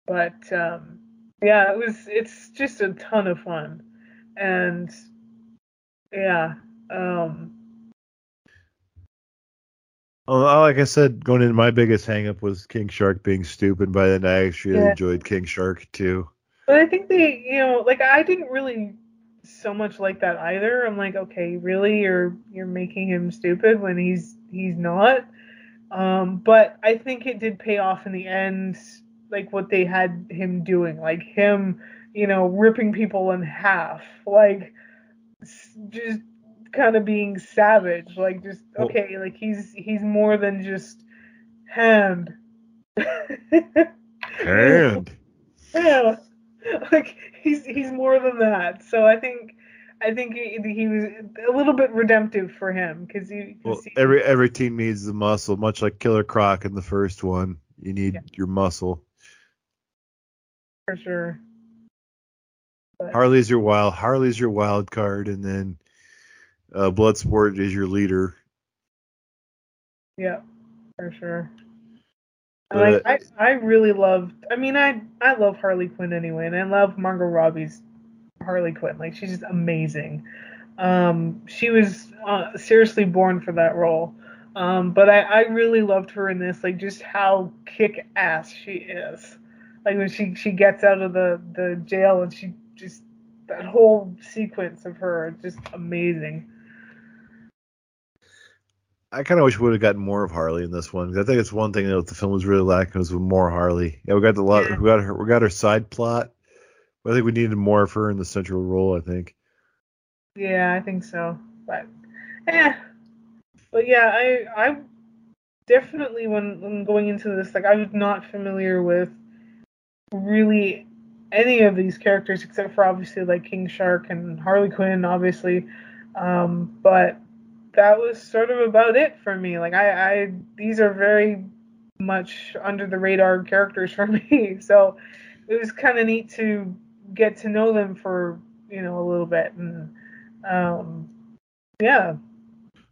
but um, yeah, it was. It's just a ton of fun, and yeah. Um, like I said, going in, my biggest hangup was King Shark being stupid. By then, I actually yeah. enjoyed King Shark too. But I think they, you know, like I didn't really so much like that either. I'm like, okay, really, you're you're making him stupid when he's he's not. Um, but I think it did pay off in the end, like what they had him doing, like him, you know, ripping people in half, like just kind of being savage, like just okay, like he's he's more than just hand. hand. yeah. like he's he's more than that. So I think I think he, he was a little bit redemptive for him because he. Well, every every team needs the muscle, much like Killer Croc in the first one. You need yeah. your muscle. For sure. But. Harley's your wild. Harley's your wild card, and then uh, Bloodsport is your leader. Yeah, for sure. Like I, I really loved. I mean, I I love Harley Quinn anyway, and I love Margot Robbie's Harley Quinn. Like she's just amazing. Um, she was uh, seriously born for that role. Um, but I, I really loved her in this, like just how kick ass she is. Like when she she gets out of the the jail and she just that whole sequence of her just amazing. I kind of wish we would have gotten more of Harley in this one. I think it's one thing that the film was really lacking was more Harley. Yeah, we got the lot. Yeah. We got her. We got her side plot. But I think we needed more of her in the central role. I think. Yeah, I think so. But yeah, but yeah, I I definitely when when going into this, like I was not familiar with really any of these characters except for obviously like King Shark and Harley Quinn, obviously. Um, but that was sort of about it for me. Like I, I these are very much under the radar characters for me. So it was kind of neat to get to know them for you know a little bit and um, yeah.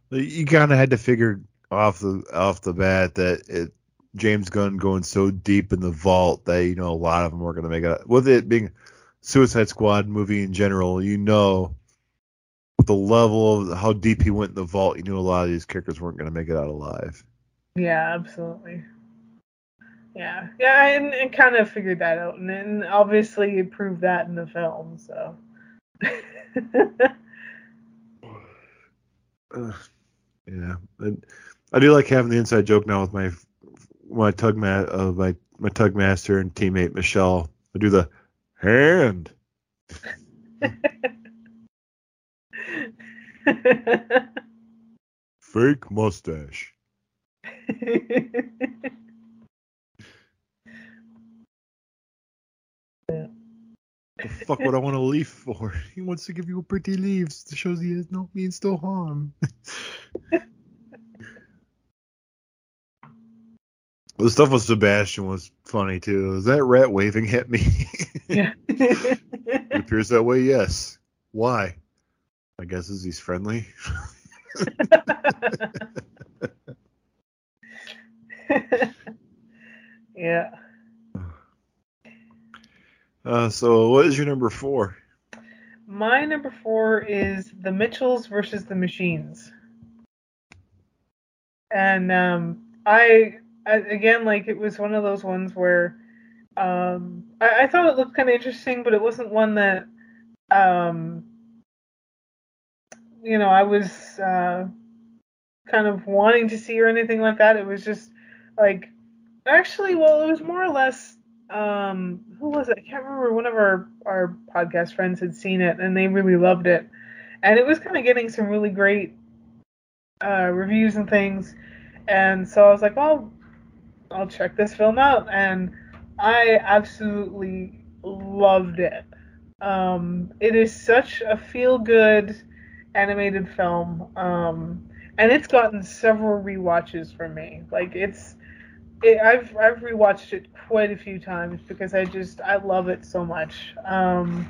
You kind of had to figure off the off the bat that it, James Gunn going so deep in the vault that you know a lot of them were going to make it. With it being Suicide Squad movie in general, you know the level of how deep he went in the vault, you knew a lot of these characters weren't going to make it out alive. Yeah, absolutely. Yeah, yeah, and, and kind of figured that out, and obviously you proved that in the film. So. uh, yeah, and I do like having the inside joke now with my my tug ma- uh, my my tug master and teammate Michelle. I do the hand. Fake mustache. The fuck would I want a leaf for? He wants to give you a pretty leaves to show he has no means to harm. the stuff with Sebastian was funny too. Is that rat waving at me? yeah. it appears that way, yes. Why? I guess is he's friendly. yeah. Uh, so what is your number four? My number four is the Mitchells versus the Machines. And um, I, I again like it was one of those ones where um, I, I thought it looked kind of interesting, but it wasn't one that um, you know, I was uh, kind of wanting to see or anything like that. It was just like, actually, well, it was more or less. Um, who was it? I can't remember. One of our our podcast friends had seen it and they really loved it, and it was kind of getting some really great uh, reviews and things. And so I was like, well, I'll check this film out, and I absolutely loved it. Um, it is such a feel good animated film. Um, and it's gotten several re-watches from me. Like it's, it, I've I've rewatched it quite a few times because I just I love it so much. Um,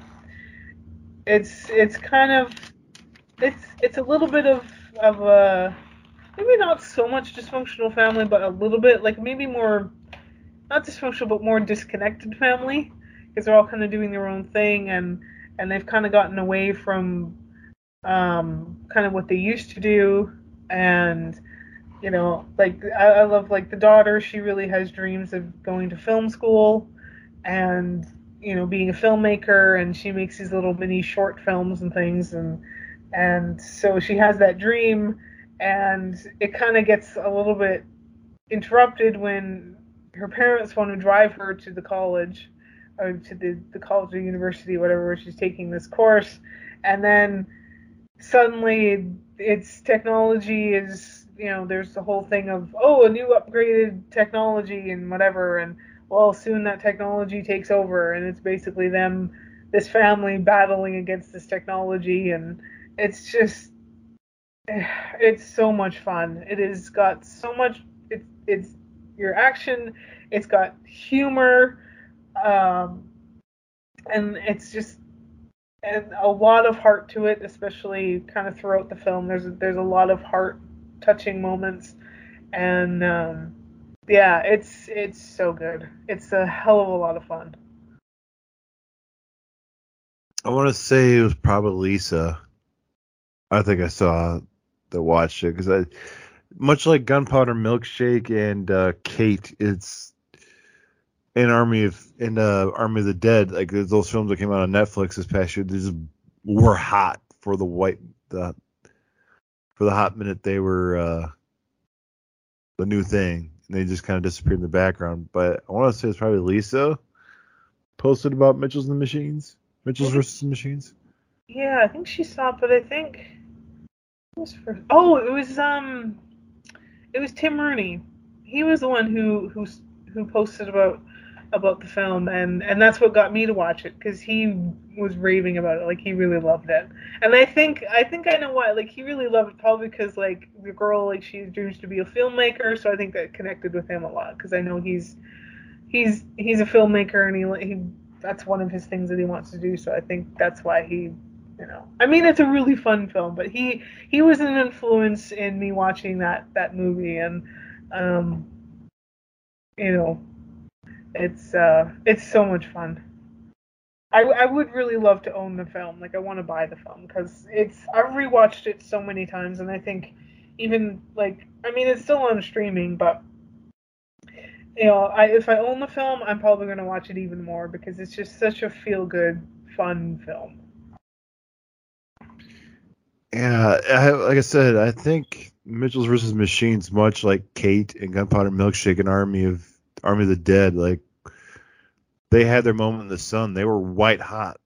it's it's kind of it's it's a little bit of of a maybe not so much dysfunctional family, but a little bit like maybe more not dysfunctional, but more disconnected family because they're all kind of doing their own thing and and they've kind of gotten away from um, kind of what they used to do and you know like I, I love like the daughter. She really has dreams of going to film school and you know being a filmmaker and she makes these little mini short films and things and and so she has that dream and it kind of gets a little bit interrupted when her parents want to drive her to the college or to the, the college or university whatever where she's taking this course and then suddenly its technology is you know there's the whole thing of oh a new upgraded technology and whatever and well soon that technology takes over and it's basically them this family battling against this technology and it's just it's so much fun it has got so much it's it's your action it's got humor um and it's just and a lot of heart to it, especially kind of throughout the film. There's there's a lot of heart touching moments, and um, yeah, it's it's so good. It's a hell of a lot of fun. I want to say it was probably Lisa. I think I saw that watched it because I, much like Gunpowder Milkshake and uh, Kate, it's in Army of in uh, Army of the Dead, like those films that came out on Netflix this past year, they just were hot for the white the for the hot minute they were uh, the new thing, and they just kind of disappeared in the background. But I want to say it's probably Lisa posted about Mitchell's and the Machines, Mitchell's versus the Machines. Yeah, I think she saw it, but I think it was for oh, it was um, it was Tim Rooney. He was the one who who who posted about about the film and and that's what got me to watch it because he was raving about it like he really loved it. And i think i think i know why like he really loved it probably because like the girl like she dreams to be a filmmaker so i think that connected with him a lot because i know he's he's he's a filmmaker and he, he that's one of his things that he wants to do so i think that's why he you know. I mean it's a really fun film but he he was an influence in me watching that that movie and um you know it's uh, it's so much fun. I, I would really love to own the film. Like I want to buy the film because it's I've rewatched it so many times, and I think even like I mean it's still on streaming, but you know I if I own the film, I'm probably gonna watch it even more because it's just such a feel good, fun film. Yeah, I, like I said, I think Mitchell's versus Machines, much like Kate and Gunpowder Milkshake and Army of Army of the Dead, like they had their moment in the sun. They were white hot.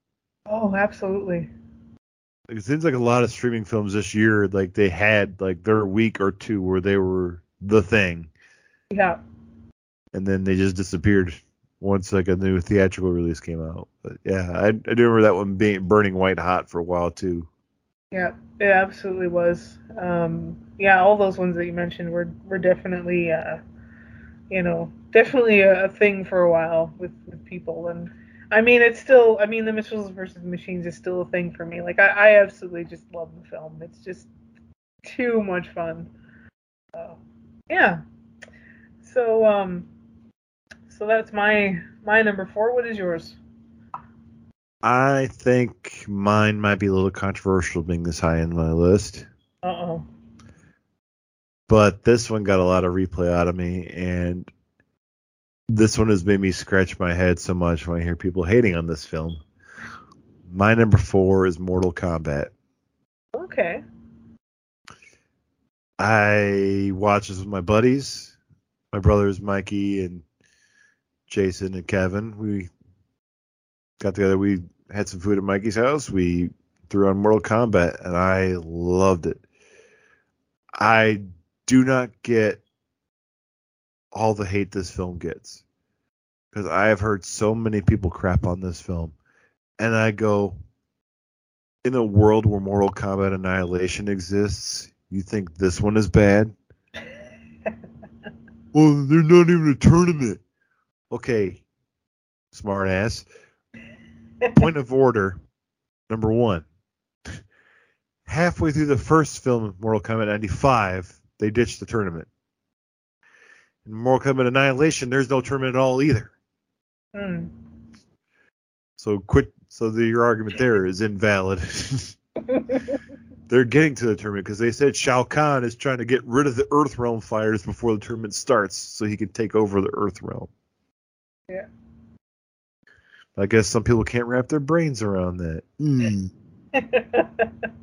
Oh, absolutely. It seems like a lot of streaming films this year, like they had like their week or two where they were the thing. Yeah. And then they just disappeared once like a new theatrical release came out. But yeah, I, I do remember that one being burning white hot for a while too. Yeah, it absolutely was. Um, yeah, all those ones that you mentioned were were definitely uh, you know, definitely a, a thing for a while with, with people. And I mean, it's still, I mean, the Mitchells versus Machines is still a thing for me. Like, I, I absolutely just love the film. It's just too much fun. So, yeah. So, um, so that's my my number four. What is yours? I think mine might be a little controversial being this high in my list. Uh oh but this one got a lot of replay out of me and this one has made me scratch my head so much when I hear people hating on this film. My number four is Mortal Kombat. Okay. I watched this with my buddies, my brothers Mikey and Jason and Kevin. We got together. We had some food at Mikey's house. We threw on Mortal Kombat, and I loved it. I do not get all the hate this film gets because I have heard so many people crap on this film, and I go, in a world where Mortal Kombat Annihilation exists, you think this one is bad? well, they're not even a tournament. Okay, smartass. Point of order, number one. Halfway through the first film, Mortal Kombat 95, they ditched the tournament. In Mortal Kombat Annihilation, there's no tournament at all either. Hmm. So quit. So the, your argument there is invalid. They're getting to the tournament because they said Shao Kahn is trying to get rid of the Earth Realm fighters before the tournament starts, so he can take over the Earth Realm. Yeah. I guess some people can't wrap their brains around that. Mm.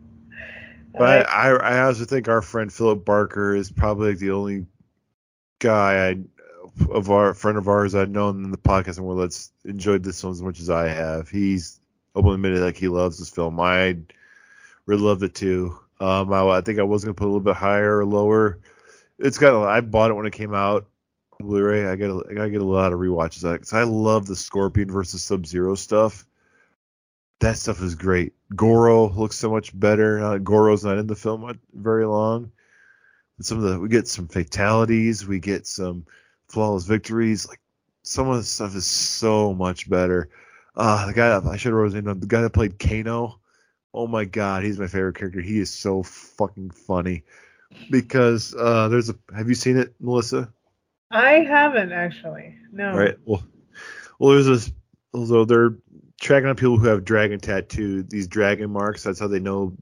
But I, I, I also think our friend Philip Barker is probably the only guy I of our friend of ours I've known in the podcasting world that's enjoyed this film as much as I have. He's openly admitted like he loves this film. I really loved it too. Um, I, I think I was gonna put a little bit higher or lower. It's got. I bought it when it came out. Blu-ray. I get. A, I gotta get a lot of rewatches. Cause I love the Scorpion versus Sub Zero stuff. That stuff is great. Goro looks so much better. Uh, Goro's not in the film very long. Some of the we get some fatalities. We get some flawless victories. Like some of the stuff is so much better. Uh, the guy I should have his name. The guy that played Kano. Oh my god, he's my favorite character. He is so fucking funny. Because uh, there's a. Have you seen it, Melissa? I haven't actually. No. Right. Well, well, there's this. Although they're tracking on people who have dragon tattoo, these dragon marks. That's how they know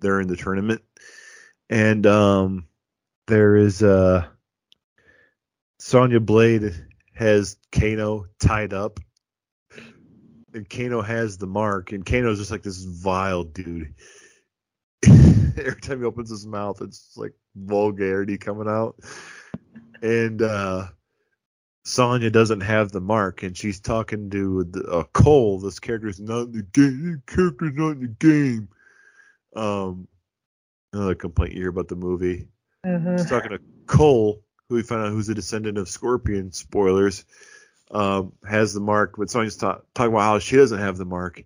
they're in the tournament. And um, there is uh, Sonya Blade has Kano tied up, and Kano has the mark, and Kano's just like this vile dude. Every time he opens his mouth, it's like vulgarity coming out. And uh, Sonya doesn't have the mark, and she's talking to the, uh, Cole. This character's not in the game. The character's not in the game. Um, another complaint you hear about the movie. Mhm. She's talking to Cole, who we find out who's a descendant of Scorpion. Spoilers. Um, has the mark, but Sonya's ta- talking about how she doesn't have the mark.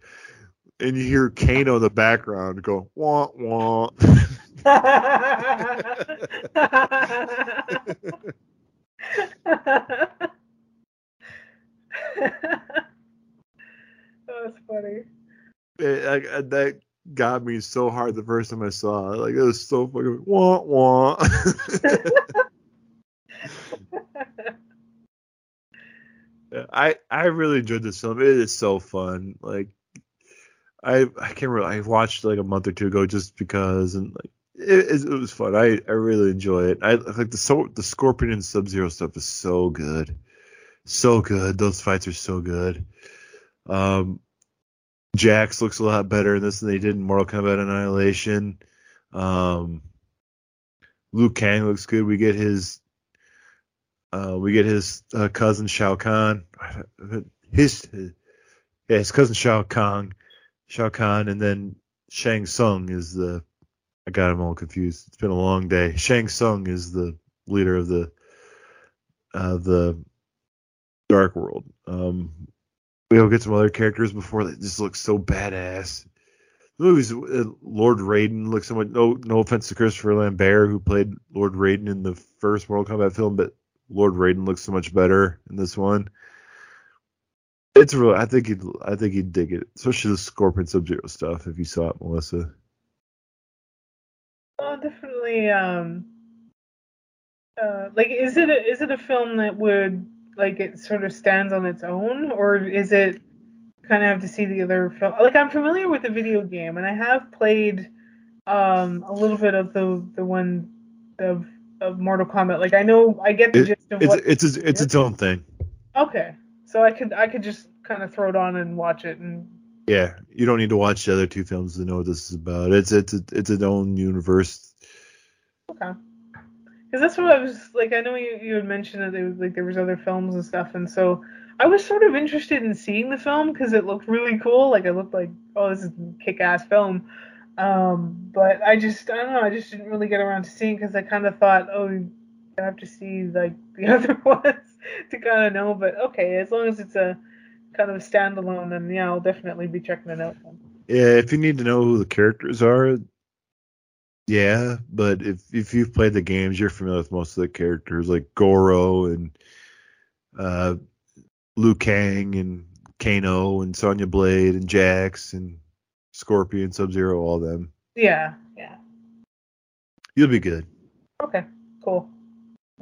And you hear Kano in the background go wah wah. That's funny. It- I- I- that got me so hard the first time I saw it. Like it was so fucking wah wah. I I really enjoyed this film. It is so fun. Like I I can't remember. I watched like a month or two ago just because, and like it, it, was fun. I I really enjoy it. I like the so the Scorpion and Sub Zero stuff is so good, so good. Those fights are so good. Um, Jax looks a lot better in this than they did in Mortal Kombat Annihilation. Um, Liu Kang looks good. We get his uh, we get his uh, cousin Shao Kahn. His, his yeah, his cousin Shao Kahn, Shao Kahn, and then Shang Tsung is the. I got him all confused. It's been a long day. Shang Tsung is the leader of the uh, the Dark World. Um, we'll get some other characters before that just look so badass. The movies, uh, Lord Raiden looks so much. No, no offense to Christopher Lambert who played Lord Raiden in the first Mortal Kombat film, but Lord Raiden looks so much better in this one. It's real. I think he'd. I think he'd dig it, especially the Scorpion Sub Zero stuff. If you saw it, Melissa. Oh, definitely. Um, uh, like, is it a, is it a film that would like it sort of stands on its own, or is it kind of have to see the other film? Like, I'm familiar with the video game, and I have played um a little bit of the the one of of Mortal Kombat. Like, I know I get the It- gist of It's what. it's it's its own thing. Okay, so I could I could just kind of throw it on and watch it and Yeah, you don't need to watch the other two films to know what this is about. It's it's it's its own universe. Okay. Because that's what I was like. I know you, you had mentioned that there was like there was other films and stuff, and so I was sort of interested in seeing the film because it looked really cool. Like it looked like oh this is a kick-ass film. Um, but I just I don't know. I just didn't really get around to seeing because I kind of thought oh I have to see like the other ones to kind of know. But okay, as long as it's a kind of standalone, then yeah, I'll definitely be checking it out. Then. Yeah, if you need to know who the characters are, yeah. But if if you've played the games, you're familiar with most of the characters like Goro and uh, Liu Kang and Kano and Sonya Blade and Jax and Scorpion, Sub Zero, all them. Yeah, yeah. You'll be good. Okay, cool.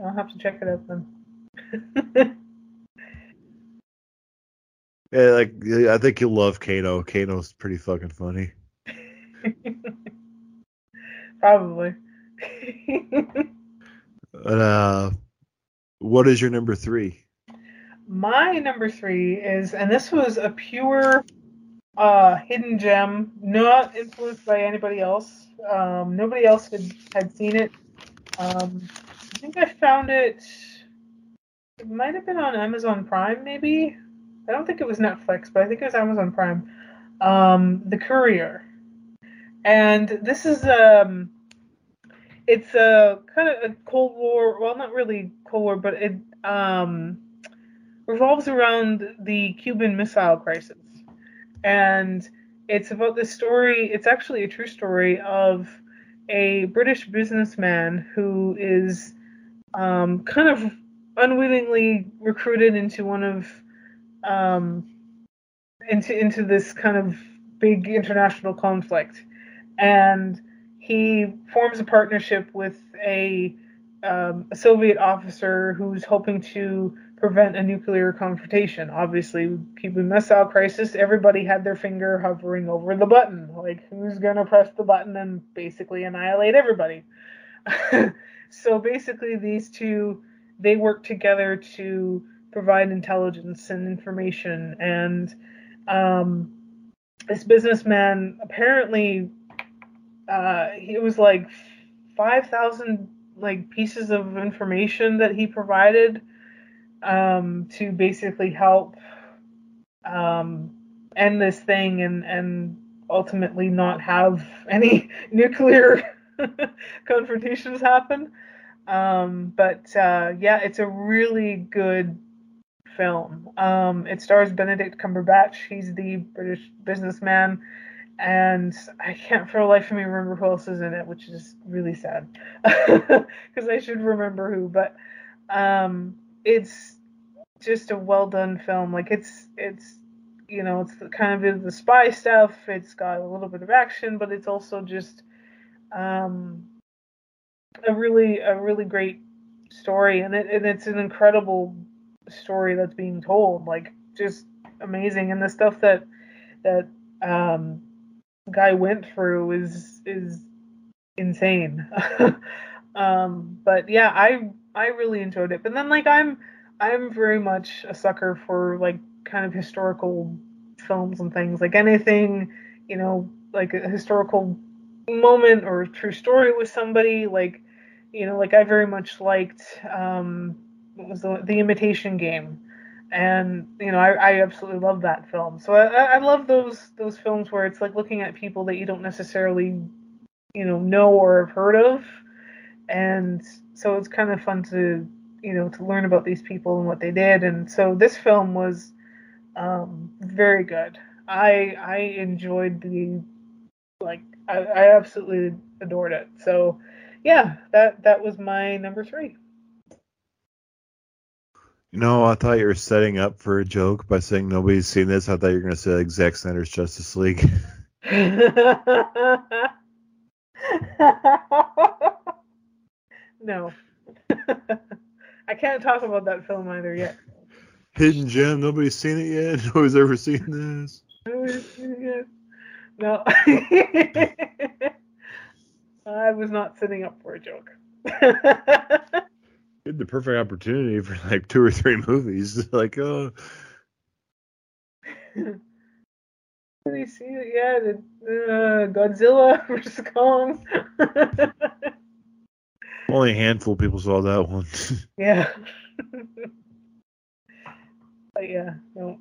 I'll have to check it out then. Yeah, like I think you'll love Kano. Kano's pretty fucking funny. Probably. Uh, what is your number three? My number three is, and this was a pure uh, hidden gem, not influenced by anybody else. Um, nobody else had, had seen it. Um, I think I found it. It might have been on Amazon Prime, maybe. I don't think it was Netflix, but I think it was Amazon Prime. Um, the Courier, and this is um, it's a kind of a Cold War. Well, not really Cold War, but it um revolves around the Cuban Missile Crisis, and it's about this story. It's actually a true story of a British businessman who is um, kind of unwittingly recruited into one of um, into into this kind of big international conflict, and he forms a partnership with a, um, a Soviet officer who's hoping to prevent a nuclear confrontation. Obviously, Cuban Missile Crisis, everybody had their finger hovering over the button, like who's gonna press the button and basically annihilate everybody. so basically, these two they work together to provide intelligence and information. And um, this businessman apparently uh, it was like five thousand like pieces of information that he provided um, to basically help um, end this thing and and ultimately not have any nuclear confrontations happen. Um, but uh, yeah, it's a really good film. Um, it stars Benedict Cumberbatch. He's the British businessman, and I can't for the life of me remember who else is in it, which is really sad because I should remember who. But um, it's just a well done film. Like it's it's you know it's the, kind of the spy stuff. It's got a little bit of action, but it's also just um, a really a really great story, and it and it's an incredible story that's being told. Like just amazing, and the stuff that that um, guy went through is is insane. um, but yeah, I I really enjoyed it. But then like I'm I'm very much a sucker for like kind of historical films and things. Like anything, you know, like a historical moment or a true story with somebody. Like you know, like I very much liked um, what was the the Imitation Game, and you know, I, I absolutely love that film. So I, I love those those films where it's like looking at people that you don't necessarily, you know, know or have heard of, and so it's kind of fun to you know to learn about these people and what they did. And so this film was um, very good. I I enjoyed the like I, I absolutely adored it. So yeah, that that was my number three. Know, I thought you were setting up for a joke by saying nobody's seen this. I thought you were going to say like Zack Snyder's Justice League. no. I can't talk about that film either yet. Hidden gem. Nobody's seen it yet. Nobody's ever seen this. No. I was not setting up for a joke. The perfect opportunity for like two or three movies. like, oh, Did see it? Yeah, the, uh, Godzilla versus Kong. only a handful of people saw that one. yeah. but yeah, no.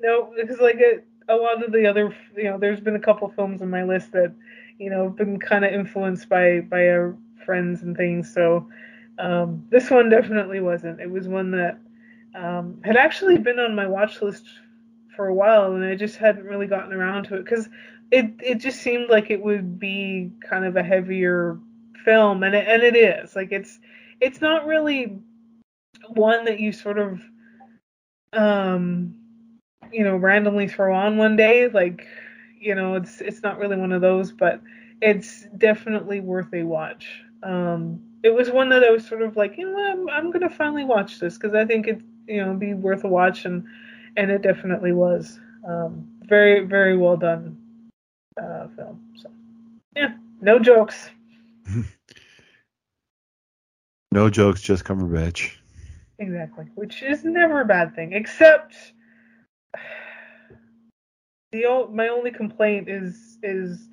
no, because like a, a lot of the other, you know, there's been a couple films on my list that, you know, have been kind of influenced by by our friends and things. So um, this one definitely wasn't. It was one that um, had actually been on my watch list for a while, and I just hadn't really gotten around to it because it it just seemed like it would be kind of a heavier film, and it, and it is. Like it's it's not really one that you sort of um you know randomly throw on one day like you know it's it's not really one of those but it's definitely worth a watch um it was one that I was sort of like, you know, I'm, I'm gonna finally watch this because I think it, you know, be worth a watch, and and it definitely was. Um, very very well done uh, film. So yeah, no jokes. no jokes, just Cumberbatch. Exactly, which is never a bad thing, except the o- my only complaint is is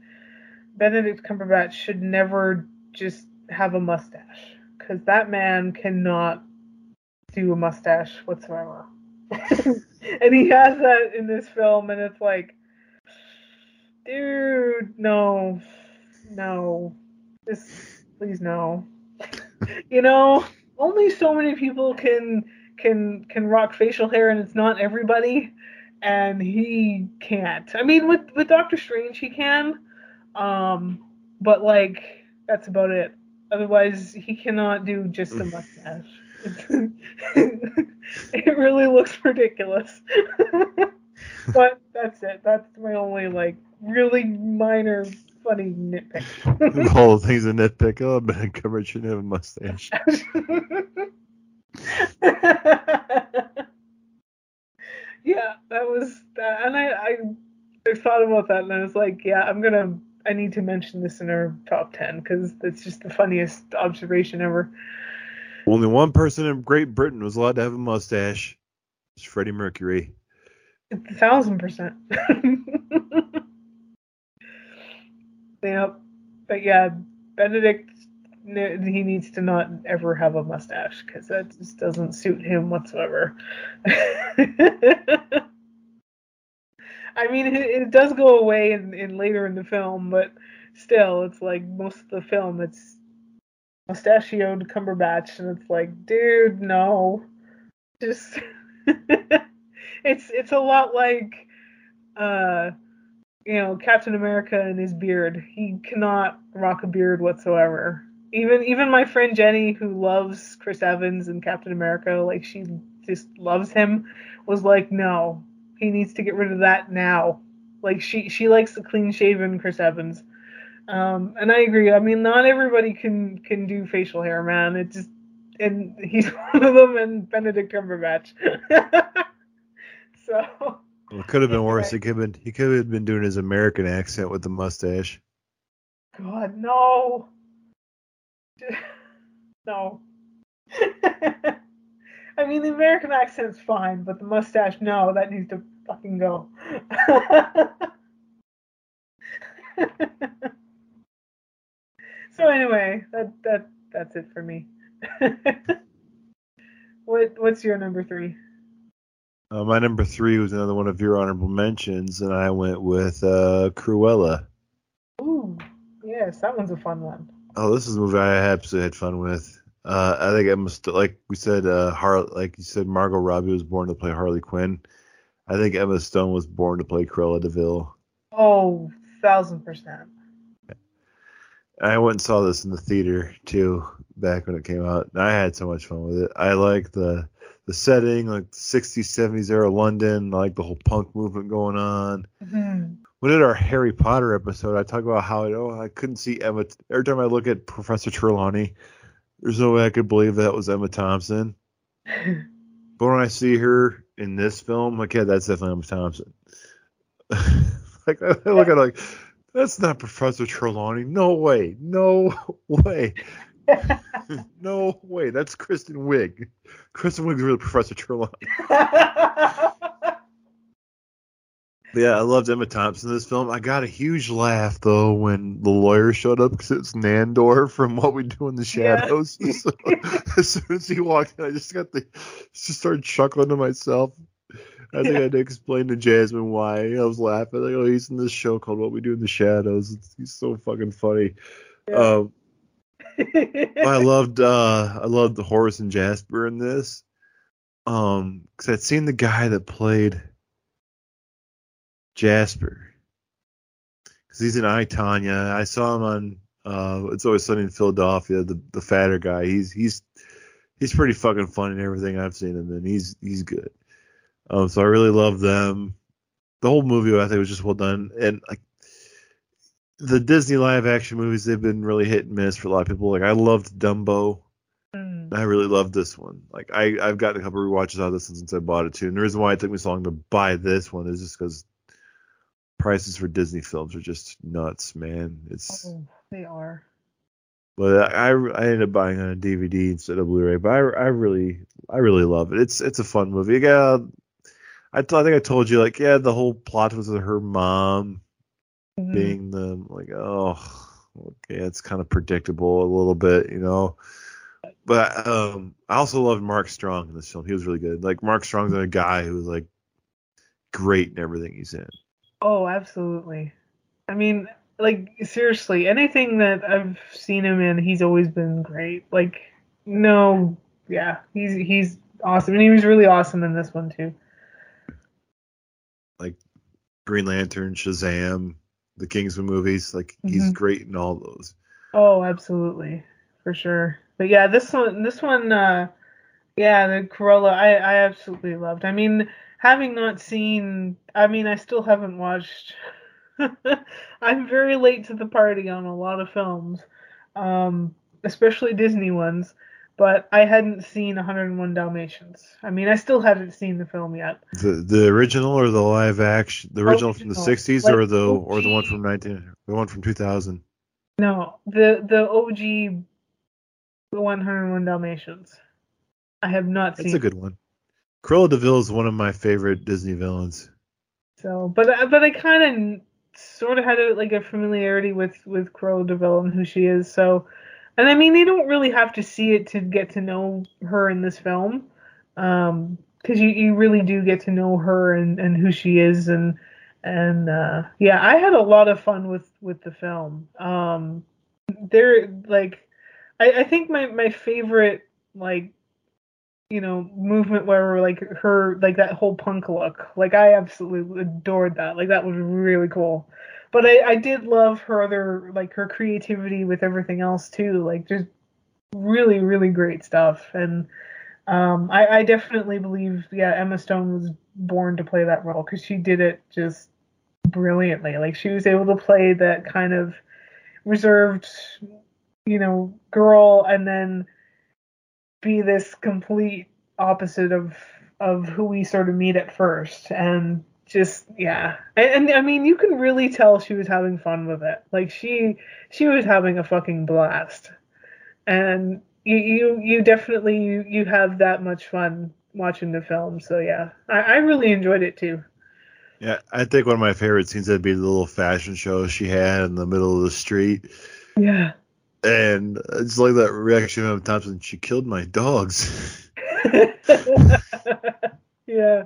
Benedict Cumberbatch should never just have a mustache because that man cannot do a mustache whatsoever. and he has that in this film, and it's like, dude, no, no, just please no. you know, only so many people can can can rock facial hair, and it's not everybody. And he can't. I mean, with with Doctor Strange, he can. Um, but like that's about it. Otherwise, he cannot do just a mm. mustache. it really looks ridiculous. but that's it. That's my only like really minor funny nitpick. the whole thing's a nitpick. Oh, Ben Cover shouldn't have a mustache. yeah, that was that, and I, I I thought about that and I was like, yeah, I'm gonna I need to mention this in our top ten because it's just the funniest observation ever. Only one person in Great Britain was allowed to have a mustache. It's Freddie Mercury. It's a thousand percent. yep. But yeah, Benedict, he needs to not ever have a mustache because that just doesn't suit him whatsoever. I mean, it, it, does go away in, in later in the film, but still, it's like most of the film, it's mustachioed Cumberbatch, and it's like, dude, no, just it's it's a lot like, uh, you know, Captain America and his beard. He cannot rock a beard whatsoever. Even even my friend Jenny, who loves Chris Evans and Captain America, like she just loves him, was like, no, he needs to get rid of that now. Like she she likes the clean shaven Chris Evans. Um, and I agree. I mean, not everybody can can do facial hair, man. It just and he's one of them, and Benedict Cumberbatch. so. Well, it could have been worse. He could have been he could have been doing his American accent with the mustache. God no. no. I mean, the American accent's fine, but the mustache, no, that needs to fucking go. so anyway, that that that's it for me. what what's your number three? Uh, my number three was another one of your honorable mentions, and I went with uh, Cruella. Ooh, yes, that one's a fun one. Oh, this is a movie I absolutely had fun with. Uh, I think Emma, must like we said, uh, Har- like you said, Margot Robbie was born to play Harley Quinn. I think Emma Stone was born to play Cruella de Vil. Oh, thousand percent. I went and saw this in the theater too back when it came out. I had so much fun with it. I like the the setting, like the 60s, 70s era London. I like the whole punk movement going on. Mm-hmm. We did our Harry Potter episode. I talk about how oh, I couldn't see Emma. Every time I look at Professor Trelawney, there's no way I could believe that was Emma Thompson. but when I see her in this film, like yeah, that's definitely Emma Thompson. like I look at like that's not Professor Trelawney. No way. No way. no way. That's Kristen Wiig. Kristen Wiig's really Professor Trelawney. Yeah, I loved Emma Thompson in this film. I got a huge laugh though when the lawyer showed up because it's Nandor from What We Do in the Shadows. Yeah. so, as soon as he walked in, I just got the just started chuckling to myself. I think yeah. I had to explain to Jasmine why I was laughing. Like, oh, he's in this show called What We Do in the Shadows. It's, he's so fucking funny. Yeah. Um, I loved uh, I loved the Horace and Jasper in this. Um, because I'd seen the guy that played Jasper. Because he's in I Tonya. I saw him on uh, It's Always Sunny in Philadelphia. The the fatter guy. He's he's he's pretty fucking funny in everything I've seen him in. He's he's good. Um, so I really love them. The whole movie I think was just well done, and like the Disney live action movies they've been really hit and miss for a lot of people. Like I loved Dumbo. Mm. I really loved this one. Like I I've gotten a couple rewatches out of this since I bought it too. And the reason why it took me so long to buy this one is just because prices for Disney films are just nuts, man. It's Oh, they are. but I I ended up buying on a DVD instead of Blu-ray. But I, I really I really love it. It's it's a fun movie. Yeah, I, t- I think I told you like yeah the whole plot was her mom Mhm. being the like oh okay it's kind of predictable a little bit you know but um i also loved mark strong in this film he was really good like mark strong's a guy who's like great in everything he's in Oh, absolutely. I mean, like seriously, anything that I've seen him in, he's always been great. Like, no, yeah, he's he's awesome, and he was really awesome in this one too. Like Green lantern shazam the kingsman movies like he's Mhm. great in all those Oh, absolutely, for sure. But yeah, this one, this one, uh, yeah, the Cruella, I I absolutely loved. I mean, having not seen, I mean, I still haven't watched. I'm very late to the party on a lot of films, um, especially Disney ones. But I hadn't seen 101 Dalmatians. I mean, I still haven't seen the film yet. the the original or the live action the original from the 60s Like or the or the one from 19 the one from 2000 No, the the OG 101 Dalmatians. I have not seen. It's a good one Cruella de Vil is one of my favorite Disney villains. So, but I- but I kind of sort of had a, like a familiarity with with Cruella de Vil and who she is. So, and I mean, you don't really have to see it to get to know her in this film, um, because you you really do get to know her and and who she is and and uh, yeah, I had a lot of fun with with the film. Um, there like, I I think my my favorite like you know, movement where like her like that whole punk look. Like I absolutely adored that. Like that was really cool. But I, I did love her other like her creativity with everything else too. Like just really, really great stuff. And um I, I definitely believe yeah, Emma Stone was born to play that role because she did it just brilliantly. Like she was able to play that kind of reserved, you know, girl and then be this complete opposite of of who we sort of meet at first. And just yeah. And, and i mean you can really tell she was having fun with it. Like she she was having a fucking blast. And you you, you definitely you, you have that much fun watching the film. So yeah. I, I really enjoyed it too. Yeah, I think one of my favorite scenes would be the little fashion show she had in the middle of the street. yeah And it's like that reaction of Thompson, she killed my dogs. yeah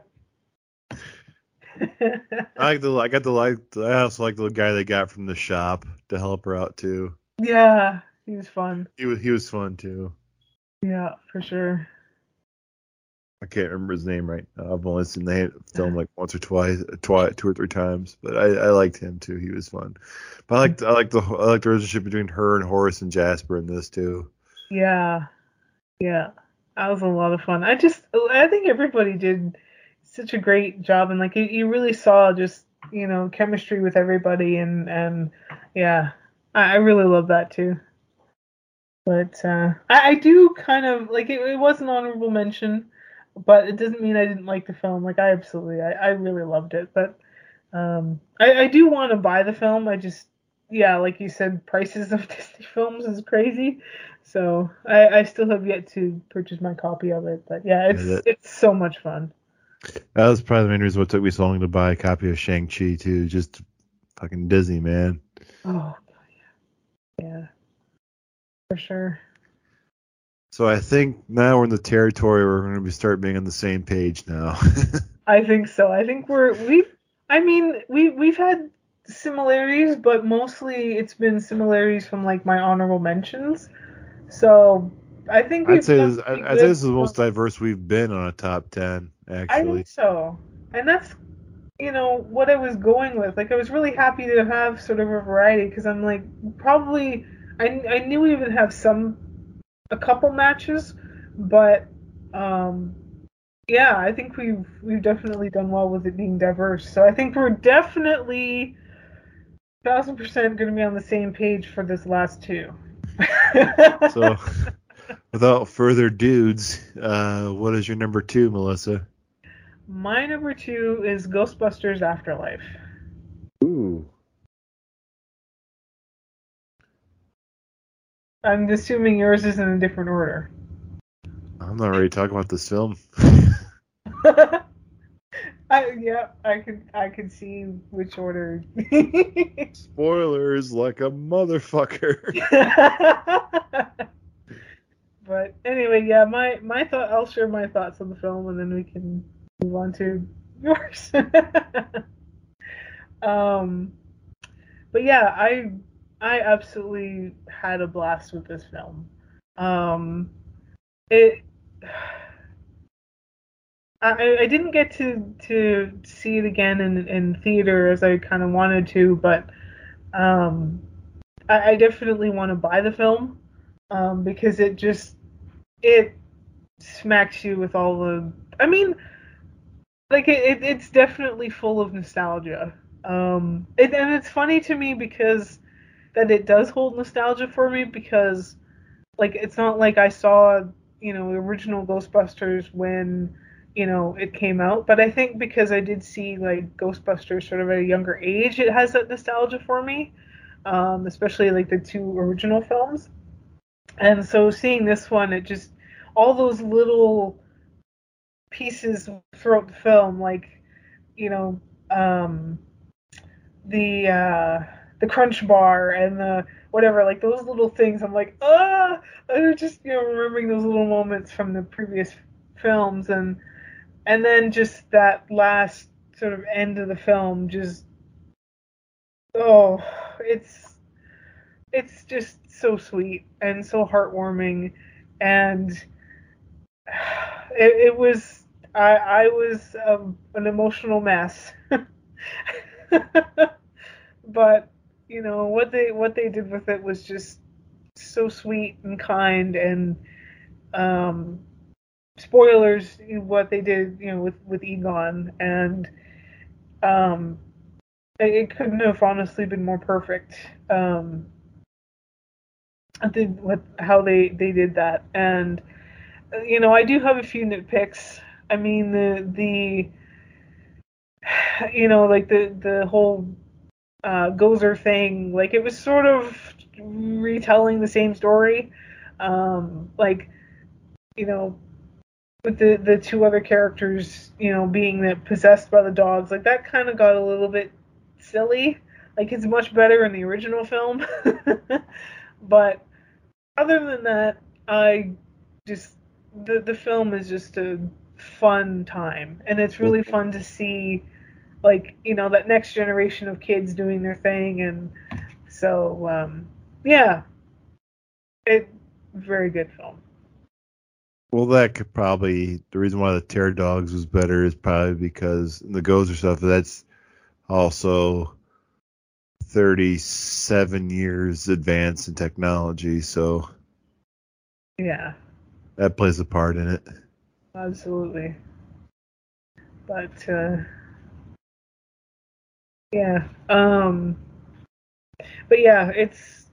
I like the I got the like I also like the guy they got from the shop to help her out too. yeah he was fun He was he was fun too. yeah for sure I can't remember his name right now. I've only seen the film like once or twice, twice, two or three times. But I, I liked him too. He was fun. But I liked I liked the I liked the relationship between her and Horace and Jasper in this too. Yeah, yeah, that was a lot of fun. I just, I think everybody did such a great job, and like you, you really saw just you know chemistry with everybody, and and yeah, I, I really love that too. But uh, I, I do kind of like it, it was an honorable mention, but it doesn't mean I didn't like the film. Like I absolutely, I, I really loved it. But um, I, I do want to buy the film. I just, yeah, like you said, prices of Disney films is crazy. So I, I still have yet to purchase my copy of it. But yeah, it's Yeah, that- it's so much fun. That was probably the main reason what took me so long to buy a copy of Shang Chi too. Just fucking Disney, man. Oh, yeah, yeah, for sure. So I think now we're in the territory where we're going to be start being on the same page now. I think so. I think we're we've. I mean, we we've had similarities, but mostly it's been similarities from like my honorable mentions. So I think we've I'd say this, I, I'd this is the most diverse we've been on a top ten. Actually, I think so, and that's you know what I was going with. Like I was really happy to have sort of a variety because I'm like probably I I knew we would have some a couple matches, but um yeah, I think we've we've definitely done well with it being diverse. So I think we're definitely thousand percent going to be on the same page for this last two. So, without further dudes, uh, what is your number two, Melissa? My number two is Ghostbusters Afterlife. Ooh. I'm assuming yours is in a different order. I'm not ready to talk about this film. I, yeah, I could I could see which order. Spoilers like a motherfucker. but anyway, yeah, my my thought. I'll share my thoughts on the film, and then we can move on to yours. um, but yeah, I I absolutely had a blast with this film. Um, it. I, I didn't get to, to see it again in, in theater as I kind of wanted to, but um, I, I definitely want to buy the film um, because it just it smacks you with all the. I mean, like it, it it's definitely full of nostalgia. Um, it, and it's funny to me because that it does hold nostalgia for me because like it's not like I saw you know original Ghostbusters when you know it came out but i think because i did see like ghostbusters sort of at a younger age it has that nostalgia for me um, especially like the two original films. And so seeing this one it just all those little pieces throughout the film like you know um, the uh, the crunch bar and the whatever like those little things. I'm like ah! I'm just you know remembering those little moments from the previous films and and then just that last sort of end of the film just oh it's it's just so sweet and so heartwarming. And it, it was i i was um, an emotional mess. But you know what they what they did with it was just so sweet and kind and um spoilers what they did you know with with Egon. And um it, couldn't have honestly been more perfect um think what how they they did that. And you know I do have a few nitpicks. I mean the the you know like the the whole uh Gozer thing. Like it was sort of retelling the same story. Um like you know with the the two other characters, you know, being that possessed by the dogs, like that kind of got a little bit silly. Like it's much better in the original film, but other than that, I just the the film is just a fun time, and it's really fun to see, like you know, that next generation of kids doing their thing, and so um, yeah, it very good film. Well, that could probably the reason why the Terror Dogs was better is probably because the Gozer stuff. That's also 37 years advance in technology, so yeah, that plays a part in it. Absolutely. But uh, yeah, um, but yeah, it's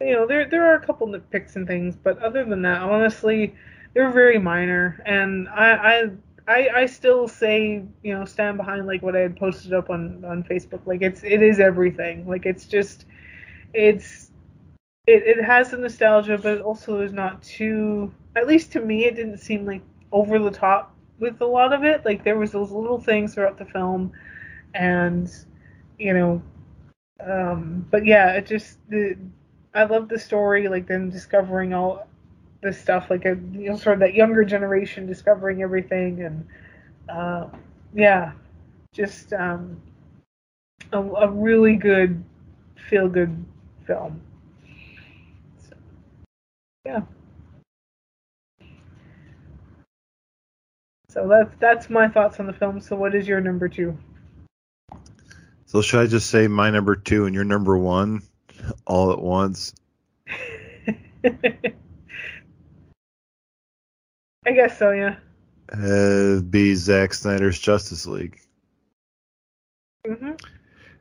you know there there are a couple nitpicks and things, but other than that, honestly they're very minor, and I, I I still say you know stand behind like what I had posted up on on Facebook. Like it's it is everything. Like it's just it's it it has the nostalgia, but it also is not too. At least to me, it didn't seem like over the top with a lot of it. Like there was those little things throughout the film, and you know, um, but yeah, it just the I love the story, like them discovering all this stuff, like a you know sort of that younger generation discovering everything, and uh, yeah, just um, a, a really good feel good film. So, yeah. So that's that's my thoughts on the film. So what is your number two? So should I just say my number two and your number one all at once? I guess so, yeah. Uh, be Zack Snyder's Justice League. hmm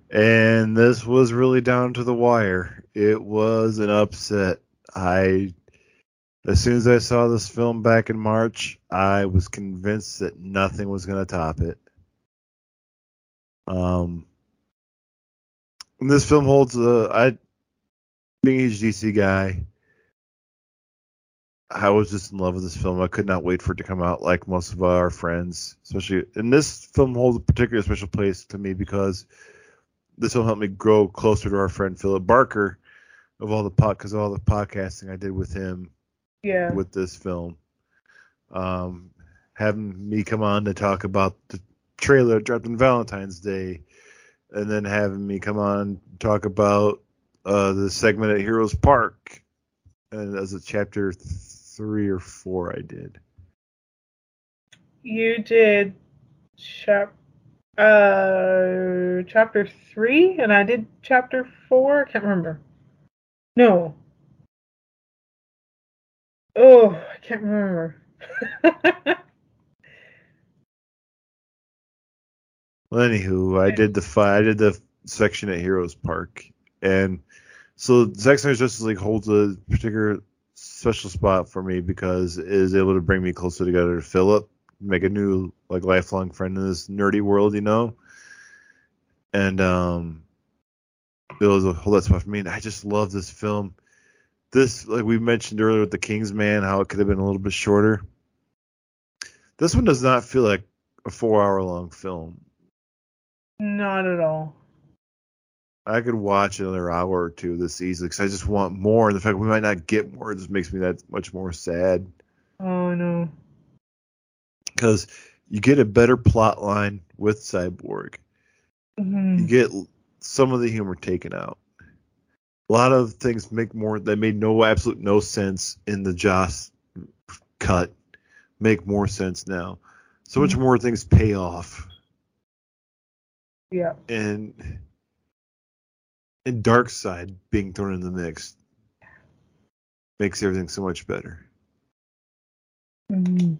And this was really down to the wire. It was an upset. I as soon as I saw this film back in March, I was convinced that nothing was going to top it. Um, and this film holds a, I, being a DC guy, I was just in love with this film. I could not wait for it to come out like most of our friends, especially, and this film holds a particular special place to me because this film helped me grow closer to our friend Philip Barker of all the pod, because of all the podcasting I did with him Yeah. with this film. Um, having me come on to talk about the trailer dropped on Valentine's Day, and then having me come on talk about uh, the segment at Heroes Park, and as a chapter three or four, I did. You did chap uh chapter three and I did chapter four. I can't remember. No. Oh, I can't remember. Well, anywho, I did the fi- I did the section at Heroes Park, and so Zack Snyder's Justice League holds a particular special spot for me because it is able to bring me closer together to Philip, make a new like lifelong friend in this nerdy world, you know. And um, it was a whole lot spot for me, and I just love this film. This, like we mentioned earlier with the King's Man, how it could have been a little bit shorter. This one does not feel like a four-hour-long film. Not at all. I could watch another hour or two of this easily because I just want more. And the fact we might not get more just makes me that much more sad. Oh no. Because you get a better plot line with Cyborg. Mhm. You get some of the humor taken out. A lot of things make more that made no absolute no sense in the Joss cut make more sense now. So much more things pay off. Yeah. and and Darkseid being thrown in the mix makes everything so much better Mhm.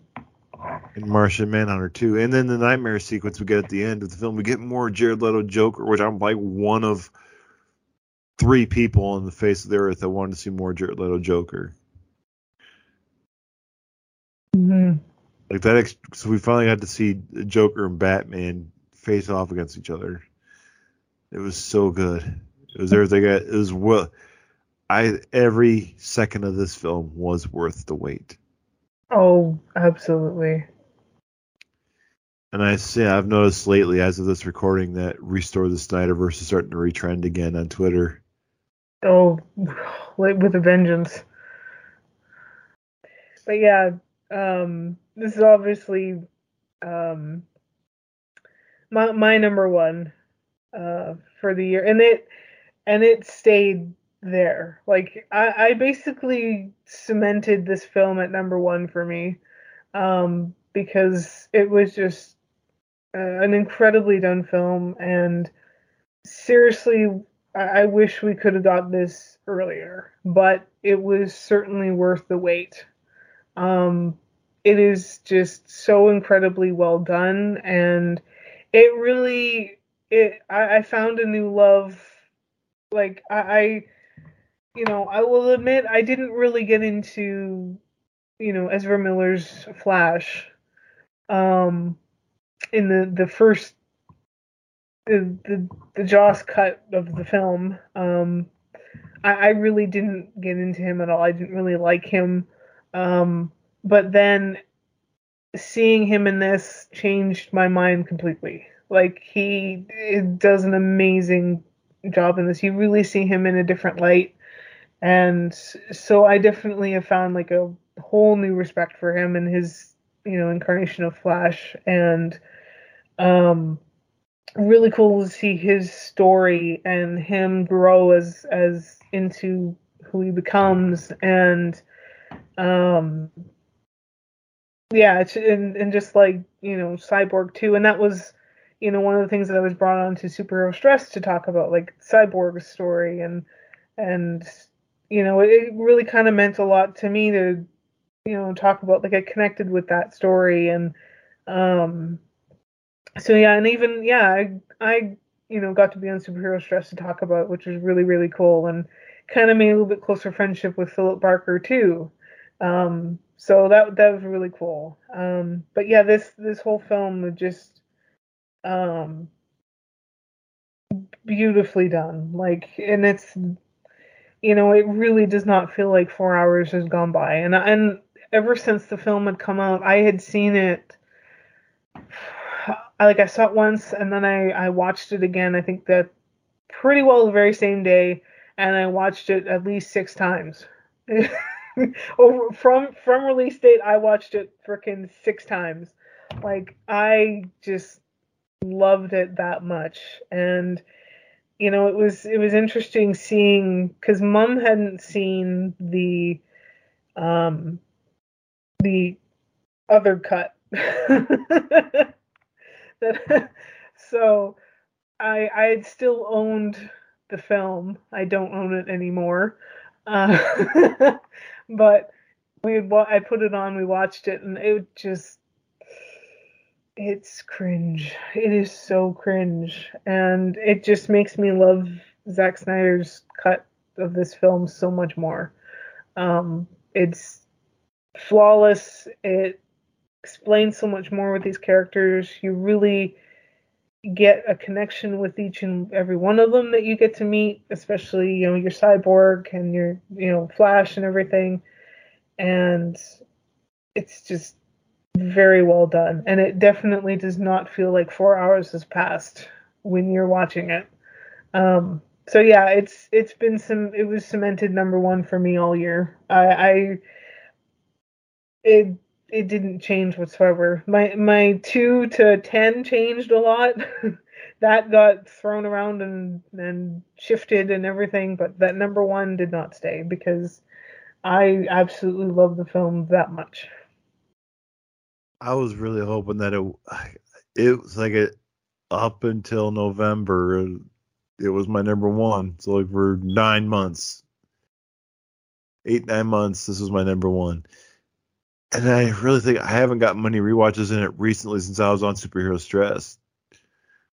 and martian manhunter too and then the nightmare sequence we get at the end of the film we get more jared leto joker which i'm like one of three people on the face of the earth that wanted to see more jared leto joker Mhm. like that ex- so we finally got to see joker and batman face off against each other it was so good it was everything I- it was well i every second of this film was worth the wait Oh, absolutely. and i say i've noticed lately as of this recording that restore the snyderverse is starting to retrend again on twitter Oh, like with a vengeance. But yeah, um, this is obviously um, my my number one uh, for the year, and it and it stayed there. Like I, I basically cemented this film at number one for me um, because it was just uh, an incredibly done film, and seriously I, I wish we could have got this earlier, but it was certainly worth the wait. Um, it is just so incredibly well done, and it really it. I, I found a new love. Like I, I, you know, I will admit I didn't really get into, you know, Ezra Miller's Flash, um, in the the first the the, the Joss cut of the film. Um, I, I really didn't get into him at all. I didn't really like him. Um, but then seeing him in this changed my mind completely. Like he does an amazing job in this. You really see him in a different light, and so I definitely have found like a whole new respect for him and his you know incarnation of Flash and um really cool to see his story and him grow as as into who he becomes and um yeah and, and just like you know cyborg too and that was you know one of the things that i was brought on to superhero stress to talk about like cyborg's story and and you know it, it really kind of meant a lot to me to you know talk about like i connected with that story and um so yeah and even yeah i i you know, got to be on Superhero Stress to talk about, which was really, really cool, and kind of made a little bit closer friendship with Philip Barker too. Um, so that that was really cool. Um, but yeah, this this whole film was just um, beautifully done. Like, and it's you know, it really does not feel like four hours has gone by. And and ever since the film had come out, I had seen it. I like I saw it once, and then I I watched it again. I think that pretty well the very same day, and I watched it at least six times. Over from from release date, I watched it freaking six times. Like I just loved it that much, and you know it was it was interesting seeing because Mum hadn't seen the um the other cut. that, so I I had still owned the film. I don't own it anymore. Uh, but we had, I put it on, we watched it, and it just it's cringe. It is so cringe, and it just makes me love Zack Snyder's cut of this film so much more. Um, it's flawless. It explains so much more with these characters. You really get a connection with each and every one of them that you get to meet, especially you know your cyborg and your you know Flash and everything, and it's just very well done. And it definitely does not feel like four hours has passed when you're watching it. Um, so yeah, it's it's been some it was cemented number one for me all year. I, I it it didn't change whatsoever. My my two to ten changed a lot. that got thrown around and and shifted and everything, but that number one did not stay because I absolutely love the film that much. I was really hoping that it it was like it up until November it was my number one. So like for nine months, eight nine months, this was my number one and I really think I haven't got many rewatches in it recently since I was on Superhero Stress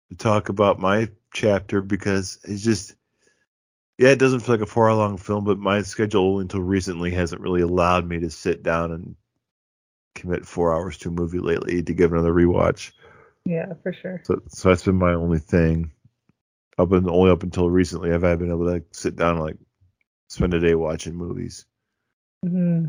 to talk about my chapter because it's just yeah, it doesn't feel like a four hour long film, but my schedule until recently hasn't really allowed me to sit down and commit four hours to a movie lately to give another rewatch. Yeah, for sure. So so that's been my only thing. Up and only up until recently have I been able to sit down and like spend a day watching movies. Mm-hmm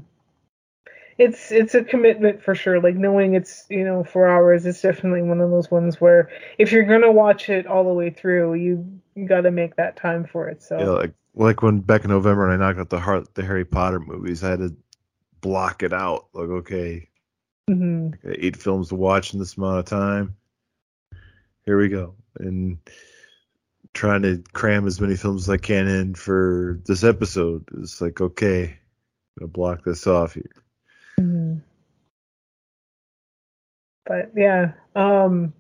it's it's a commitment for sure. Like knowing it's you know four hours is definitely one of those ones where if you're gonna watch it all the way through, you, you got to make that time for it. So yeah, like like when back in November and I knocked out the heart the Harry Potter movies, I had to block it out. Like okay, mm-hmm. eight films to watch in this amount of time. Here we go, and trying to cram as many films as I can in for this episode. It's like okay, I'm gonna block this off here. Mm-hmm. But yeah, um,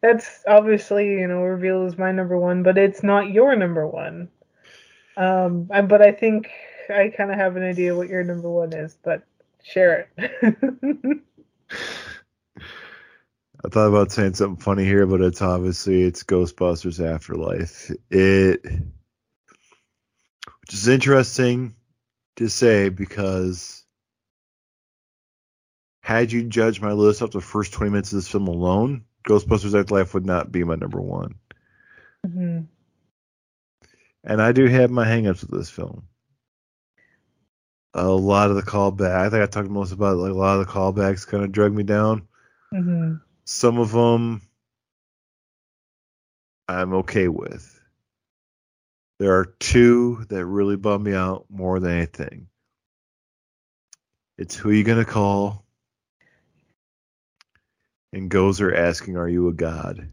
that's obviously you know reveal is my number one, but it's not your number one. Um, but I think I kind of have an idea what your number one is, but share it. I thought about saying something funny here, but it's obviously it's Ghostbusters Afterlife. It, which is interesting to say because had you judged my list off the first 20 minutes of this film alone, Ghostbusters Afterlife would not be my number one. Mm-hmm. And I do have my hangups with this film. A lot of the callback, I think I talked most about like a lot of the callbacks kind of drug me down. Mm-hmm. Some of them I'm okay with. There are two that really bum me out more than anything. It's who you're gonna call and Gozer asking, "Are you a god?"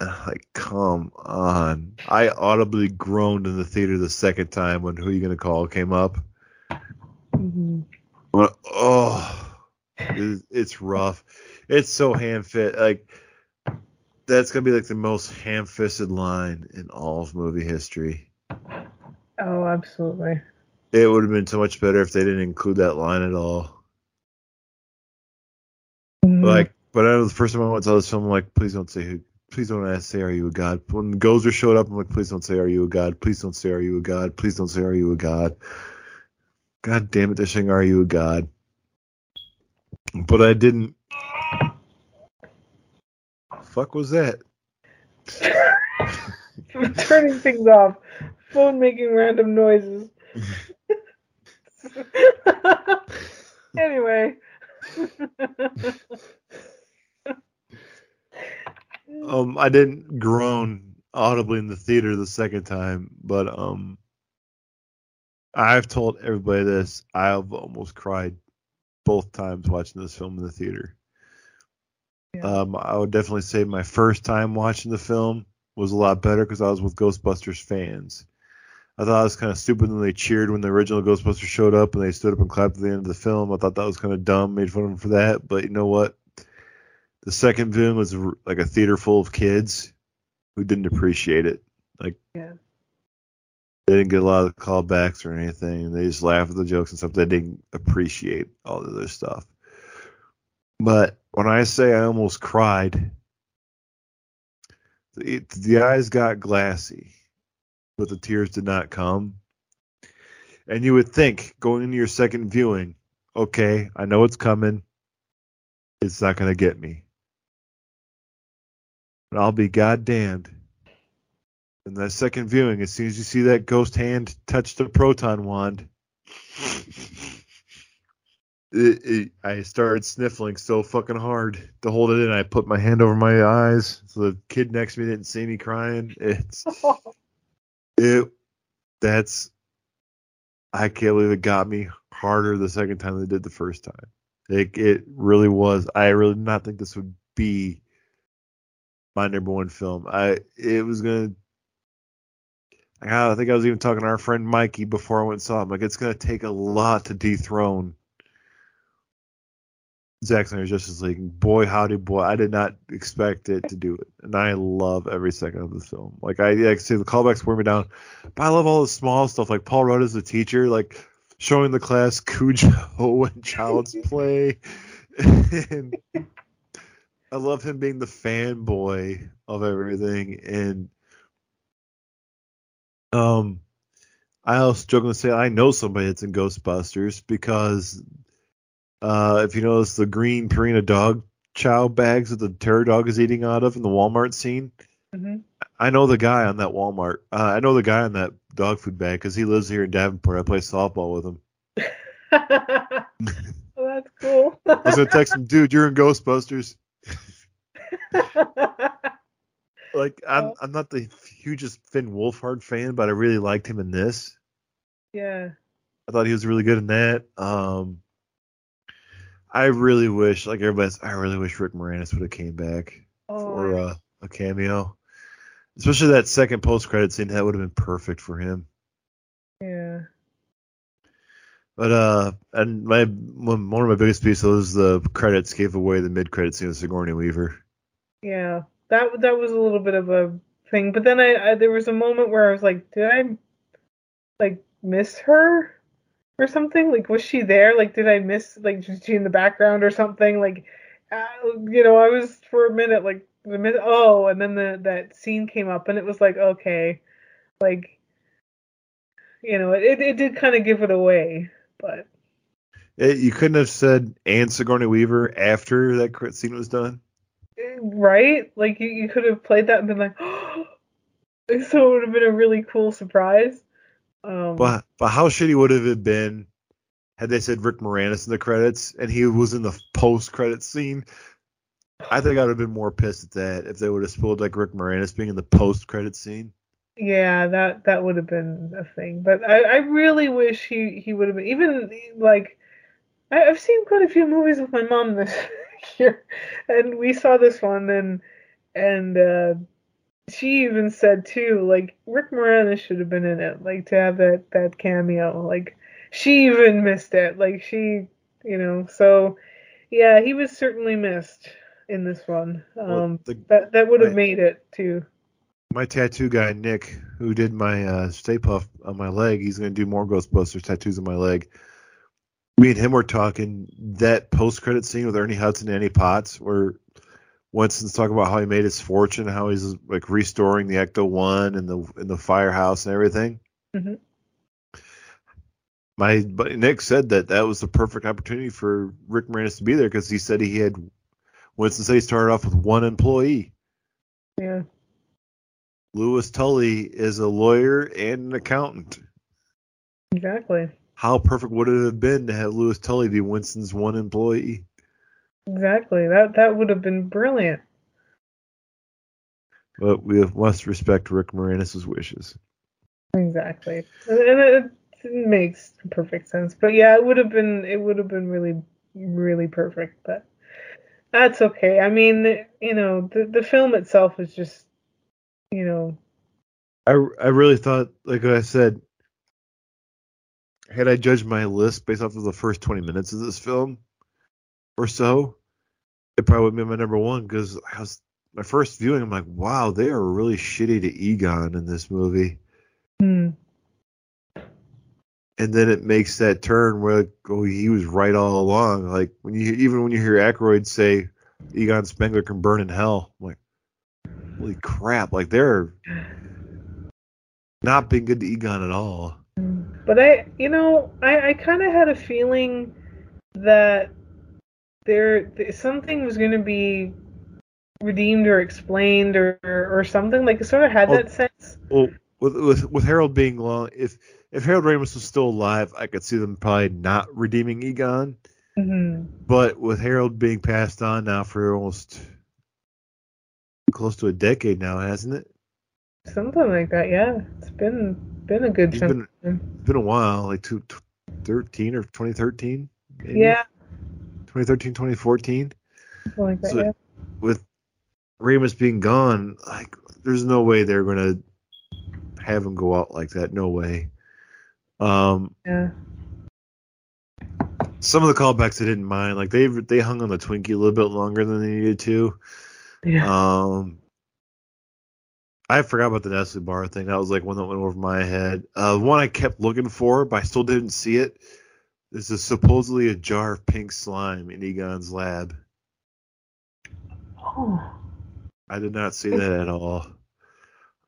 Like, come on! I audibly groaned in the theater the second time when "Who Are You Gonna Call" came up. Mm-hmm. oh, it's, it's rough. It's so ham fit. Like, that's gonna be like the most ham fisted line in all of movie history. Oh, absolutely. It would have been so much better if they didn't include that line at all. Mm-hmm. Like, but I know the first time I went to this film, I'm like, please don't say who, please don't ask, say, "Are you a god?" When Gozer showed up, I'm like, "Please don't say, are you a god? Please don't say, are you a god? Please don't say, are you a god?" God damn it, this thing, "Are you a god?" But I didn't. Fuck was that? Turning things off. Phone making random noises. anyway. um, I didn't groan audibly in the theater the second time, but um, I've told everybody this. I've almost cried both times watching this film in the theater. Yeah. Um, I would definitely say my first time watching the film was a lot better because I was with Ghostbusters fans. I thought it was kind of stupid when they cheered when the original Ghostbusters showed up and they stood up and clapped at the end of the film. I thought that was kind of dumb, made fun of them for that. But you know what? The second viewing was like a theater full of kids who didn't appreciate it. Like, yeah. they didn't get a lot of callbacks or anything. They just laughed at the jokes and stuff. They didn't appreciate all the other stuff. But when I say I almost cried, the, the eyes got glassy, but the tears did not come. And you would think going into your second viewing, okay, I know it's coming. It's not going to get me. But I'll be goddamned. In that second viewing, as soon as you see that ghost hand touch the proton wand, it, it, I started sniffling so fucking hard to hold it in. I put my hand over my eyes so the kid next to me didn't see me crying. It's it that's I can't believe it got me harder the second time than it did the first time. It it really was. I really did not think this would be my number one film. I it was gonna. I think I was even talking to our friend Mikey before I went and saw him. Like it's gonna take a lot to dethrone Zack Snyder's Justice League. Boy, howdy, boy! I did not expect it to do it, and I love every second of the film. Like I, I say, the callbacks wear me down, but I love all the small stuff. Like Paul Rudd as the teacher, like showing the class Cujo and Child's Play, and I love him being the fanboy of everything. And um, I also to say I know somebody that's in Ghostbusters because uh, if you notice the green Purina dog chow bags that the terror dog is eating out of in the Walmart scene. Mm-hmm. I know the guy on that Walmart. Uh, I know the guy on that dog food bag because he lives here in Davenport. I play softball with him. well, that's cool. I was gonna text him, dude. You're in Ghostbusters. like I'm, I'm not the hugest Finn Wolfhard fan, but I really liked him in this. Yeah. I thought he was really good in that. Um, I really wish, like everybody's, I really wish Rick Moranis would have came back oh, for uh, a cameo, especially that second post credit scene. That would have been perfect for him. Yeah. But uh, and my one of my biggest pieces was the credits gave away the mid credit scene of Sigourney Weaver. Yeah, that that was a little bit of a thing, but then I, I there was a moment where I was like, did I like miss her? Or something? Like, was she there? Like, did I miss? Like, was she in the background or something? Like, uh, you know, I was for a minute like the minute. Oh, and then the that scene came up, and it was like, okay, like, you know, it it did kind of give it away, but. It, you couldn't have said and Sigourney Weaver after that scene was done. Right? Like you, you could have played that and been like, oh, so it would have been a really cool surprise. Um, but but how shitty would have it been had they said Rick Moranis in the credits and he was in the post credit scene? I think I'd have been more pissed at that if they would have spoiled like Rick Moranis being in the post credit scene. Yeah, that that would have been a thing. But I, I really wish he he would have been even like I, have seen quite a few movies with my mom this year, and we saw this one and and uh, she even said too, like Rick Moranis should have been in it, like to have that that cameo. Like she even missed it. Like she, you know, so yeah, he was certainly missed in this one. Um, well, the, that that would have made it too. My tattoo guy Nick, who did my uh, Stay Puft on my leg, he's gonna do more Ghostbusters tattoos on my leg. Me and him were talking that post credit scene with Ernie Hudson and Annie Potts, where Winston's talking about how he made his fortune, how he's like restoring the Ecto One and the in the firehouse and everything. Mhm. My buddy Nick said that that was the perfect opportunity for Rick Moranis to be there because he said he had Winston said he started off with one employee. Yeah. Louis Tully is a lawyer and an accountant. Exactly. How perfect would it have been to have Louis Tully be Winston's one employee? Exactly. That that would have been brilliant. But we must respect Rick Moranis' wishes. Exactly. And it, it makes perfect sense. But yeah, it would have been it would have been really really perfect, but that's okay. I mean, you know, the the film itself is just you know, I, I really thought, like I said, had I judged my list based off of the first 20 minutes of this film or so, it probably would be my number one because I was my first viewing. I'm like, wow, they are really shitty to Egon in this movie. hmm, And then it makes that turn where, like, oh, he was right all along. Like when you even when you hear Aykroyd say Egon Spengler can burn in hell, I'm like, holy crap! Like they're not being good to Egon at all. But I, you know, I, I kind of had a feeling that there something was going to be redeemed or explained or or something. Like it sort of had Oh. that sense. Well, with with with Harold being long, if if Harold Ramis was still alive, I could see them probably not redeeming Egon. Mm-hmm. But with Harold being passed on now for almost close to a decade now, hasn't it? Something like that. Yeah, it's been been a good chunk. been it's been a while, like two, 13 or 2013. maybe? Yeah, 2013, 2014. like that. So- yeah. With Ramis being gone, like there's no way they're gonna have him go out like that. No way. Um, Yeah. some of the callbacks I didn't mind. Like they they hung on the Twinkie a little bit longer than they needed to. Yeah. Um, I forgot about the Nestle bar thing. That was like one that went over my head. Uh, one I kept looking for, but I still didn't see it. This is supposedly a jar of pink slime in Egon's lab. Oh, I did not see that at all.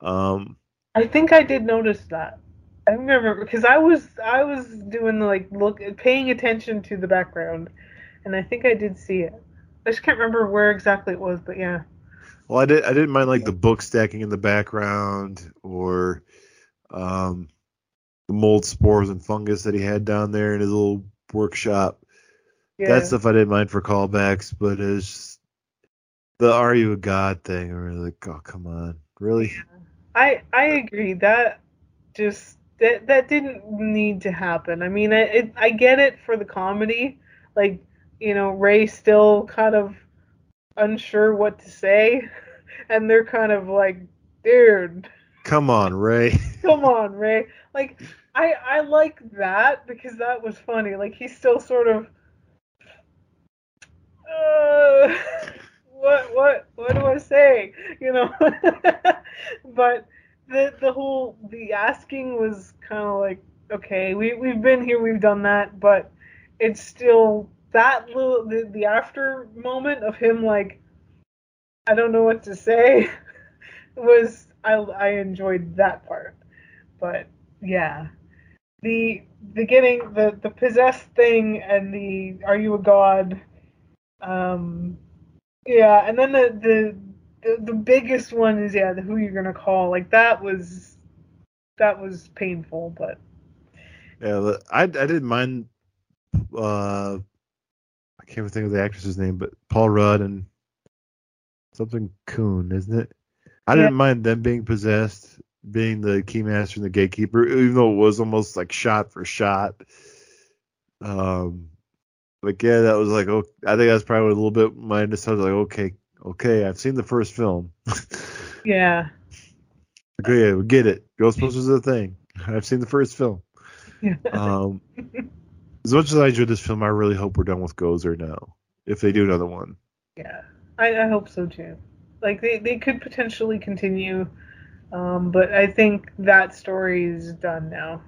Um, I think I did notice that. I remember because I was I was doing the like look paying attention to the background, and I think I did see it. I just can't remember where exactly it was, but yeah. well, I did. I didn't mind like the book stacking in the background or um, the mold spores and fungus that he had down there in his little workshop. Yeah. That stuff I didn't mind for callbacks, but it's the "Are you a god?" thing. I Or like, oh come on, really? I I agree that just that that didn't need to happen. I mean, I it, I get it for the comedy, like you know Ray still kind of unsure what to say, and they're kind of like, dude, Come on, Ray. come on, Ray. Like I I like that because that was funny. Like he's still sort of. Uh, what what what do I say? You know, but the the whole the asking was kind of like okay, we we've been here, we've done that, but it's still that little the, the after moment of him like I don't know what to say was I I enjoyed that part, but yeah, the getting the the possessed thing and the are you a god, um, yeah, and then the the the, the biggest one is yeah the who you're gonna call like that was that was painful, but Yeah, I I didn't mind. Uh, I can't even think of the actress's name, but Paul Rudd and something Coon, isn't it? I didn't mind them being possessed, being the keymaster and the gatekeeper, even though it was almost like shot for shot. Um, but yeah, that was like, oh, I think that's probably a little bit my nostalgia. Like, okay, okay, I've seen the first film. yeah. okay, we get it. Ghostbusters is a thing. I've seen the first film. Um, as much as I enjoyed this film, I really hope we're done with Gozer now. If they do another one, Yeah, I, I hope so too. Like they, they could potentially continue, um, but I think that story is done now.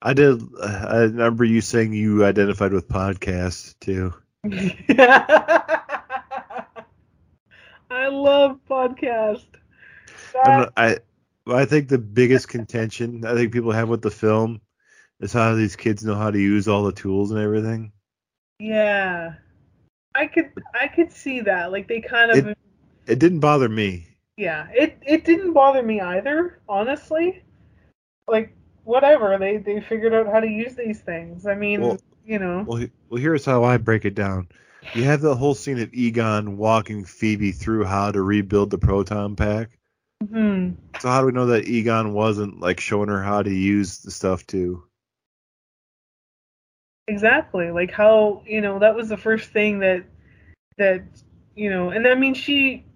I did. I remember you saying you identified with podcasts too. love podcast. That, I I think the biggest contention I think people have with the film is how these kids know how to use all the tools and everything. yeah, I could I could see that. Like they kind of It- It didn't bother me. yeah. It it didn't bother me either, honestly. Like whatever they they figured out how to use these things. I mean, Well- you know. Well, well, here's how I break it down. You have the whole scene of Egon walking Phoebe through how to rebuild the proton pack. hmm So how do we know that Egon wasn't like showing her how to use the stuff too? Exactly. Like how, you know, that was the first thing that that you know, and I mean she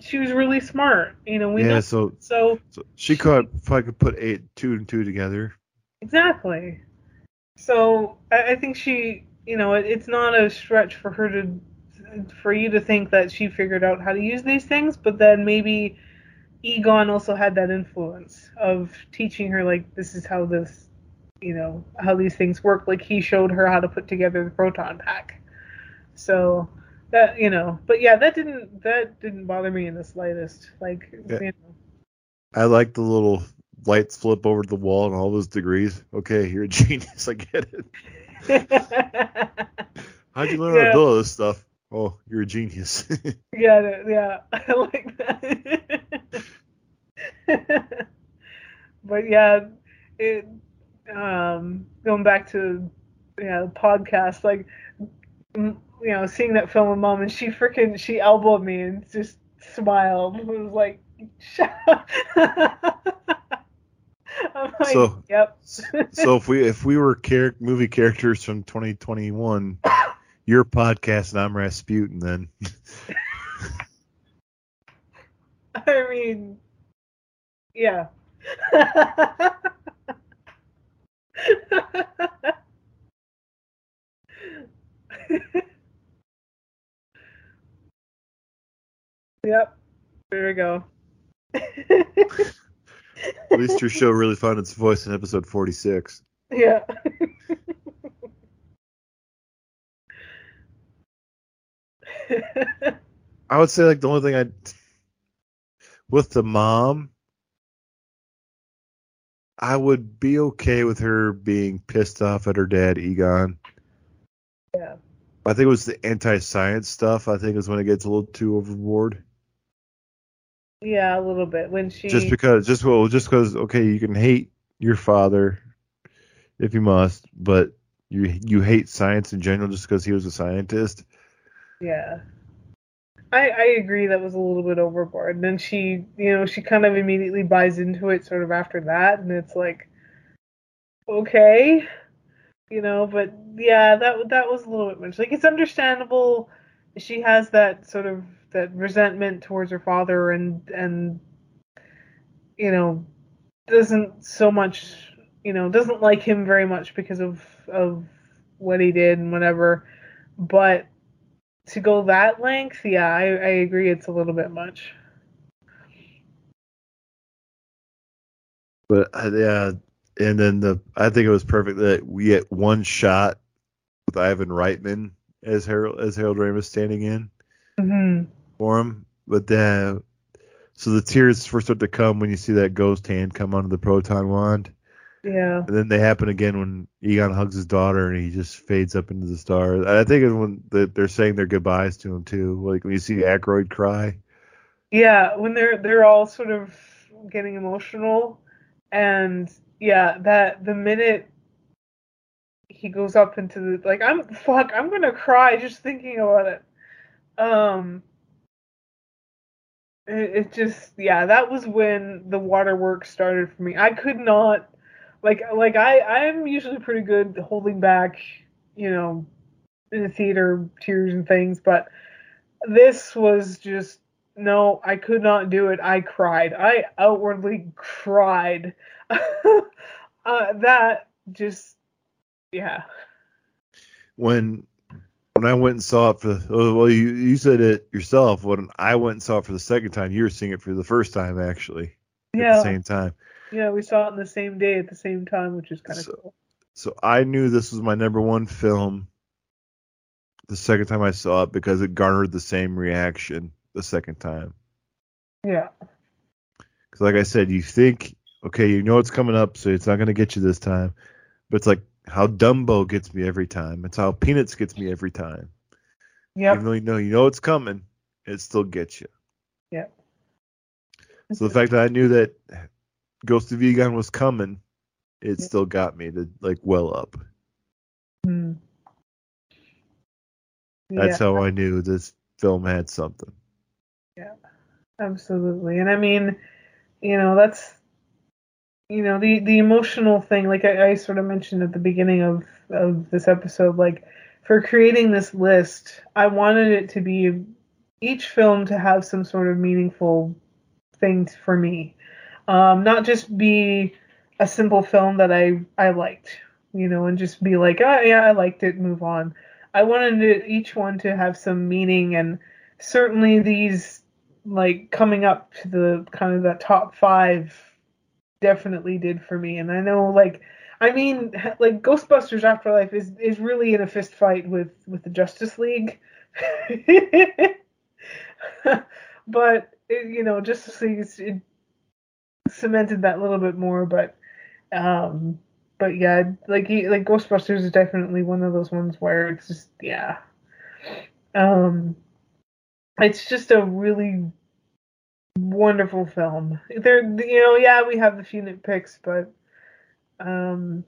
she was really smart. You know, we yeah, know so, so so she could if I could put eight two and two together. exactly. So I, I think she, you know, it, it's not a stretch for her to for you to think that she figured out how to use these things, but then maybe Egon also had that influence of teaching her like this is how this, you know, how these things work. Like he showed her how to put together the proton pack. So that you know, but yeah, that didn't that didn't bother me in the slightest. Like Yeah. you I like the little lights flip over the wall and all those degrees. Okay, you're a genius. I get it. How'd you learn how to do all this stuff? Oh, you're a genius. Yeah, yeah, I like that. but yeah, it um going back to yeah the podcast, like you know, seeing that film with mom and she freaking she elbowed me and just smiled. It was like, shut up. I'm like, So- yep. so if we if we were char- movie characters from 2021, you're podcast and I'm Rasputin then. I mean, yeah. yep. There we go. At least your show really found its voice in episode 46. yeah. I would say like the only thing I with the mom, I would be okay with her being pissed off at her dad Egon. Yeah. I think it was the anti-science stuff. I think is when it gets a little too overboard. yeah, a little bit when she. Just because, just well, just because. Okay, you can hate your father if you must, but you you hate science in general just because he was a scientist. Yeah. I, I agree that was a little bit overboard. And then she, you know, she kind of immediately buys into it sort of after that. And it's like, okay. You know, but yeah, that that was a little bit much. Like, it's understandable. She has that sort of that resentment towards her father and, and, you know, doesn't so much, you know, doesn't like him very much because of, of what he did and whatever. But to go that length, yeah, I, I agree. It's a little bit much. But uh, yeah, and then the I think it was perfect that we get one shot with Ivan Reitman as Harold as Harold Ramis standing in hmm for him. But then, so the tears first start to come when you see that ghost hand come onto the proton wand, Yeah. and then they happen again when Egon hugs his daughter and he just fades up into the stars. I think it's when they're saying their goodbyes to him too, like when you see Aykroyd cry. Yeah, when they're they're all sort of getting emotional and yeah, that the minute he goes up into the like I'm fuck, I'm gonna cry just thinking about it. Um it, it just yeah, that was when the waterworks started for me. I could not like like I I'm usually pretty good holding back, you know, in the theater tears and things, but this was just no, I could not do it. I cried. I outwardly cried. uh, that just, yeah. when when I went and saw it for oh, well you you said it yourself when I went and saw it for the second time you were seeing it for the first time actually at Yeah. the same time Yeah, we saw it on the same day at the same time, which is kind of So- cool. so I knew this was my number one film the second time I saw it because it garnered the same reaction the second time Yeah. Because, like I said, you think, okay, you know it's coming up, so it's not going to get you this time. But it's like how Dumbo gets me every time. It's how Peanuts gets me every time. Yeah. Even though you know you know it's coming, it still gets you. Yeah. So the fact that I knew that Ghost of Egon was coming, it still got me to like well up. Hmm. That's yeah, how I knew this film had something. Yeah, absolutely. And I mean, you know, that's you know the the emotional thing. Like I, I sort of mentioned at the beginning of of this episode, like for creating this list, I wanted it to be each film to have some sort of meaningful things for me, um, not just be a simple film that I I liked, you know, and just be like, oh yeah, I liked it, move on. I wanted each one to have some meaning, and certainly these like coming up to the kind of that top five definitely did for me. And I know like I mean like Ghostbusters Afterlife is is really in a fist fight with with the Justice League. but it, you know Justice League is, it cemented that a little bit more but um but yeah like he- like Ghostbusters is definitely one of those ones where it's just yeah um it's just a really wonderful film. There, you know, yeah, we have the few nitpicks, but um,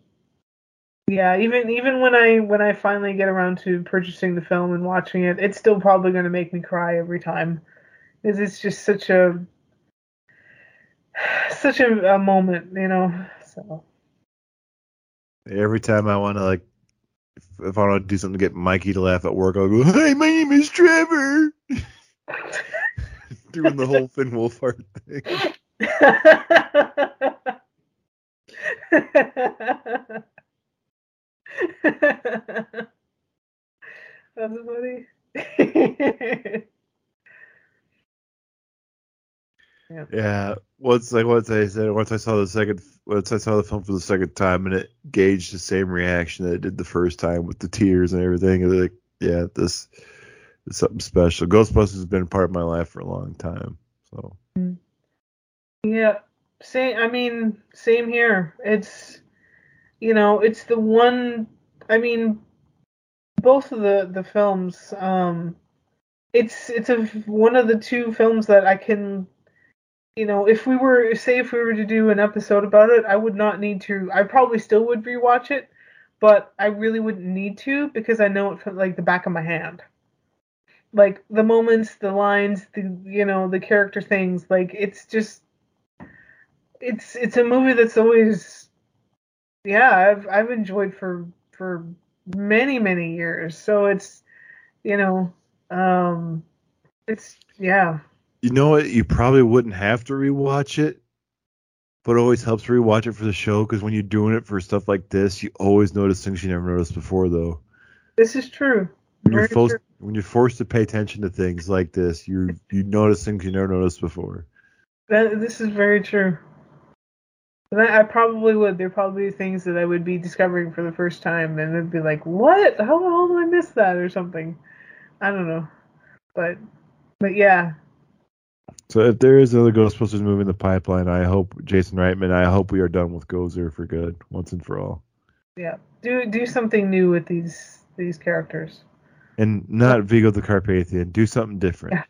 yeah, even even when I when I finally get around to purchasing the film and watching it, it's still probably going to make me cry every time, because it's just such a such a, a moment, you know. So Every time I want to like, if, if I want to do something to get Mikey to laugh at work, I'll go, "Hey, my name is Trevor." Doing the whole Finn Wolfhard thing. That's funny. Yeah, once like once I said once I saw the second once I saw the film for the second time and it gauged the same reaction that it did the first time with the tears and everything. and Like, yeah, this is something special. Ghostbusters has been part of my life for a long time. So Yeah, same. I mean, same here. It's, you know, it's the one. I mean, both of the the films. Um, it's it's a one of the two films that I can, you know, if we were say if we were to do an episode about it, I would not need to. I probably still would rewatch it, but I really wouldn't need to because I know it from like the back of my hand. Like the moments, the lines, the you know, the character things. Like it's just it's it's a movie that's always yeah I've I've enjoyed for for many many years so it's you know um it's yeah you know what? You probably wouldn't have to rewatch it, but it always helps to rewatch it for the show because when you're doing it for stuff like this, you always notice things you never noticed before. Though. This is true. When you're forced when you're forced to pay attention to things like this, you you notice things you never noticed before. that, this is very true. I, I probably would. There probably be things that I would be discovering for the first time and it'd be like what? How the hell did I miss that? or something. I don't know. But but yeah So if there is another Ghostbusters movie in the pipeline, I hope Jason Reitman. I hope we are done with Gozer for good once and for all, yeah do do something new with these these characters and not Vigo the Carpathian. Do something different. Yeah,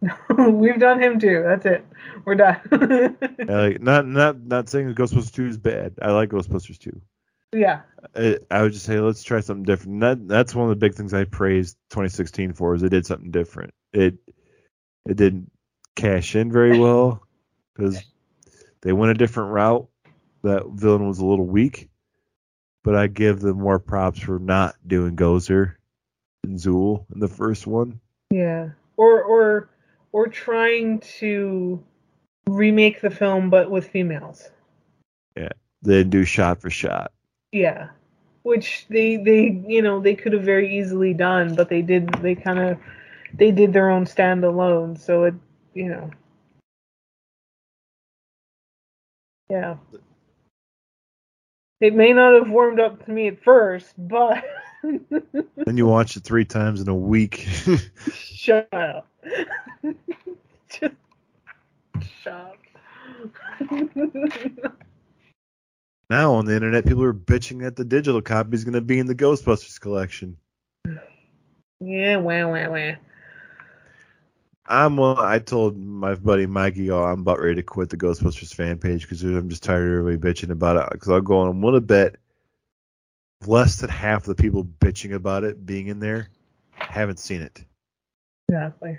no. No, we've done him too. That's it. We're done. Like not not not saying Ghostbusters two is bad. I like Ghostbusters two. yeah. I, I would just say let's try something different. That that's one of the big things I praised 2016 for is it did something different. It it didn't cash in very well because they went a different route. That villain was a little weak, but I give them more props for not doing Gozer and Zuul in the first one. Yeah. Or or or trying to remake the film but with females. Yeah, they do shot for shot. Yeah. Which they they you know, they could have very easily done, but they did they kind of they did their own standalone, so it, you know. Yeah. It may not have warmed up to me at first, but Then you watch it three times in a week. Shut up. Just Shop. Now on the internet, people are bitching that the digital copy is going to be in the Ghostbusters collection. yeah, wah wah wah. I'm I told my buddy Mikey, oh, I'm about ready to quit the Ghostbusters fan page because I'm just tired of everybody bitching about it. Because I'll go on, I'm to bet less than half of the people bitching about it being in there haven't seen it. Exactly.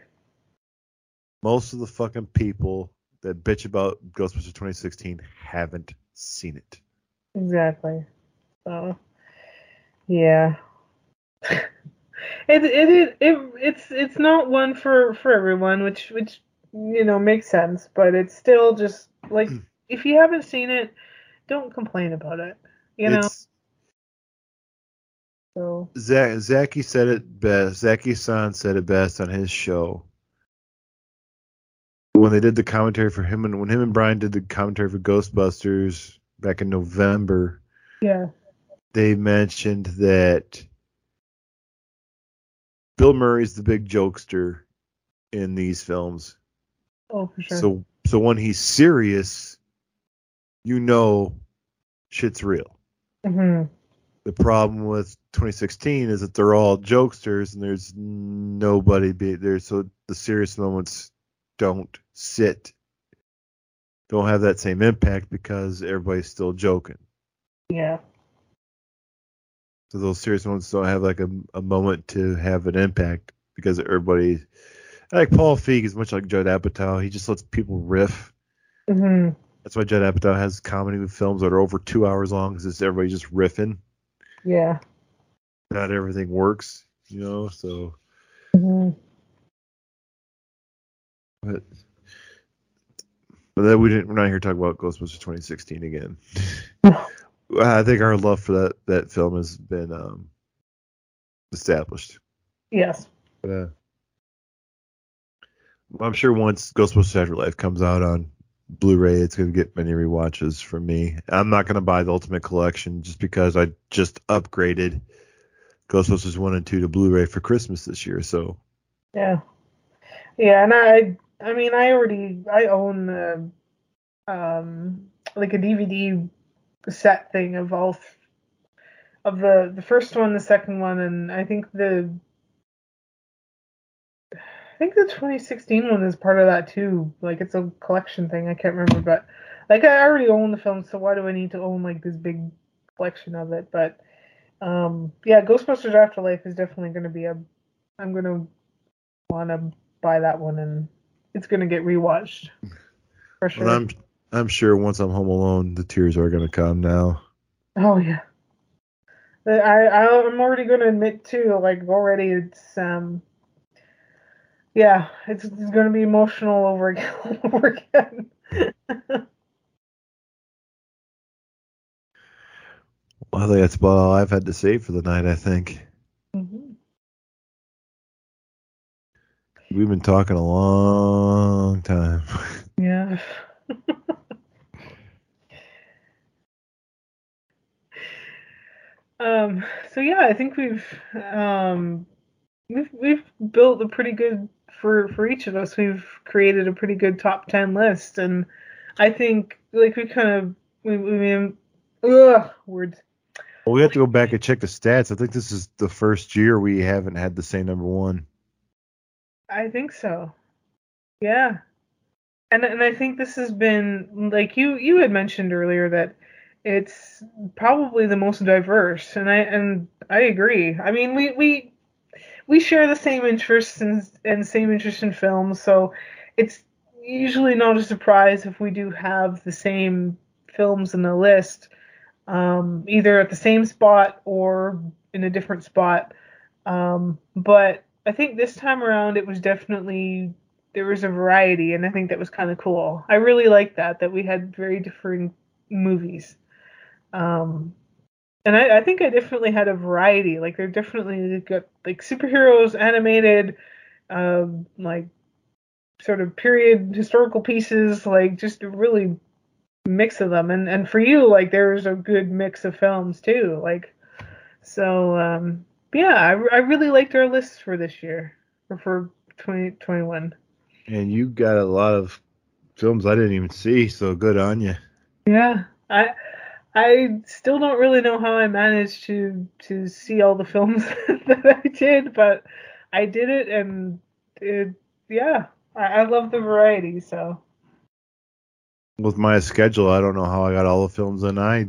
Most of the fucking people that bitch about Ghostbusters 2016 haven't seen it. Exactly. So, yeah. it, it it it it's it's not one for for everyone, which which you know makes sense, but it's still just like hmm. if you haven't seen it, don't complain about it. You know. It's- So Zach, Zachy said it best. Zachy San said it best on his show. When they did the commentary for him and when him and Brian did the commentary for Ghostbusters back in November, yeah. they mentioned that Bill Murray's the big jokester in these films. Oh, for sure. So so when he's serious, you know shit's real. Mm-hmm. The problem with 2016 is that they're all jokesters and there's nobody be there. So the serious moments don't sit, don't have that same impact because everybody's still joking. Yeah. So those serious ones don't have like a, a moment to have an impact because everybody, like Paul Feig is much like Judd Apatow. He just lets people riff. hmm That's why Judd Apatow has comedy with films that are over two hours long because it's everybody just riffing. Yeah. Not everything works, you know. So, hmm but but then we didn't. We're not here to talk about Ghostbusters 2016 again. I think our love for that that film has been um, established. Yes. But, uh, I'm sure once Ghostbusters Afterlife comes out on Blu-ray, it's going to get many rewatches from me. I'm not going to buy the Ultimate Collection just because I just upgraded Ghostbusters 1 and 2 to Blu-ray for Christmas this year. So Yeah. Yeah, and I I mean I already I own uh, um like a DVD set thing of all th- of the the first one, the second one, and I think the I think the 2016 one is part of that too. Like it's a collection thing. I can't remember, but like I already own the film, so why do I need to own like this big collection of it? But um yeah, Ghostbusters Afterlife is definitely going to be a I'm going to want to buy that one and it's going to get rewatched. For sure. I'm I'm sure once I'm home alone, the tears are going to come now. Oh yeah. I I I'm already going to admit too. Like already, it's um. Yeah, it's, it's going to be emotional over again. over again. Well, I think that's about all I've had to say for the night. I think Mhm. we've been talking a long time. Yeah. Um. So yeah, I think we've um we've we've built a pretty good for for each of us. We've created a pretty good top ten list, and I think like we kind of we we ugh words. Well, we have to go back and check the stats. I think this is the first year we haven't had the same number one. I think so. Yeah. And and I think this has been like you you had mentioned earlier that it's probably the most diverse and I and I agree. I mean we we we share the same interests and and same interest in films, so it's usually not a surprise if we do have the same films in the list um, either at the same spot or in a different spot. Um, but I think this time around it was definitely there was a variety, and I think that was kind of cool. I really liked that that we had very different movies. Um, and I, I think I definitely had a variety. Like they're definitely got like superheroes, animated, um, like sort of period historical pieces, like just a really mix of them. And and for you, like there's a good mix of films too. Like so, um, yeah, I, I really liked our list for this year or for 2021. And you got a lot of films I didn't even see, so good on you. Yeah, I I still don't really know how I managed to to see all the films that I did, but I did it, and it yeah, I, I love the variety. So With my schedule, I don't know how I got all the films in I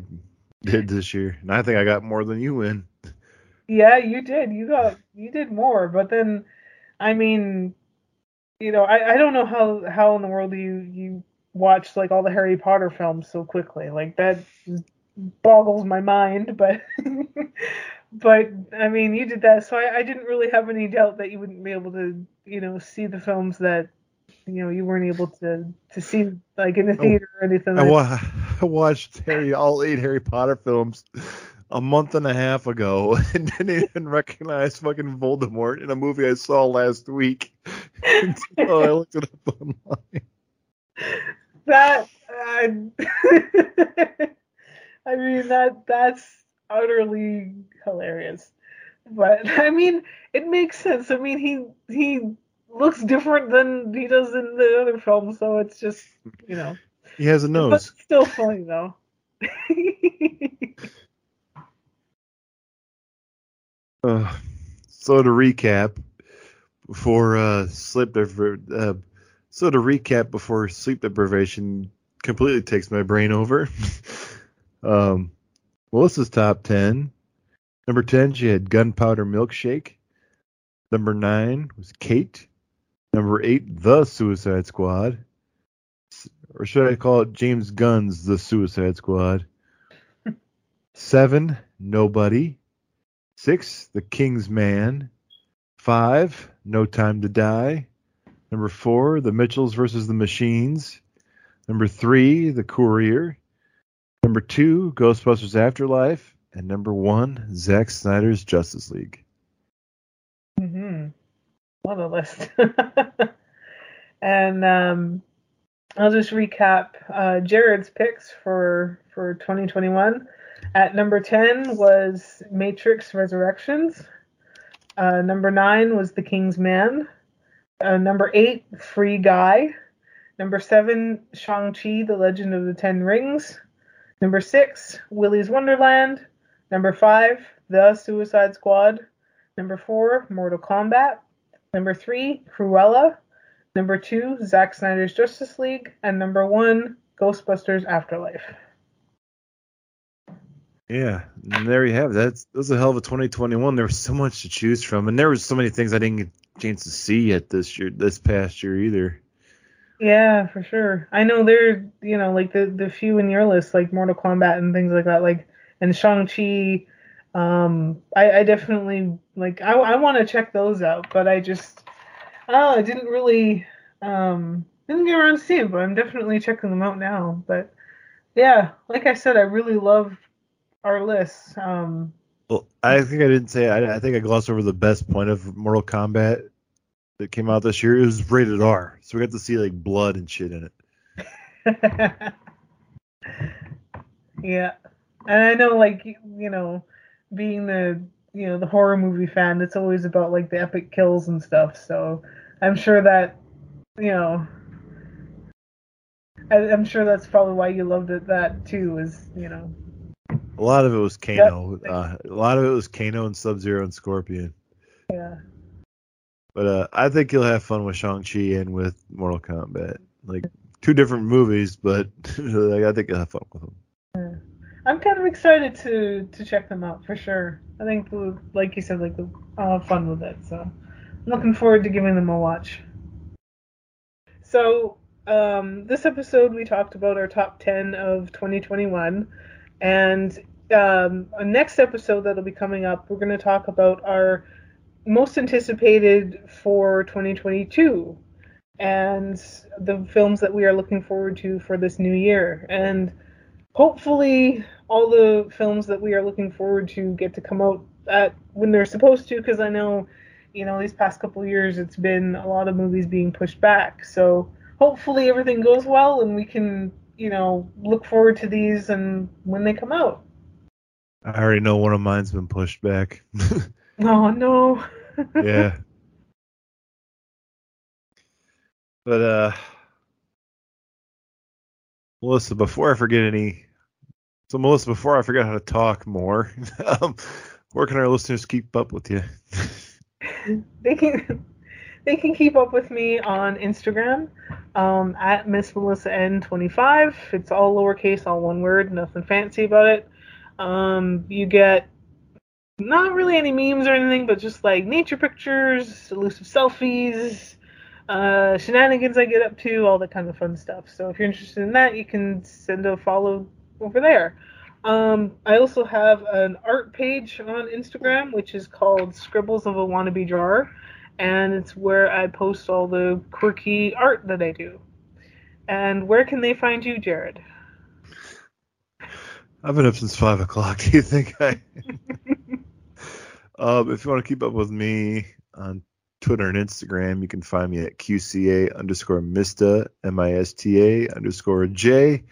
did this year, and I think I got more than you in. yeah, you did. You got you did more, but then I mean, you know, I, I don't know how how in the world you you watched like all the Harry Potter films so quickly. Like that boggles my mind, but but I mean, you did that, so I, I didn't really have any doubt that you wouldn't be able to, you know, see the films that you know you weren't able to to see like in the oh, theater or anything. I, like I watched Harry all eight Harry Potter films a month and a half ago and didn't even recognize fucking Voldemort in a movie I saw last week until I looked it up online. That uh, I mean that that's utterly hilarious. But I mean, it makes sense. I mean, he he looks different than he does in the other films, so it's just you know. He has a But nose. still funny though. Uh, so to recap, before uh, depri- uh, so to recap before sleep deprivation completely takes my brain over. um, Melissa's top ten. Number ten, she had Gunpowder Milkshake. Number nine was Kate. Number eight, The Suicide Squad. Or should I call it James Gunn's The Suicide Squad? Seven, Nobody. Six, The King's Man. Five, No Time to Die. Number four, The Mitchells versus the Machines. Number three, The Courier. Number two, Ghostbusters Afterlife. And number one, Zack Snyder's Justice League. Mm-hmm. What a list. and um, I'll just recap uh, Jared's picks for for 2021. At number 10 was Matrix Resurrections. Uh, number 9 was The King's Man. Uh, number 8, Free Guy. Number 7, Shang-Chi, The Legend of the Ten Rings. Number 6, Willy's Wonderland. Number 5, The Suicide Squad. Number 4, Mortal Kombat. Number 3, Cruella. Number 2, Zack Snyder's Justice League. And number 1, Ghostbusters Afterlife. Yeah, there you have it. That's that was a hell of a 2021. There was so much to choose from, and there was so many things I didn't chance to see yet this year, this past year either. Yeah, for sure. I know there, you know, like the the few in your list, like Mortal Kombat and things like that, like and Shang Chi. Um, I, I definitely like. I I want to check those out, but I just, oh, I didn't really, um, didn't get around to seeing, but I'm definitely checking them out now. But yeah, like I said, I really love our list. Um, Well, I think I didn't say. I, I think I glossed over the best point of Mortal Kombat that came out this year. It was rated R, so we got to see like blood and shit in it. yeah, and I know, like you know, being the you know the horror movie fan, it's always about like the epic kills and stuff. So I'm sure that you know, I, I'm sure that's probably why you loved it. That too is you know, A lot of it was Kano. Uh, a lot of it was Kano and Sub Zero and Scorpion. Yeah, But uh, I think you'll have fun with Shang Chi and with Mortal Kombat. Like two different movies, but like, I think you'll have fun with them. I'm kind of excited to to check them out for sure. I think like you said, like I'll have fun with it. So I'm looking forward to giving them a watch. So um, this episode we talked about our top 10 of 2021 and um, next episode that'll be coming up we're going to talk about our most anticipated for 2022 and the films that we are looking forward to for this new year. And hopefully all the films that we are looking forward to get to come out at when they're supposed to because i know you know these past couple years it's been a lot of movies being pushed back. So hopefully everything goes well and we can you know look forward to these and when they come out. I already know one of mine's been pushed back. oh no yeah. But uh Melissa, before I forget any, so Melissa, before I forget how to talk more, um, where can our listeners keep up with you? they can they can keep up with me on Instagram um, at Miss Melissa N25. It's all lowercase, all one word, nothing fancy about it. Um, you get not really any memes or anything, but just like nature pictures, elusive selfies, uh, shenanigans I get up to, all that kind of fun stuff. So if you're interested in that, you can send a follow over there. Um, I also have an art page on Instagram, which is called Scribbles of a Wannabe Drawer, and it's where I post all the quirky art that I do. And where can they find you, Jared? I've been up since five o'clock. Do you think I? um, if you want to keep up with me on Twitter and Instagram, you can find me at QCA underscore Mista M I S T A underscore J.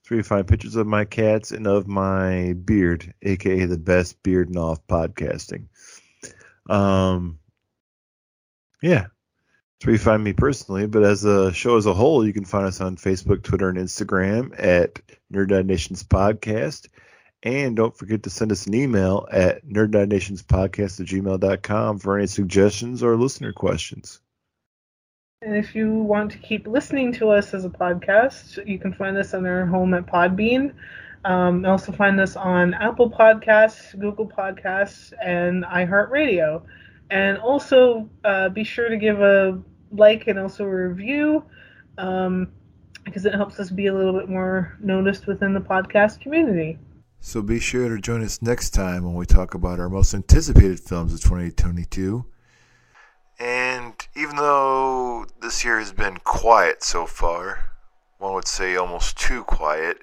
It's where you find pictures of my cats and of my beard, aka the best beard and off podcasting. Um, yeah, that's where you find me personally. But as a show as a whole, you can find us on Facebook, Twitter, and Instagram at Nerd Nations Podcast. And don't forget to send us an email at nerdnationspodcast at gmail.com for any suggestions or listener questions. And if you want to keep listening to us as a podcast, you can find us on our home at Podbean. Um, also find us on Apple Podcasts, Google Podcasts, and iHeartRadio. And also uh, be sure to give a like and also a review um, because it helps us be a little bit more noticed within the podcast community. So be sure to join us next time when we talk about our most anticipated films of 2022. And even though this year has been quiet so far, one would say almost too quiet,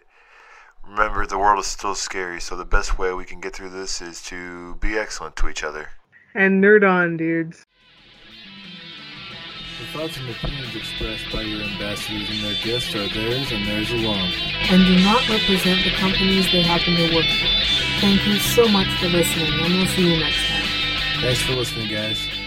remember the world is still scary, so the best way we can get through this is to be excellent to each other. And nerd on, dudes. The thoughts and opinions expressed by your ambassadors and their guests are theirs and theirs alone. And do not represent the companies they happen to work for. Thank you so much for listening, and we'll see you next time. Thanks for listening, guys.